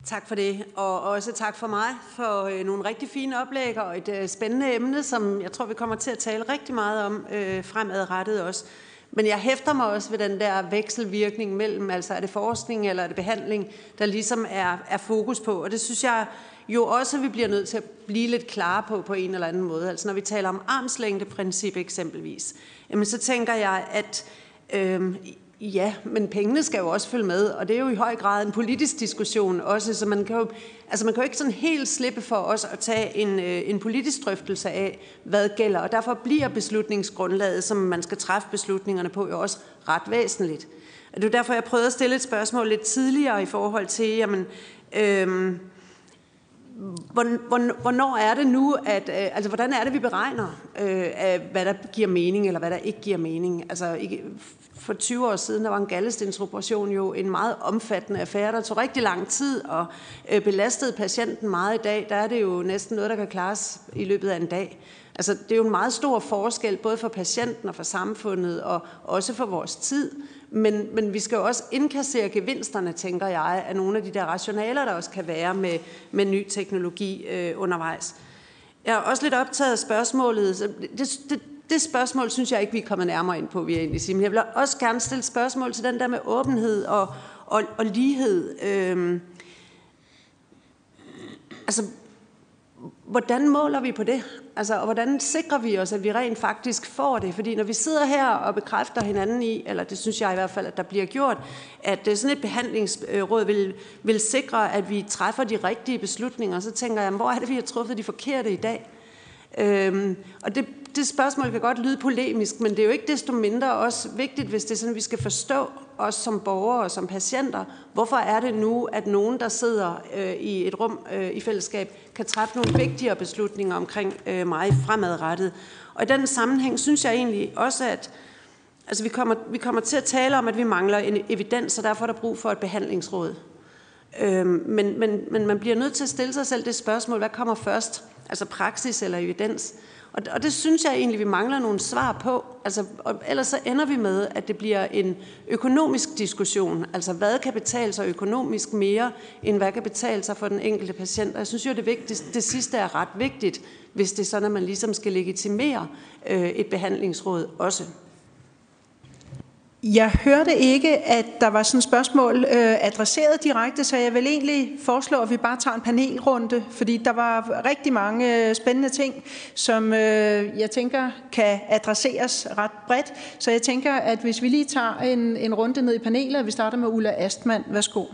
Tak for det, og også tak for mig for øh, nogle rigtig fine oplæg og et øh, spændende emne, som jeg tror, vi kommer til at tale rigtig meget om øh, fremadrettet også. Men jeg hæfter mig også ved den der vekselvirkning mellem, altså er det forskning eller er det behandling, der ligesom er, er fokus på. Og det synes jeg jo også, vi bliver nødt til at blive lidt klare på på en eller anden måde. Altså når vi taler om armslængdeprincip eksempelvis, jamen så tænker jeg, at øh, Ja, men pengene skal jo også følge med, og det er jo i høj grad en politisk diskussion også, så man kan jo, altså man kan jo ikke sådan helt slippe for os at tage en, øh, en politisk drøftelse af, hvad gælder, og derfor bliver beslutningsgrundlaget, som man skal træffe beslutningerne på, jo også ret væsentligt. Og det er derfor, jeg prøvede at stille et spørgsmål lidt tidligere i forhold til, jamen, øh, hvornår er det nu, at, øh, altså hvordan er det, vi beregner, øh, hvad der giver mening, eller hvad der ikke giver mening? Altså for 20 år siden, der var en gallestensoperation jo en meget omfattende affære, der tog rigtig lang tid og øh, belastede patienten meget i dag. Der er det jo næsten noget, der kan klares i løbet af en dag. Altså, det er jo en meget stor forskel, både for patienten og for samfundet, og også for vores tid. Men, men vi skal jo også indkassere gevinsterne, tænker jeg, af nogle af de der rationaler, der også kan være med, med ny teknologi øh, undervejs. Jeg er også lidt optaget af spørgsmålet. Det, det, det spørgsmål synes jeg ikke, vi er kommet nærmere ind på, vi er egentlig sige. Men jeg vil også gerne stille spørgsmål til den der med åbenhed og, og, og lighed. Øhm, altså, hvordan måler vi på det? Altså, og hvordan sikrer vi os, at vi rent faktisk får det? Fordi når vi sidder her og bekræfter hinanden i, eller det synes jeg i hvert fald, at der bliver gjort, at øh, sådan et behandlingsråd vil, vil sikre, at vi træffer de rigtige beslutninger, så tænker jeg, hvor er det, vi har truffet de forkerte i dag? Øhm, og det, det spørgsmål kan godt lyde polemisk, men det er jo ikke desto mindre også vigtigt, hvis det er sådan, vi skal forstå os som borgere og som patienter, hvorfor er det nu, at nogen, der sidder øh, i et rum øh, i fællesskab, kan træffe nogle vigtigere beslutninger omkring øh, mig fremadrettet. Og i den sammenhæng synes jeg egentlig også, at altså, vi, kommer, vi kommer til at tale om, at vi mangler en evidens, og derfor er der brug for et behandlingsråd. Øh, men, men, men man bliver nødt til at stille sig selv det spørgsmål, hvad kommer først? Altså praksis eller evidens? Og, og det synes jeg egentlig, vi mangler nogle svar på. Altså, og ellers så ender vi med, at det bliver en økonomisk diskussion. Altså, hvad kan betale sig økonomisk mere, end hvad kan betale sig for den enkelte patient? Og jeg synes jo, det, vigtigste, det sidste er ret vigtigt, hvis det er sådan, at man ligesom skal legitimere øh, et behandlingsråd også. Jeg hørte ikke, at der var sådan et spørgsmål øh, adresseret direkte, så jeg vil egentlig foreslå, at vi bare tager en panelrunde, fordi der var rigtig mange øh, spændende ting, som øh, jeg tænker kan adresseres ret bredt. Så jeg tænker, at hvis vi lige tager en, en runde ned i panelet, og vi starter med Ulla Astmann. Værsgo.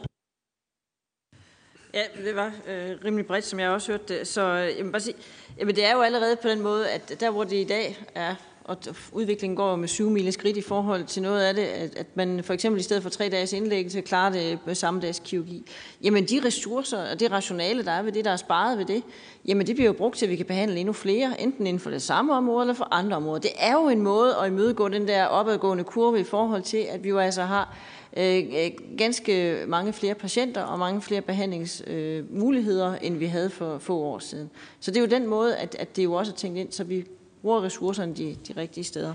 Ja, det var øh, rimelig bredt, som jeg også hørte det. Så øh, jeg vil bare sige, jamen det er jo allerede på den måde, at der hvor det i dag er og udviklingen går med syv mile skridt i forhold til noget af det, at, at man for eksempel i stedet for tre dages indlæggelse klarer det med samme dags kirurgi. Jamen de ressourcer og det rationale, der er ved det, der er sparet ved det, jamen det bliver jo brugt til, at vi kan behandle endnu flere, enten inden for det samme område eller for andre områder. Det er jo en måde at imødegå den der opadgående kurve i forhold til, at vi jo altså har øh, øh ganske mange flere patienter og mange flere behandlingsmuligheder, øh, end vi havde for få år siden. Så det er jo den måde, at, at det jo også er tænkt ind, så vi bruger ressourcerne de, de rigtige steder.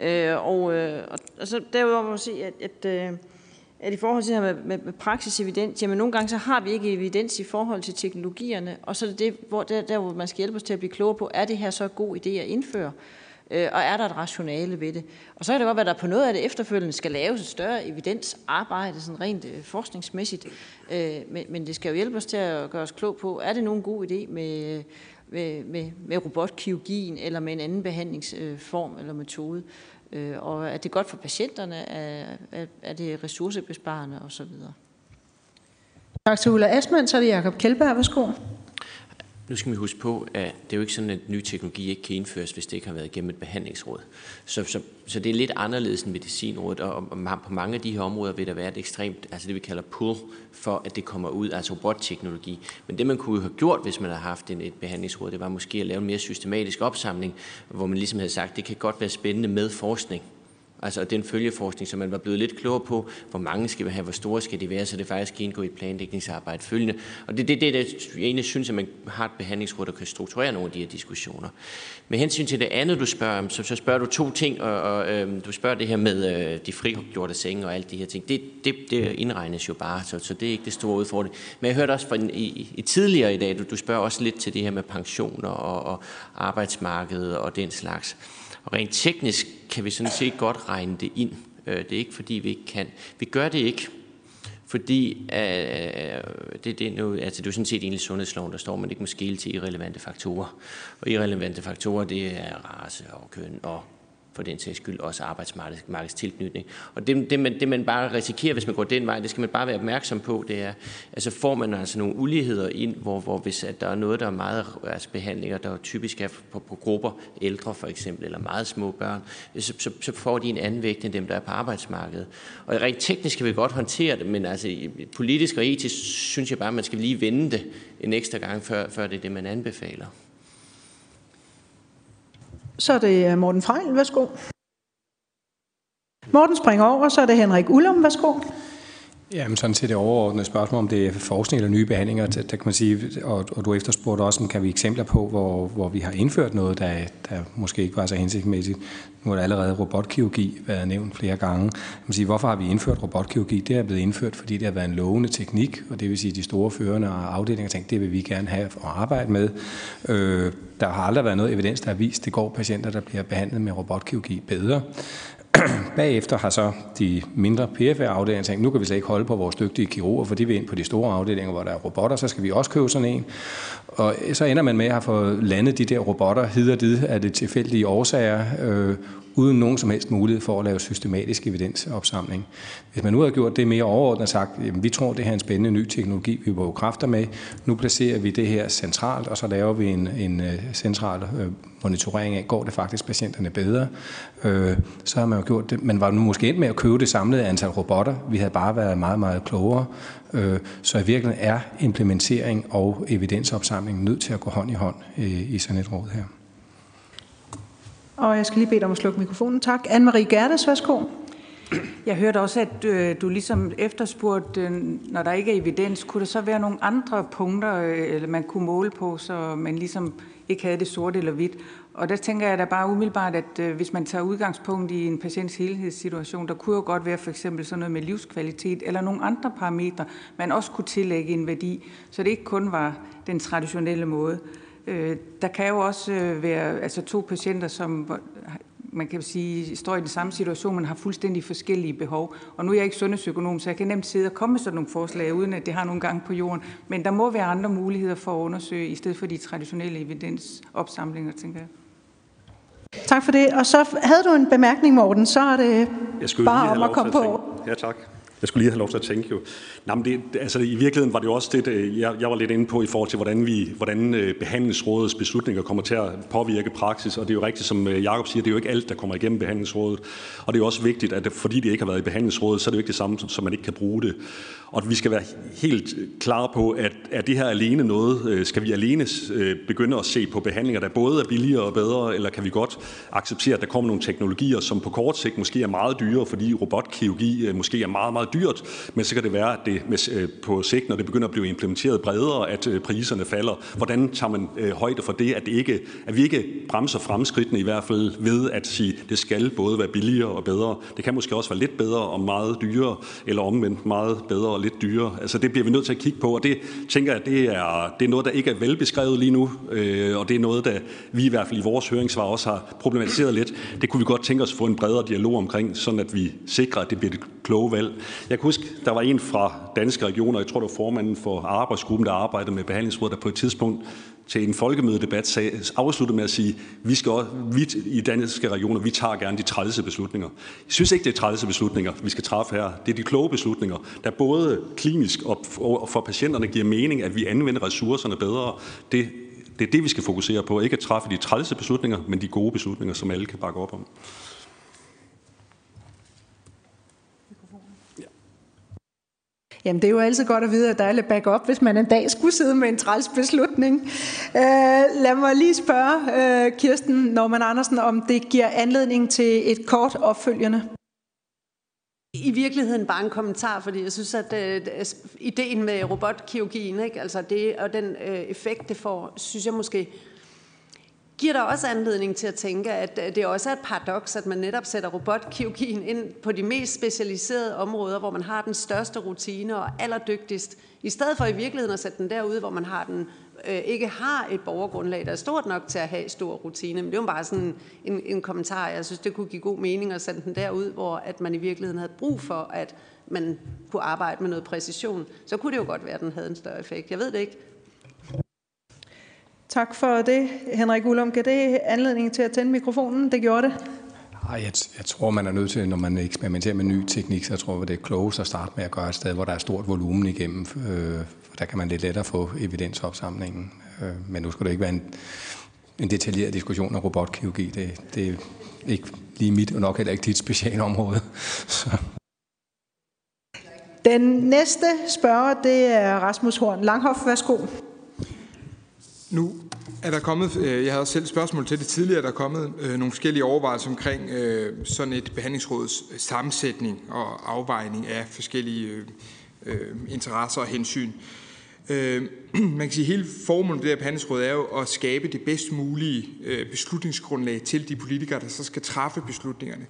Øh, og, øh, og, og så derudover må man sige, at, at, øh, at i forhold til det her med, med, med praksisevidens, jamen nogle gange så har vi ikke evidens i forhold til teknologierne, og så er det, det hvor, der, der, hvor man skal hjælpe os til at blive klogere på, er det her så god idé at indføre? Øh, og er der et rationale ved det? Og så kan det godt være, at der på noget af det efterfølgende skal laves et større evidensarbejde, sådan rent øh, forskningsmæssigt, øh, men, men det skal jo hjælpe os til at gøre os klog på, er det nogen god idé med med, med, med robotkirurgien eller med en anden behandlingsform øh, eller metode. Øh, og er det godt for patienterne? Er, er, er det ressourcebesparende osv.? Tak til Ulla Asmund. Så er det Jacob Kjeldberg. Værsgo nu skal vi huske på, at det er jo ikke sådan, at ny teknologi ikke kan indføres, hvis det ikke har været igennem et behandlingsråd. Så, så, så det er lidt anderledes end medicinrådet, og på mange af de her områder vil der være et ekstremt, altså det vi kalder pull, for at det kommer ud, altså robotteknologi. Men det man kunne have gjort, hvis man havde haft en, et behandlingsråd, det var måske at lave en mere systematisk opsamling, hvor man ligesom havde sagt, det kan godt være spændende med forskning, Altså den følgeforskning, som man var blevet lidt klogere på, hvor mange skal vi have, hvor store skal de være, så det faktisk kan indgå i planlægningsarbejde følgende. Og det er det, det, det, jeg egentlig synes, at man har et behandlingsråd, der kan strukturere nogle af de her diskussioner. Med hensyn til det andet, du spørger om, så, så spørger du to ting, og, og øhm, du spørger det her med øh, de frigjorte senge og alt de her ting. Det, det, det indregnes jo bare, så, så det er ikke det store udfordring. Men jeg hørte også fra, i, i tidligere i dag, du, du spørger også lidt til det her med pensioner og, og arbejdsmarkedet og den slags. Og rent teknisk kan vi sådan set godt regne det ind. Øh, det er ikke fordi, vi ikke kan. Vi gør det ikke, fordi øh, det, det, er nu, altså det er sådan set egentlig sundhedsloven, der står, man ikke må skille til irrelevante faktorer. Og irrelevante faktorer, det er race og køn og for den sags skyld også arbejdsmarkedstilknytning. Og det, det, man, det man bare risikerer, hvis man går den vej, det skal man bare være opmærksom på, det er, altså får man altså nogle uligheder ind, hvor, hvor hvis at der er noget, der er meget altså behandlinger, der typisk er på, på grupper, ældre for eksempel, eller meget små børn, så, så, så får de en anden vægt end dem, der er på arbejdsmarkedet. Og rent teknisk kan vi godt håndtere det, men altså politisk og etisk synes jeg bare, at man skal lige vende det en ekstra gang, før, før det er det, man anbefaler. Så er det øh, Morten Frejl. Værsgo. Morten springer over, så er det Henrik Ullum. Værsgo. Jamen sådan set det overordnede spørgsmål, om det er forskning eller nye behandlinger, der, der kan man sige, og, og du efterspurgte også, om kan vi eksempler på, hvor, hvor vi har indført noget, der, der måske ikke var så hensigtsmæssigt. Nu har der allerede robotkirurgi været nævnt flere gange. Man siger, hvorfor har vi indført robotkirurgi? Det er blevet indført, fordi det har været en lovende teknik, og det vil sige, at de store førende og afdelinger tænkte, det vil vi gerne have at arbejde med. Øh, der har aldrig været noget evidens, der har vist, at det går patienter, der bliver behandlet med robotkirurgi bedre. Bagefter har så de mindre PFR-afdelinger tænkt, nu kan vi slet ikke holde på vores dygtige kirurger, for de vil ind på de store afdelinger, hvor der er robotter, så skal vi også købe sådan en. Og så ender man med at have fået landet de der robotter hider og did af det tilfældige årsager, øh, uden nogen som helst mulighed for at lave systematisk evidensopsamling. Hvis man nu havde gjort det mere overordnet og sagt, at vi tror, det her er en spændende ny teknologi, vi bruger kræfter med, nu placerer vi det her centralt, og så laver vi en, en øh, central øh, monitorering af, går det faktisk patienterne bedre, øh, så har man jo gjort det. Man var nu måske endt med at købe det samlede antal robotter. Vi havde bare været meget, meget klogere. Øh, så i virkeligheden er implementering og evidensopsamling nødt til at gå hånd i hånd øh, i sådan et råd her. Og jeg skal lige bede dig om at slukke mikrofonen. Tak. Anne-Marie Gerdes, værsgo. Jeg hørte også, at øh, du ligesom efterspurgte, øh, når der ikke er evidens, kunne der så være nogle andre punkter, øh, eller man kunne måle på, så man ligesom ikke havde det sort eller hvidt. Og der tænker jeg da bare umiddelbart, at øh, hvis man tager udgangspunkt i en patients helhedssituation, der kunne jo godt være for eksempel sådan noget med livskvalitet, eller nogle andre parametre, man også kunne tillægge en værdi, så det ikke kun var den traditionelle måde. Øh, der kan jo også øh, være altså to patienter, som man kan sige, står i den samme situation, men har fuldstændig forskellige behov. Og nu er jeg ikke sundhedsøkonom, så jeg kan nemt sidde og komme med sådan nogle forslag, uden at det har nogle gange på jorden. Men der må være andre muligheder for at undersøge, i stedet for de traditionelle evidensopsamlinger, tænker jeg. Tak for det. Og så havde du en bemærkning, Morten, så er det bare om at komme på. Ja, tak. Jeg skulle lige have lov til at tænke jo. Nå, men det, altså, I virkeligheden var det jo også det, øh, jeg, jeg var lidt inde på i forhold til, hvordan, vi, hvordan øh, behandlingsrådets beslutninger kommer til at påvirke praksis. Og det er jo rigtigt, som Jakob Jacob siger, det er jo ikke alt, der kommer igennem behandlingsrådet. Og det er jo også vigtigt, at fordi det ikke har været i behandlingsrådet, så er det jo ikke det samme, som man ikke kan bruge det. Og vi skal være helt klare på, at er det her alene noget, øh, skal vi alene øh, begynde at se på behandlinger, der både er billigere og bedre, eller kan vi godt acceptere, at der kommer nogle teknologier, som på kort sigt måske er meget dyre, fordi robotkirurgi øh, måske er meget, meget dyrt, men så kan det være, at det med, på sigt, når det begynder at blive implementeret bredere, at priserne falder. Hvordan tager man højde for det, at, det ikke, at vi ikke bremser fremskridtene i hvert fald ved at sige, at det skal både være billigere og bedre. Det kan måske også være lidt bedre og meget dyrere, eller omvendt meget bedre og lidt dyrere. Altså det bliver vi nødt til at kigge på, og det tænker jeg, det er, det er noget, der ikke er velbeskrevet lige nu, øh, og det er noget, der vi i hvert fald i vores høringssvar også har problematiseret lidt. Det kunne vi godt tænke os at få en bredere dialog omkring, sådan at vi sikrer, at det bliver det kloge valg. Jeg kan huske, der var en fra Danske Regioner, jeg tror det var formanden for arbejdsgruppen, der arbejdede med behandlingsrådet, der på et tidspunkt til en folkemødedebat sagde, afsluttede med at sige, vi, skal også, vi i danske regioner, vi tager gerne de trælse beslutninger. Jeg synes ikke, det er trælse beslutninger, vi skal træffe her. Det er de kloge beslutninger, der både klinisk og for patienterne giver mening, at vi anvender ressourcerne bedre. Det Det er det, vi skal fokusere på. Ikke at træffe de trælse beslutninger, men de gode beslutninger, som alle kan bakke op om. Jamen, det er jo altid godt at vide, at der er lidt backup, hvis man en dag skulle sidde med en træls beslutning. Øh, lad mig lige spørge øh, Kirsten Norman Andersen, om det giver anledning til et kort opfølgende. I virkeligheden bare en kommentar, fordi jeg synes, at øh, ideen med robotkirurgien, ikke? Altså det, og den øh, effekt, det får, synes jeg måske giver der også anledning til at tænke, at det også er et paradoks, at man netop sætter robotkirurgien ind på de mest specialiserede områder, hvor man har den største rutine og allerdygtigst, i stedet for i virkeligheden at sætte den derude, hvor man har den, øh, ikke har et borgergrundlag, der er stort nok til at have stor rutine. Men det er jo bare sådan en, en kommentar. Jeg synes, det kunne give god mening at sætte den derud, hvor at man i virkeligheden havde brug for, at man kunne arbejde med noget præcision. Så kunne det jo godt være, at den havde en større effekt. Jeg ved det ikke. Tak for det, Henrik Ullum. Gav det anledning til at tænde mikrofonen? Det gjorde det. Ej, jeg, jeg tror, man er nødt til, når man eksperimenterer med ny teknik, så jeg tror det er klogest at starte med at gøre et sted, hvor der er stort volumen igennem. Øh, for der kan man lidt lettere få evidensopsamlingen. Øh, men nu skal det ikke være en, en detaljeret diskussion af robotkirurgi. Det, det er ikke lige mit, og nok heller ikke dit specialområde. Så. Den næste spørger, det er Rasmus Horn Langhoff. Værsgo. Nu er der kommet, øh, jeg havde selv spørgsmål til det tidligere, der er kommet øh, nogle forskellige overvejelser omkring øh, sådan et behandlingsråds sammensætning og afvejning af forskellige interesser og hensyn. Man kan sige, at hele formålet med det her behandlingsråd er jo at skabe det bedst mulige beslutningsgrundlag til de politikere, der så skal træffe beslutningerne.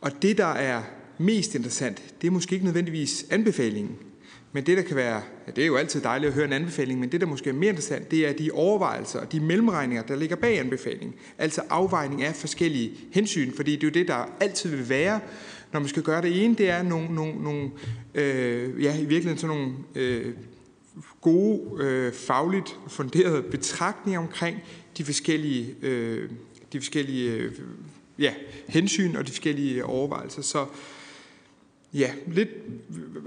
Og det, der er mest interessant, det er måske ikke nødvendigvis anbefalingen, men det, der kan være, ja, det er jo altid dejligt at høre en anbefaling, men det, der måske er mere interessant, det er de overvejelser og de mellemregninger, der ligger bag anbefalingen. Altså afvejning af forskellige hensyn, fordi det er jo det, der altid vil være, når man skal gøre det ene, det er nogle, nogle, nogle øh, ja, i virkeligheden sådan nogle øh, gode, øh, fagligt funderede betragtninger omkring de forskellige, øh, de forskellige øh, ja, hensyn og de forskellige overvejelser. Så Ja, lidt,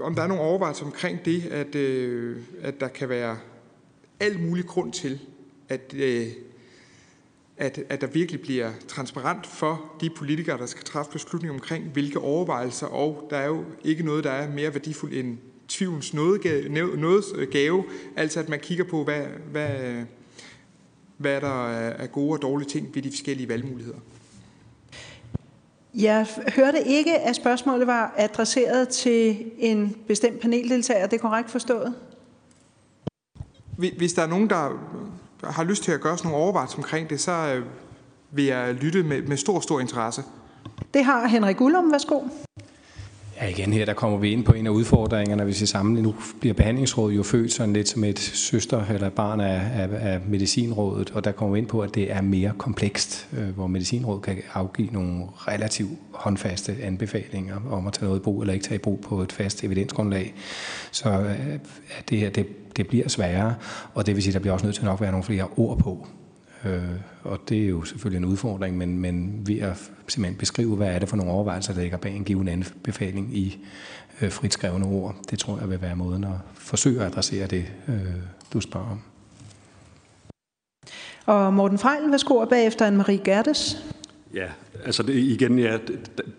om der er nogle overvejelser omkring det, at, øh, at der kan være al mulig grund til, at, øh, at, at der virkelig bliver transparent for de politikere, der skal træffe beslutninger omkring, hvilke overvejelser, og der er jo ikke noget, der er mere værdifuldt end tvivlens øh, gave, altså at man kigger på, hvad, hvad, hvad der er gode og dårlige ting ved de forskellige valgmuligheder. Jeg hørte ikke, at spørgsmålet var adresseret til en bestemt paneldeltager. Det er korrekt forstået? Hvis der er nogen, der har lyst til at gøre sådan nogle overvejelser omkring det, så øh, vil jeg lytte med, med stor, stor interesse. Det har Henrik Ullum. Værsgo. Ja, igen her, der kommer vi ind på en af udfordringerne, hvis vi sammenligner. Nu bliver behandlingsrådet jo født sådan lidt som et søster eller barn af, af, af medicinrådet, og der kommer vi ind på, at det er mere komplekst, øh, hvor medicinrådet kan afgive nogle relativt håndfaste anbefalinger om at tage noget i brug eller ikke tage i brug på et fast evidensgrundlag. Så øh, det her, det, det bliver sværere, og det vil sige, at der bliver også nødt til nok at være nogle flere ord på. Øh, og det er jo selvfølgelig en udfordring, men, men ved at simpelthen beskrive, hvad er det for nogle overvejelser, der ligger bag en given anbefaling i øh, fritskrevne ord, det tror jeg vil være måden at forsøge at adressere det, øh, du spørger om. Og Morten Frejl, værsgo, og bagefter Anne-Marie Gerdes. Ja, altså det, igen, ja,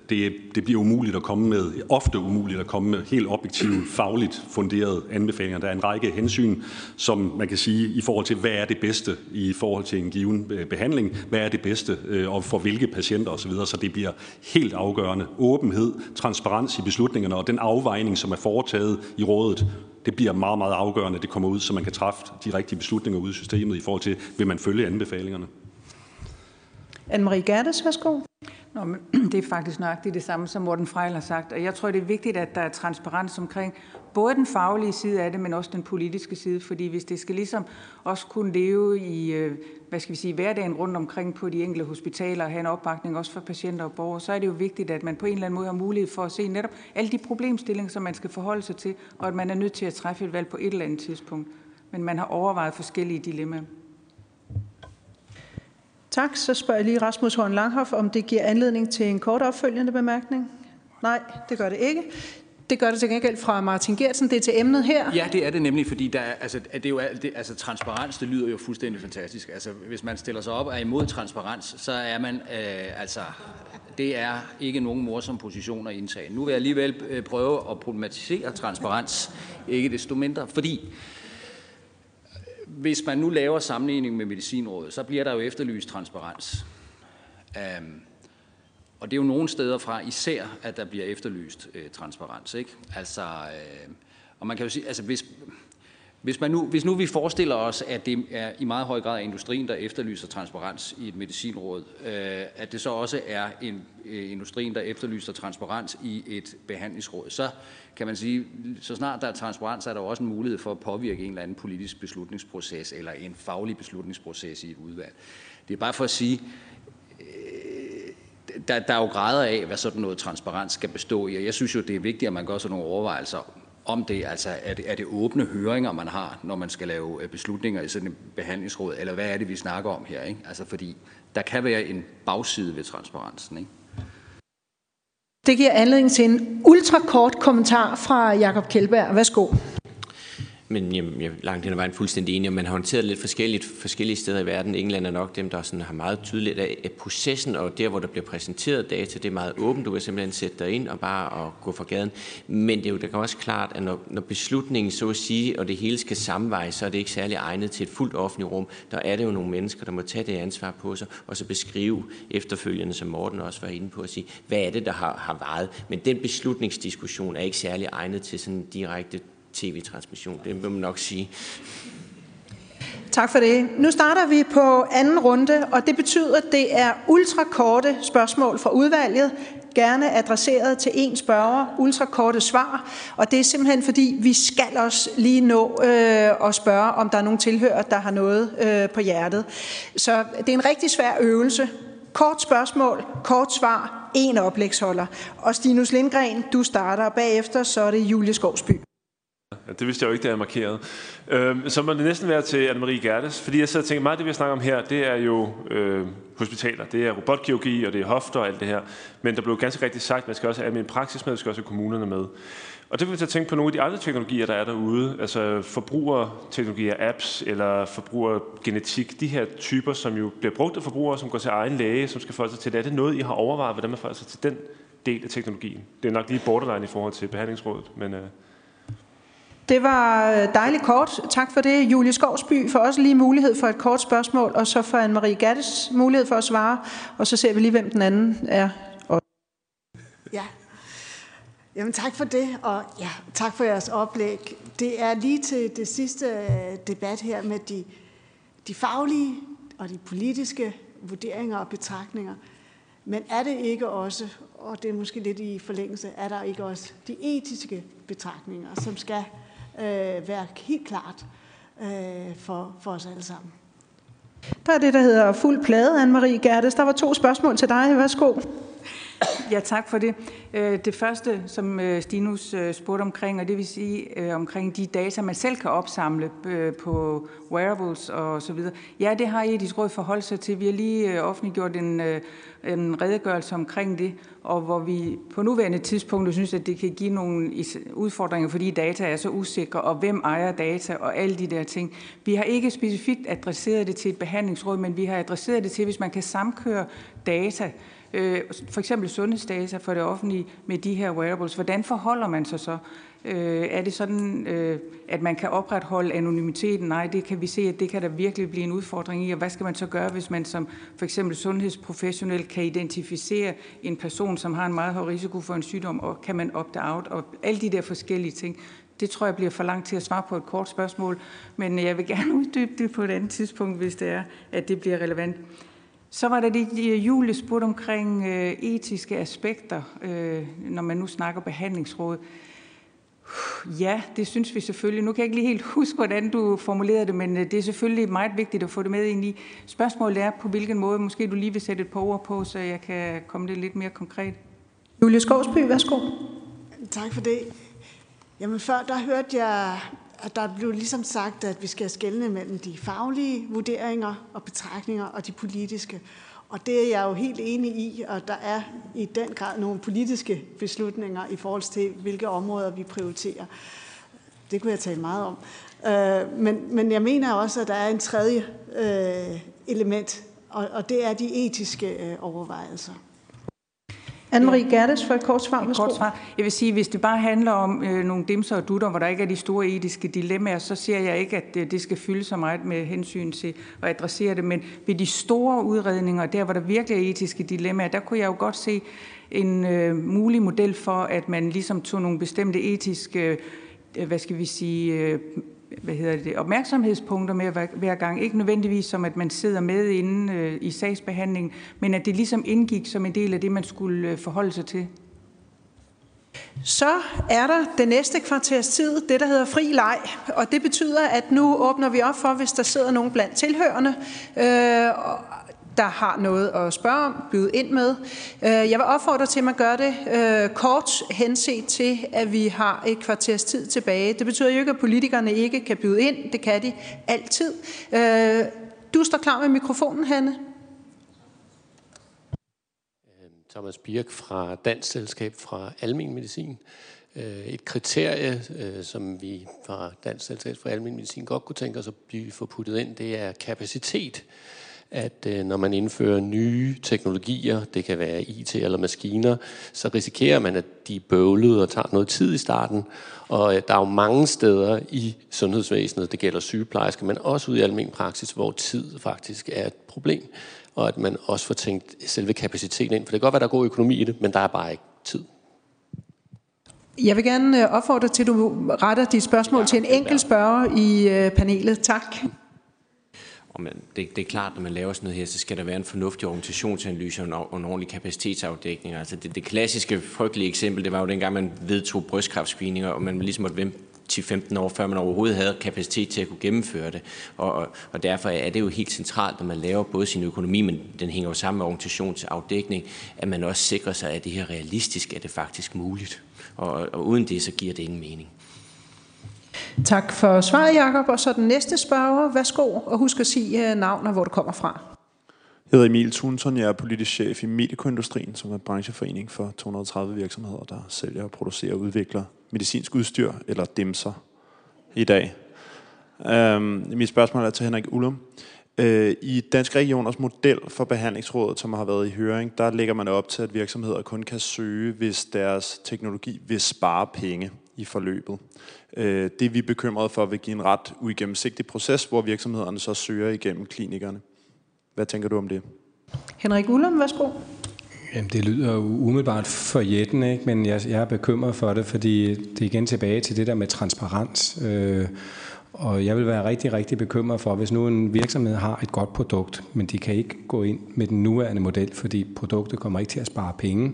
det, det bliver umuligt at komme med, ofte umuligt at komme med helt objektivt, fagligt funderede anbefalinger. Der er en række hensyn, som man kan sige i forhold til, hvad er det bedste i forhold til en given øh, behandling, hvad er det bedste øh, og for hvilke patienter osv., så det bliver helt afgørende. Åbenhed, transparens i beslutningerne og den afvejning, som er foretaget i rådet, det bliver meget, meget afgørende, at det kommer ud, så man kan træffe de rigtige beslutninger ude i systemet i forhold til, vil man følge anbefalingerne. Anne-Marie Gertes, værsgo. Nå, men det er faktisk nøjagtigt det samme, som Morten Frejl har sagt. Og jeg tror, det er vigtigt, at der er transparens omkring både den faglige side af det, men også den politiske side. Fordi hvis det skal ligesom også kunne leve i, øh, hvad skal vi sige, hverdagen rundt omkring på de enkelte hospitaler og have en opbakning også for patienter og borgere, så er det jo vigtigt, at man på en eller anden måde har mulighed for at se netop alle de problemstillinger, som man skal forholde sig til, og at man er nødt til at træffe et valg på et eller andet tidspunkt. Men man har overvejet forskellige dilemmaer. Tak. Så spørger jeg lige Rasmus Horn Langhoff, om det giver anledning til en kort opfølgende bemærkning. Nej, det gør det ikke. Det gør det til gengæld fra Martin Gertsen. Det er til emnet her. Ja, det er det nemlig, fordi der er, altså, det er jo, det, altså, transparens, det lyder jo fuldstændig fantastisk. Altså, hvis man stiller sig op og er imod transparens, så er man, øh, altså, det er ikke nogen morsom position at indtage. Nu vil jeg alligevel øh, prøve at problematisere transparens, ikke desto mindre, fordi hvis man nu laver sammenligning med Medicinrådet, så bliver der jo efterlyst transparens. Um, og det er jo nogle steder fra især, at der bliver efterlyst øh, transparens. Ikke? Altså, øh, og man kan jo sige, altså hvis, hvis, man nu, hvis nu vi forestiller os, at det er i meget høj grad industrien, der efterlyser transparens i et medicinråd, øh, at det så også er en, øh, industrien, der efterlyser transparens i et behandlingsråd, så kan man sige, så snart der er transparens, er der også en mulighed for at påvirke en eller anden politisk beslutningsproces eller en faglig beslutningsproces i et udvalg. Det er bare for at sige, øh, der, der er jo grader af, hvad sådan noget transparens skal bestå i, og jeg synes jo, det er vigtigt, at man gør sådan nogle overvejelser om det, altså er det, er det åbne høringer, man har, når man skal lave øh, beslutninger i sådan et behandlingsråd, eller hvad er det, vi snakker om her? Ikke? Altså fordi der kan være en bagside ved transparensen. Ikke? Det giver anledning til en ultrakort kommentar fra Jakob Kjeldberg. Værsgo. Men jamen, jeg er langt hen ad vejen fuldstændig enig, at man har håndteret lidt forskelligt forskellige steder i verden. England er nok dem, der sådan har meget tydeligt af processen, og der, hvor der bliver præsenteret data, det er meget åbent. Du kan simpelthen sætte dig ind og bare og gå for gaden. Men det er jo det kan også klart, at når, når beslutningen så at sige, og det hele skal sammenvejes, så er det ikke særlig egnet til et fuldt offentligt rum. Der er det jo nogle mennesker, der må tage det ansvar på sig, og så beskrive efterfølgende, som Morten også var inde på, at sige, hvad er det, der har, har varet. Men den beslutningsdiskussion er ikke særlig egnet til sådan direkte tv-transmission. Det må man nok sige. Tak for det. Nu starter vi på anden runde, og det betyder, at det er ultrakorte spørgsmål fra udvalget, gerne adresseret til en spørger, ultrakorte svar, og det er simpelthen fordi, vi skal også lige nå øh, at spørge, om der er nogen tilhører, der har noget øh, på hjertet. Så det er en rigtig svær øvelse. Kort spørgsmål, kort svar, en oplægsholder. Og Stinus Lindgren, du starter, og bagefter så er det Julie Skovsby. Ja, det vidste jeg jo ikke, da jeg markerede. Øhm, så må det næsten være til Anne-Marie Gertes, fordi jeg sidder og tænker, meget af det, vi snakker om her, det er jo øh, hospitaler. Det er robotkirurgi, og det er hofter og alt det her. Men der blev ganske rigtigt sagt, at man skal også have almindelig praksis med, man skal også have kommunerne med. Og det vil jeg tænke på nogle af de andre teknologier, der er derude, altså forbrugerteknologier, apps eller forbrugergenetik, de her typer, som jo bliver brugt af forbrugere, som går til egen læge, som skal forholde sig til det. Er det noget, I har overvejet, hvordan man forholder sig til den del af teknologien? Det er nok lige borderline i forhold til behandlingsrådet, men... Øh det var øh, dejligt kort. Tak for det. Julie Skovsby får også lige mulighed for et kort spørgsmål, og så får Anne-Marie Gattes mulighed for at svare, og så ser vi lige, hvem den anden er. Ja. Jamen tak for det, og ja, tak for jeres oplæg. Det er lige til det sidste øh, debat her med de, de faglige og de politiske vurderinger og betragtninger. Men er det ikke også, og det er måske lidt i forlængelse, er der ikke også de etiske betragtninger, som skal øh, være helt klart øh, for, for os alle sammen. Der er det, der hedder fuld plade, Anne-Marie Gertes. Der var to spørgsmål til dig. Værsgo. Ja, tak for det. Øh, det første, som øh, Stinus øh, spurgte omkring, og det vil sige omkring de data, man selv kan opsamle på wearables og så videre. Ja, det har etisk råd forholdt sig til. Vi har lige offentliggjort en, en redegørelse omkring det, og hvor vi på nuværende tidspunkt synes, at det kan give nogle udfordringer, fordi data er så usikre, og hvem ejer data og alle de der ting. Vi har ikke specifikt adresseret det til et behandlingsråd, men vi har adresseret det til, hvis man kan samkøre data, øh, for eksempel sundhedsdata for det offentlige med de her wearables. Hvordan forholder man sig så? Øh, er det sådan, øh, at man kan opretholde anonymiteten? Nej, det kan vi se, at det kan der virkelig blive en udfordring i. Og hvad skal man så gøre, hvis man som for eksempel sundhedsprofessionel kan identificere en person, som har en meget høj risiko for en sygdom, og kan man opt-out, og alle de der forskellige ting. Det tror jeg bliver for langt til at svare på et kort spørgsmål, men jeg vil gerne uddybe det på et andet tidspunkt, hvis det er, at det bliver relevant. Så var der det, Julie spurgte omkring øh, etiske aspekter, øh, når man nu snakker behandlingsråd. Ja, det synes vi selvfølgelig. Nu kan jeg ikke lige helt huske, hvordan du formulerede det, men øh, det er selvfølgelig meget vigtigt at få det med ind i. Spørgsmålet er, på hvilken måde, måske du lige vil sætte et par ord på, så jeg kan komme det lidt mere konkret. Julie Skovsby, værsgo. Tak for det. Jamen før, der hørte jeg at der blev ligesom sagt, at vi skal skelne mellem de faglige vurderinger og betragtninger og de politiske. Og det er jeg jo helt enig i, og der er i den grad nogle politiske beslutninger i forhold til, hvilke områder vi prioriterer. Det kunne jeg tale meget om. Øh, men, men jeg mener også, at der er en tredje øh, element, og, og det er de etiske øh, overvejelser. Anne-Marie Gerdes for et kort svar. Et kort svar. Jeg vil sige, hvis det bare handler om øh, nogle dimser og dutter, hvor der ikke er de store etiske dilemmaer, så ser jeg ikke, at det, det skal fylde så meget med hensyn til at adressere det. Men ved de store udredninger, der hvor der virkelig er etiske dilemmaer, der kunne jeg jo godt se en øh, mulig model for, at man ligesom tog nogle bestemte etiske øh, hvad skal vi sige, øh, hvad hedder det, opmærksomhedspunkter med hver gang. Ikke nødvendigvis som, at man sidder med inde øh, i sagsbehandlingen, men at det ligesom indgik som en del af det, man skulle øh, forholde sig til. Så er der det næste kvarters tid, det der hedder fri leg, og det betyder, at nu åbner vi op for, hvis der sidder nogen blandt tilhørende, øh, der har noget at spørge om, byde ind med. Øh, jeg vil opfordre til, at man gør det øh, kort henset til, at vi har et kvarters tid tilbage. Det betyder jo ikke, at politikerne ikke kan byde ind. Det kan de altid. Øh, du står klar med mikrofonen, Hanne. Thomas Birk fra Dansk Selskab fra Almen Medicin. Et kriterie, som vi fra Dansk Selskab fra Almen Medicin godt kunne tænke os at blive forputtet ind, det er kapacitet at øh, når man indfører nye teknologier, det kan være IT eller maskiner, så risikerer man, at de er bøvlede og tager noget tid i starten. Og øh, der er jo mange steder i sundhedsvæsenet, det gælder sygeplejersker, men også ude i almen praksis, hvor tid faktisk er et problem. Og at man også får tænkt selve kapaciteten ind. For det kan godt være, der er god økonomi i det, men der er bare ikke tid. Jeg vil gerne øh, opfordre til, at du retter dit spørgsmål ja, til en enkelt spørger i panelet. Tak. Og man, det, det er klart, når man laver sådan noget her, så skal der være en fornuftig organisationsanalyse og en, og en ordentlig kapacitetsafdækning. Altså det, det klassiske frygtelige eksempel, det var jo dengang, man vedtog brystkræftscreeninger, og man ligesom måtte vente 10-15 år, før man overhovedet havde kapacitet til at kunne gennemføre det. Og, og, og derfor er det jo helt centralt, når man laver både sin økonomi, men den hænger jo sammen med organisationsafdækning, at man også sikrer sig, at det her realistisk er det faktisk muligt. Og, og uden det, så giver det ingen mening. Tak for svaret, Jakob. Og så den næste spørger. Værsgo, og husk at sige øh, navn og hvor du kommer fra. Jeg hedder Emil Thunson. Jeg er politisk chef i Medicoindustrien, som er brancheforening for 230 virksomheder, der sælger, producerer og udvikler medicinsk udstyr, eller dimser, i dag. Øhm, mit spørgsmål er til Henrik Ullum. Øh, I Dansk Regioners model for behandlingsrådet, som har været i høring, der lægger man op til, at virksomheder kun kan søge, hvis deres teknologi vil spare penge i forløbet. Øh, det er vi bekymrede for vil give en ret uigennemsigtig proces, hvor virksomhederne så søger igennem klinikerne. Hvad tænker du om det? Henrik Ullum, værsgo. Jamen, det lyder umiddelbart for jætten, ikke? men jeg, jeg er bekymret for det, fordi det er igen tilbage til det der med transparens. Øh, og jeg vil være rigtig, rigtig bekymret for, hvis nu en virksomhed har et godt produkt, men de kan ikke gå ind med den nuværende model, fordi produktet kommer ikke til at spare penge,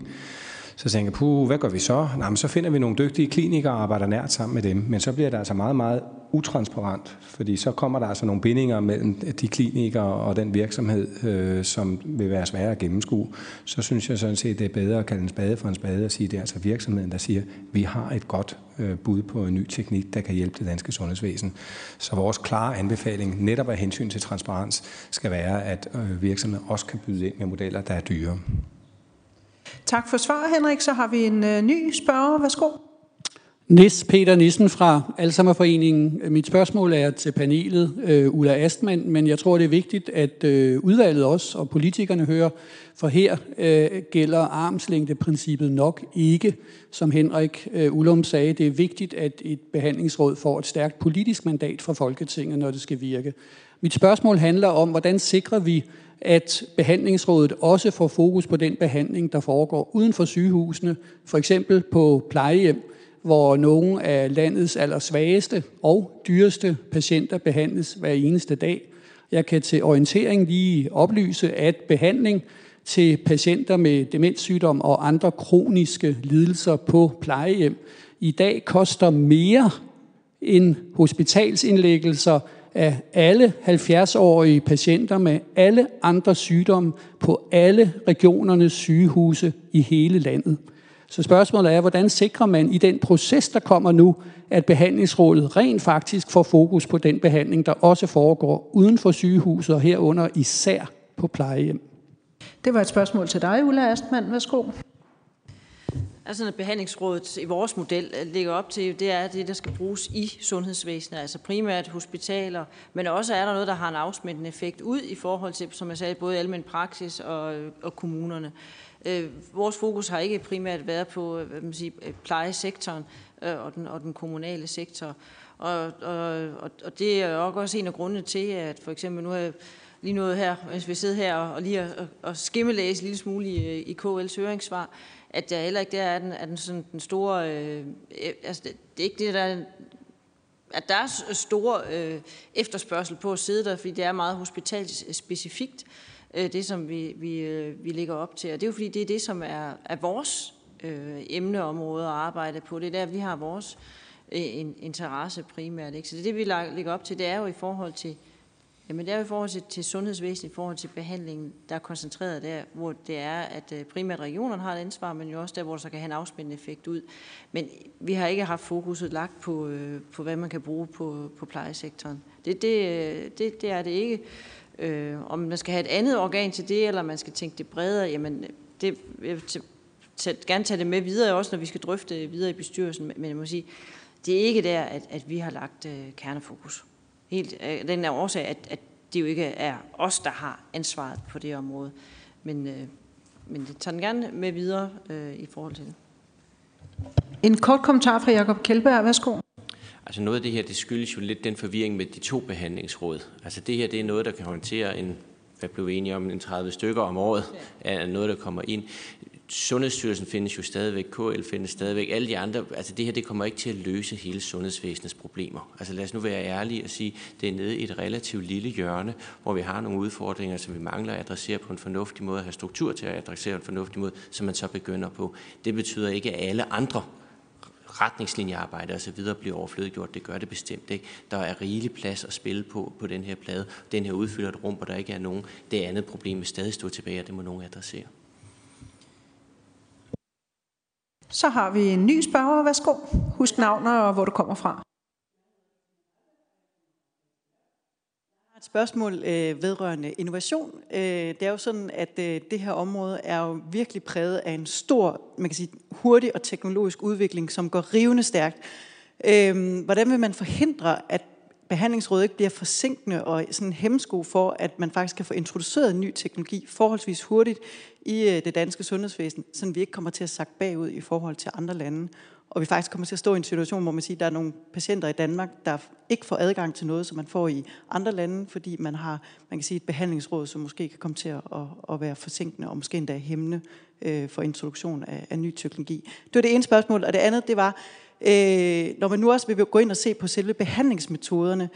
så tænker jeg, puh, hvad gør vi så? Nå, men så finder vi nogle dygtige klinikere og arbejder nært sammen med dem. Men så bliver det altså meget, meget utransparent, fordi så kommer der altså nogle bindinger mellem de klinikere og den virksomhed, øh, som vil være svære at gennemskue. Så synes jeg sådan set, det er bedre at kalde en spade for en spade og sige, det er altså virksomheden, der siger, vi har et godt øh, bud på en ny teknik, der kan hjælpe det danske sundhedsvæsen. Så vores klare anbefaling, netop af hensyn til transparens, skal være, at øh, virksomheden også kan byde ind med modeller, der er dyre. Tak for svar, Henrik. Så har vi en øh, ny spørger. Værsgo. Nis Peter Nissen fra Alzheimerforeningen. Mit spørgsmål er til panelet, øh, Ulla Astman, men jeg tror, det er vigtigt, at øh, udvalget også og politikerne hører, for her øh, gælder armslængdeprincippet nok ikke. Som Henrik øh, Ullum sagde, det er vigtigt, at et behandlingsråd får et stærkt politisk mandat fra Folketinget, når det skal virke. Mit spørgsmål handler om, hvordan sikrer vi, at behandlingsrådet også får fokus på den behandling, der foregår uden for sygehusene, for eksempel på plejehjem, hvor nogle af landets allersvageste og dyreste patienter behandles hver eneste dag. Jeg kan til orientering lige oplyse, at behandling til patienter med demenssygdom og andre kroniske lidelser på plejehjem i dag koster mere end hospitalsindlæggelser af alle 70-årige patienter med alle andre sygdomme på alle regionernes sygehuse i hele landet. Så spørgsmålet er, hvordan sikrer man i den proces, der kommer nu, at behandlingsrådet rent faktisk får fokus på den behandling, der også foregår uden for sygehuset og herunder især på plejehjem? Det var et spørgsmål til dig, Ulla Astman. Værsgo. Altså, når behandlingsrådet i vores model øh, ligger op til, det er det, der skal bruges i sundhedsvæsenet, altså primært hospitaler, men også er der noget, der har en afsmittende effekt ud i forhold til, som jeg sagde, både almen praksis og, øh, og kommunerne. Øh, vores fokus har ikke primært været på hvad man siger, plejesektoren og, den, og den kommunale sektor. Og, og, og det er også en af grundene til, at for eksempel nu er lige noget her, hvis vi sidder her og, lige at, skimmelæse en lille smule i, i KL's høringssvar, at jeg heller ikke der er den, er den, sådan, den store... Øh, e- altså, det, det er ikke det, der at der er store øh, efterspørgsel på at sidde der, fordi det er meget hospitalsspecifikt, øh, det som vi, vi, øh, vi ligger op til. Og det er jo fordi, det er det, som er, er vores øh, emneområde at arbejde på. Det er der, vi har vores øh, interesse primært. Ikke? Så det, det, vi lægger op til, det er jo i forhold til Jamen det er jo i forhold til, til sundhedsvæsenet, i forhold til behandlingen, der er koncentreret der, hvor det er, at øh, primært regionerne har et ansvar, men jo også der, hvor der så kan have en afspændende effekt ud. Men vi har ikke haft fokuset lagt på, øh, på hvad man kan bruge på, på plejesektoren. Det, det, øh, det, det er det ikke. Øh, om man skal have et andet organ til det, eller man skal tænke det bredere, jamen det, jeg vil tage, gerne tage det med videre, også når vi skal drøfte videre i bestyrelsen, men jeg må sige, det er ikke der, at, at vi har lagt øh, kernefokus helt af den her årsag, at, at det jo ikke er os, der har ansvaret på det område. Men, øh, men det tager den gerne med videre øh, i forhold til det. En kort kommentar fra Jakob Kjeldberg. Værsgo. Altså noget af det her, det skyldes jo lidt den forvirring med de to behandlingsråd. Altså det her, det er noget, der kan håndtere en, hvad blev vi enige om, en 30 stykker om året, er noget, der kommer ind. Sundhedsstyrelsen findes jo stadigvæk, KL findes stadigvæk, alle de andre, altså det her det kommer ikke til at løse hele sundhedsvæsenets problemer. Altså lad os nu være ærlige og sige, det er nede i et relativt lille hjørne, hvor vi har nogle udfordringer, som vi mangler at adressere på en fornuftig måde, at have struktur til at adressere på en fornuftig måde, som man så begynder på. Det betyder ikke, at alle andre retningslinjearbejde og så videre bliver overflødiggjort. Det gør det bestemt ikke. Der er rigelig plads at spille på på den her plade. Den her udfylder et rum, hvor der ikke er nogen. Det andet problem vil stadig stå tilbage, og det må nogen adressere. Så har vi en ny spørger. Værsgo. Husk navn og hvor du kommer fra. et spørgsmål øh, vedrørende innovation. Øh, det er jo sådan, at øh, det her område er jo virkelig præget af en stor, man kan sige, hurtig og teknologisk udvikling, som går rivende stærkt. Øh, hvordan vil man forhindre, at behandlingsrådet ikke bliver forsinkende og sådan en hemmesko for, at man faktisk kan få introduceret ny teknologi forholdsvis hurtigt i øh, det danske sundhedsvæsen, så vi ikke kommer til at sakke bagud i forhold til andre lande. Og vi faktisk kommer til at stå i en situation, hvor man siger, at der er nogle patienter i Danmark, der ikke får adgang til noget, som man får i andre lande, fordi man har man kan sige, et behandlingsråd, som måske kan komme til at, at, at være forsinkende og måske endda hæmmende øh, for introduktion af, af ny teknologi. Det var det ene spørgsmål. Og det andet, det var, øh, når man nu også vil gå ind og se på selve behandlingsmetoderne,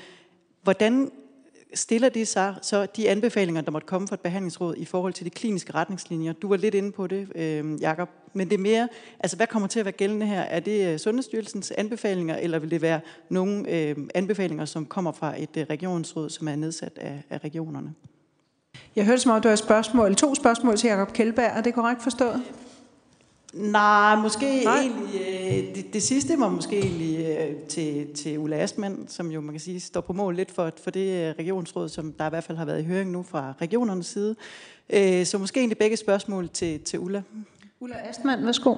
hvordan stiller det sig så de anbefalinger, der måtte komme fra et behandlingsråd i forhold til de kliniske retningslinjer? Du var lidt inde på det, øh, Jakob. Men det er mere, altså hvad kommer til at være gældende her? Er det øh, Sundhedsstyrelsens anbefalinger, eller vil det være nogle øh, anbefalinger, som kommer fra et øh, regionsråd, som er nedsat af, af regionerne? Jeg hørte som om, du har spørgsmål, to spørgsmål til Jakob Kjeldberg. Er det korrekt forstået? Nej, måske Nej. egentlig, øh, det, det sidste var måske egentlig øh, til, til Ulla Astmann, som jo man kan sige står på mål lidt for, for det øh, regionsråd, som der i hvert fald har været i høring nu fra regionernes side. Øh, så måske egentlig begge spørgsmål til, til Ulla. Ulla Astmann, værsgo.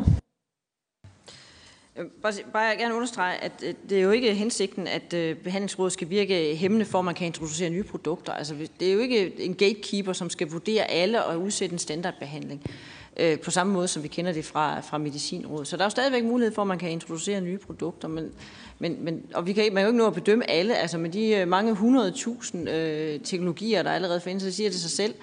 Bare, bare gerne understrege, at det er jo ikke hensigten, at behandlingsrådet skal virke hæmmende for, at man kan introducere nye produkter. Altså, det er jo ikke en gatekeeper, som skal vurdere alle og udsætte en standardbehandling øh, på samme måde, som vi kender det fra, fra medicinrådet. Så der er jo stadigvæk mulighed for, at man kan introducere nye produkter, men, men, men, og vi kan, man kan jo ikke nå at bedømme alle. Altså med de øh, mange hundredtusind øh, teknologier, der allerede findes, så siger det sig selv,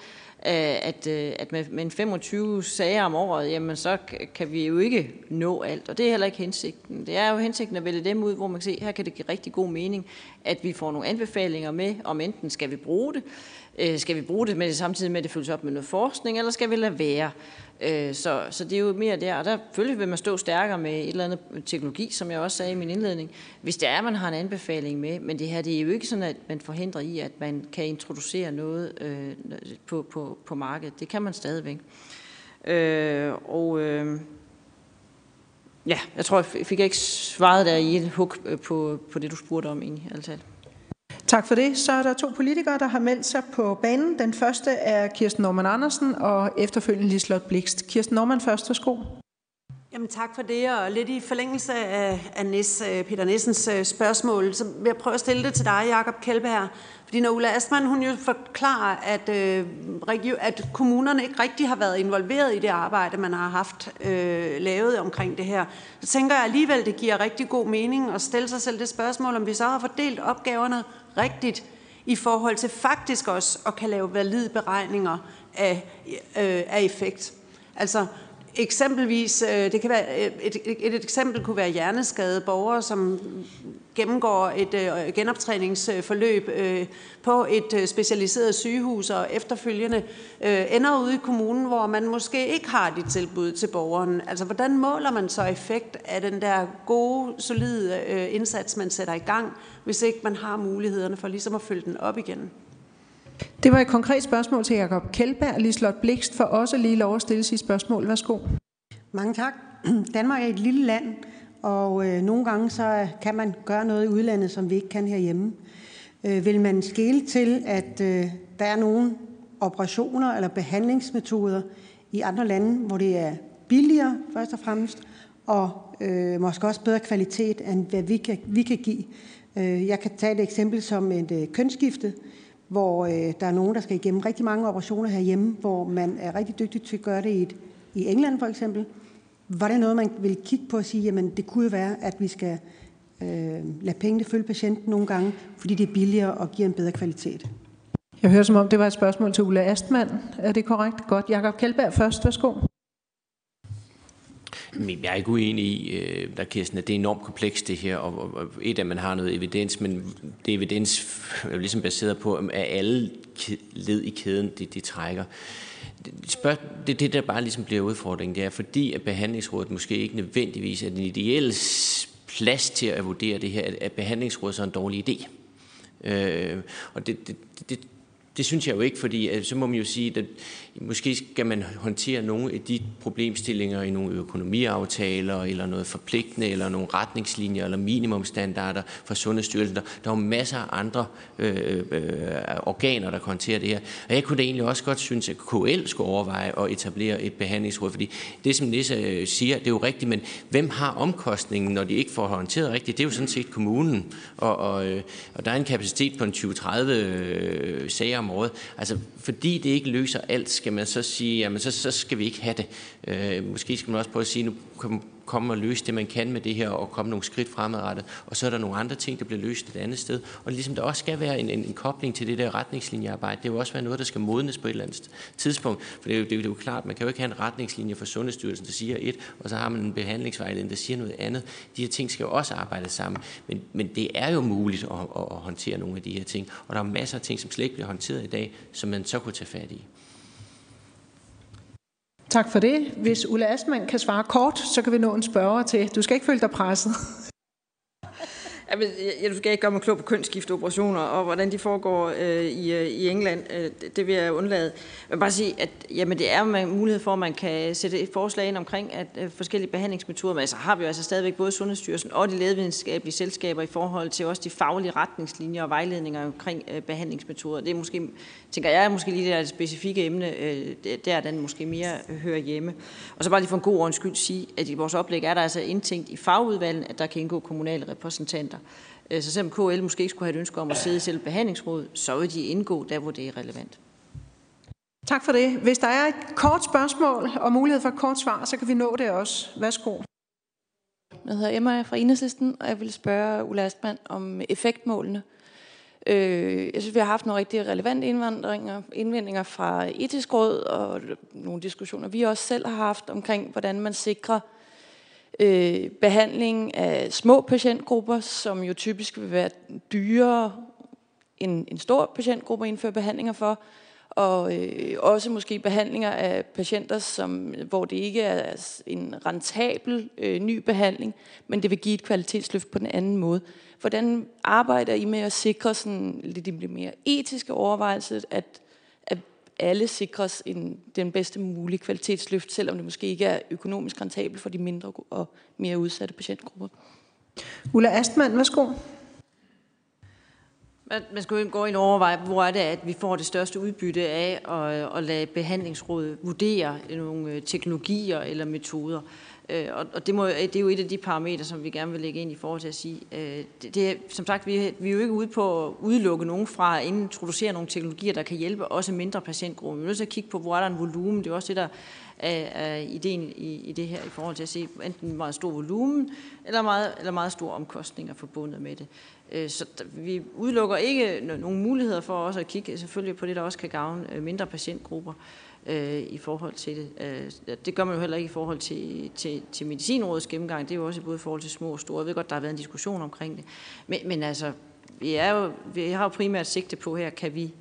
øh, at, øh, at med, med 25 sager om året, jamen så kan vi jo ikke nå alt, og det er heller ikke hensigten. Det er jo hensigten at vælge dem ud, hvor man kan se, her kan det give rigtig god mening, at vi får nogle anbefalinger med, om enten skal vi bruge det, Øh, skal vi bruge det med det samtidig med, at det følges op med noget forskning, eller skal vi lade være? Øh, så, så det er jo mere der, og der selvfølgelig vil man stå stærkere med et eller andet teknologi, som jeg også sagde i min indledning, hvis det er, at man har en anbefaling med, men det her det er jo ikke sådan, at man forhindrer i, at man kan introducere noget øh, på, på, på markedet. Det kan man stadigvæk. Øh, og øh, ja, jeg tror, jeg fik ikke svaret der i et hug øh, på, på det, du spurgte om egentlig, altid. Tak for det. Så er der to politikere, der har meldt sig på banen. Den første er Kirsten Norman Andersen og efterfølgende Lislot Blikst. Kirsten Norman først, værsgo. Jamen tak for det, og lidt i forlængelse af, af Nis, øh, Peter Nissens øh, spørgsmål, så vil jeg prøve at stille det til dig, Jakob Kjeldberg. Fordi når Ulla Astman, hun jo forklarer, at, øh, at kommunerne ikke rigtig har været involveret i det arbejde, man har haft øh, lavet omkring det her, så tænker jeg alligevel, det giver rigtig god mening at stille sig selv det spørgsmål, om vi så har fordelt opgaverne rigtigt i forhold til faktisk også at kan lave valide beregninger af, øh, af effekt. Altså, Eksempelvis, øh, det kan være, øh, et, et, et, eksempel kunne være hjerneskade borgere, som gennemgår et øh, genoptræningsforløb øh, på et øh, specialiseret sygehus og efterfølgende øh, ender ude i kommunen, hvor man måske ikke har de tilbud til borgeren. Altså, hvordan måler man så effekt af den der gode, solide øh, indsats, man sætter i gang, hvis ikke man har mulighederne for ligesom at følge den op igen? Det var et konkret spørgsmål til Jakob Kjeldberg. Lislot Blikst for også lige lov at stille sit spørgsmål. Værsgo. Mange tak. Danmark er et lille land, og øh, nogle gange så kan man gøre noget i udlandet, som vi ikke kan herhjemme. Øh, vil man skele til, at øh, der er nogle operationer eller behandlingsmetoder i andre lande, hvor det er billigere først og fremmest, og øh, måske også bedre kvalitet, end hvad vi kan, vi kan give. Øh, jeg kan tage et eksempel som et øh, kønsskifte hvor øh, der er nogen, der skal igennem rigtig mange operationer herhjemme, hvor man er rigtig dygtig til at gøre det i, et, i England for eksempel. Var det noget, man vil kigge på og sige, jamen det kunne jo være, at vi skal øh, lade pengene følge patienten nogle gange, fordi det er billigere og giver en bedre kvalitet? Jeg hører som om, det var et spørgsmål til Ulla Astmann. Er det korrekt? Godt. Jakob Kjeldberg først. Værsgo. Jeg er ikke uenig i, øh, der Kirsten, at det er enormt komplekst det her, og, et af, at man har noget evidens, men det evidens er ligesom baseret på, at alle led i kæden, det, de trækker. Spørg, det det, der bare ligesom bliver udfordringen, det er, fordi at behandlingsrådet måske ikke nødvendigvis er den ideelle plads til at vurdere det her, at behandlingsrådet så er en dårlig idé. Øh, og det, det, det, det synes jeg jo ikke, fordi så må man jo sige, at Måske skal man håndtere nogle af de problemstillinger i nogle økonomiaftaler, eller noget forpligtende, eller nogle retningslinjer, eller minimumstandarder fra Sundhedsstyrelsen. Der, der er jo masser af andre øh, øh, organer, der kan håndtere det her. Og jeg kunne da egentlig også godt synes, at KL skulle overveje at etablere et behandlingsråd, fordi det, som Nisse øh, siger, det er jo rigtigt, men hvem har omkostningen, når de ikke får håndteret rigtigt? Det er jo sådan set kommunen, og, og, øh, og der er en kapacitet på en 20-30 øh, sager om året. Altså, fordi det ikke løser alt, skal man så sige, jamen så, så skal vi ikke have det. Øh, måske skal man også prøve at sige, nu komme og løse det, man kan med det her, og komme nogle skridt fremadrettet. Og så er der nogle andre ting, der bliver løst et andet sted. Og ligesom der også skal være en, en, en kobling til det der retningslinjearbejde, det vil også være noget, der skal modnes på et eller andet tidspunkt. For det er, jo, det, er jo, det er jo klart, man kan jo ikke have en retningslinje for Sundhedsstyrelsen, der siger et, og så har man en behandlingsvejledning, der siger noget andet. De her ting skal jo også arbejde sammen. Men, men det er jo muligt at, at, at håndtere nogle af de her ting. Og der er masser af ting, som slet ikke bliver håndteret i dag, som man så kunne tage fat i. Tak for det. Hvis Ulla Astman kan svare kort, så kan vi nå en spørger til. Du skal ikke føle dig presset. Jeg, jeg, du skal ikke gøre mig klog på kønsskifteoperationer og hvordan de foregår øh, i, øh, i England. Øh, det, det vil jeg undlade. Jeg vil bare sige, at jamen, det er en mulighed for, at man kan sætte et forslag ind omkring at øh, forskellige behandlingsmetoder. Men altså har vi jo altså stadigvæk både Sundhedsstyrelsen og de lægevidenskabelige selskaber i forhold til også de faglige retningslinjer og vejledninger omkring øh, behandlingsmetoder. Det er måske, tænker jeg, måske lige det specifikke emne, øh, der den måske mere hører hjemme. Og så bare lige for en god ordens skyld sige, at i vores oplæg er der altså indtænkt i fagudvalgen, at der kan indgå kommunale repræsentanter. Øh, så selvom KL måske ikke skulle have et ønske om at sidde i selv behandlingsråd, så vil de indgå der, hvor det er relevant. Tak for det. Hvis der er et kort spørgsmål og mulighed for et kort svar, så kan vi nå det også. Værsgo. Jeg hedder Emma fra Enhedslisten, og jeg vil spørge Ulla Astmann om effektmålene. Øh, jeg synes, vi har haft nogle rigtig relevante indvandringer, indvendinger fra etisk råd og nogle diskussioner, vi også selv har haft omkring, hvordan man sikrer øh, behandling af små patientgrupper, som jo typisk vil være dyrere end en stor patientgruppe at indføre behandlinger for, og øh, også måske behandlinger af patienter, som, hvor det ikke er en rentabel øh, ny behandling, men det vil give et kvalitetsløft på den anden måde. Hvordan arbejder I med at sikre sådan lidt mere etiske overvejelser, at alle sikres en, den bedste mulige kvalitetsløft, selvom det måske ikke er økonomisk rentabelt for de mindre og mere udsatte patientgrupper. Ulla Astmann, værsgo. Man skal jo gå ind og overveje, hvor er det, at vi får det største udbytte af at, at lade behandlingsrådet vurdere nogle øh, teknologier eller metoder. Øh, og det, må, det er jo et af de parametre, som vi gerne vil lægge ind i forhold til at sige, øh, det, det er, som sagt, vi, vi er jo ikke ude på at udelukke nogen fra at introducere nogle teknologier, der kan hjælpe også mindre patientgrupper. Vi er nødt til at kigge på, hvor er der en volumen. Det er også det, der er, er ideen i, i det her i forhold til at se enten meget stor volumen eller meget, eller meget store omkostninger forbundet med det. Øh, så vi udelukker ikke nogen muligheder for også at kigge selvfølgelig på det, der også kan gavne øh, mindre patientgrupper øh, i forhold til det. Øh, det gør man jo heller ikke i forhold til, til, til medicinrådets gennemgang. Det er jo også både i forhold til små og store. Jeg ved godt, der har været en diskussion omkring det. Men, men altså, vi, er jo, vi har jo primært sigte på her, kan vi,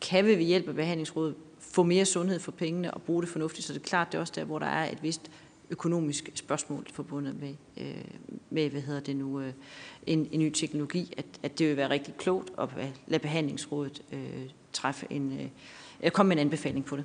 kan vi ved hjælp af behandlingsrådet få mere sundhed for pengene og bruge det fornuftigt. Så det er klart, det er også der, hvor der er et vist økonomisk spørgsmål forbundet med, øh, med hvad hedder det nu, øh, en, en ny teknologi, at, at det vil være rigtig klogt at lade behandlingsrådet øh, træffe en, øh, komme med en anbefaling på det.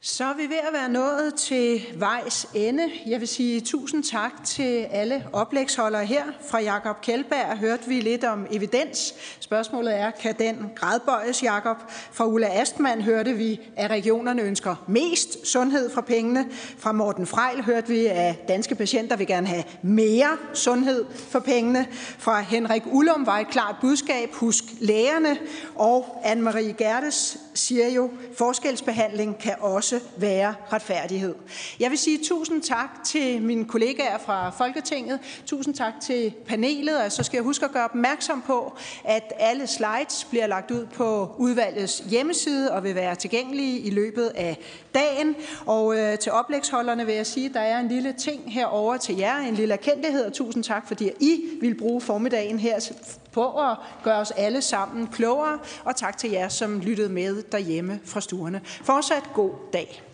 Så er vi ved at være nået til vejs ende. Jeg vil sige tusind tak til alle oplægsholdere her. Fra Jakob Kjeldberg hørte vi lidt om evidens. Spørgsmålet er, kan den gradbøjes, Jakob? Fra Ulla Astman hørte vi, at regionerne ønsker mest sundhed for pengene. Fra Morten Frejl hørte vi, at danske patienter vil gerne have mere sundhed for pengene. Fra Henrik Ullum var et klart budskab, husk lægerne. Og Anne-Marie Gertes siger jo, forskelsbehandling kan også også være retfærdighed. Jeg vil sige tusind tak til mine kollegaer fra Folketinget. Tusind tak til panelet, og så skal jeg huske at gøre opmærksom på, at alle slides bliver lagt ud på udvalgets hjemmeside og vil være tilgængelige i løbet af dagen. Og øh, til oplægsholderne vil jeg sige, at der er en lille ting herover til jer, en lille erkendelighed, og tusind tak, fordi I vil bruge formiddagen her på at gøre os alle sammen klogere, og tak til jer, som lyttede med derhjemme fra stuerne. Fortsat god dag.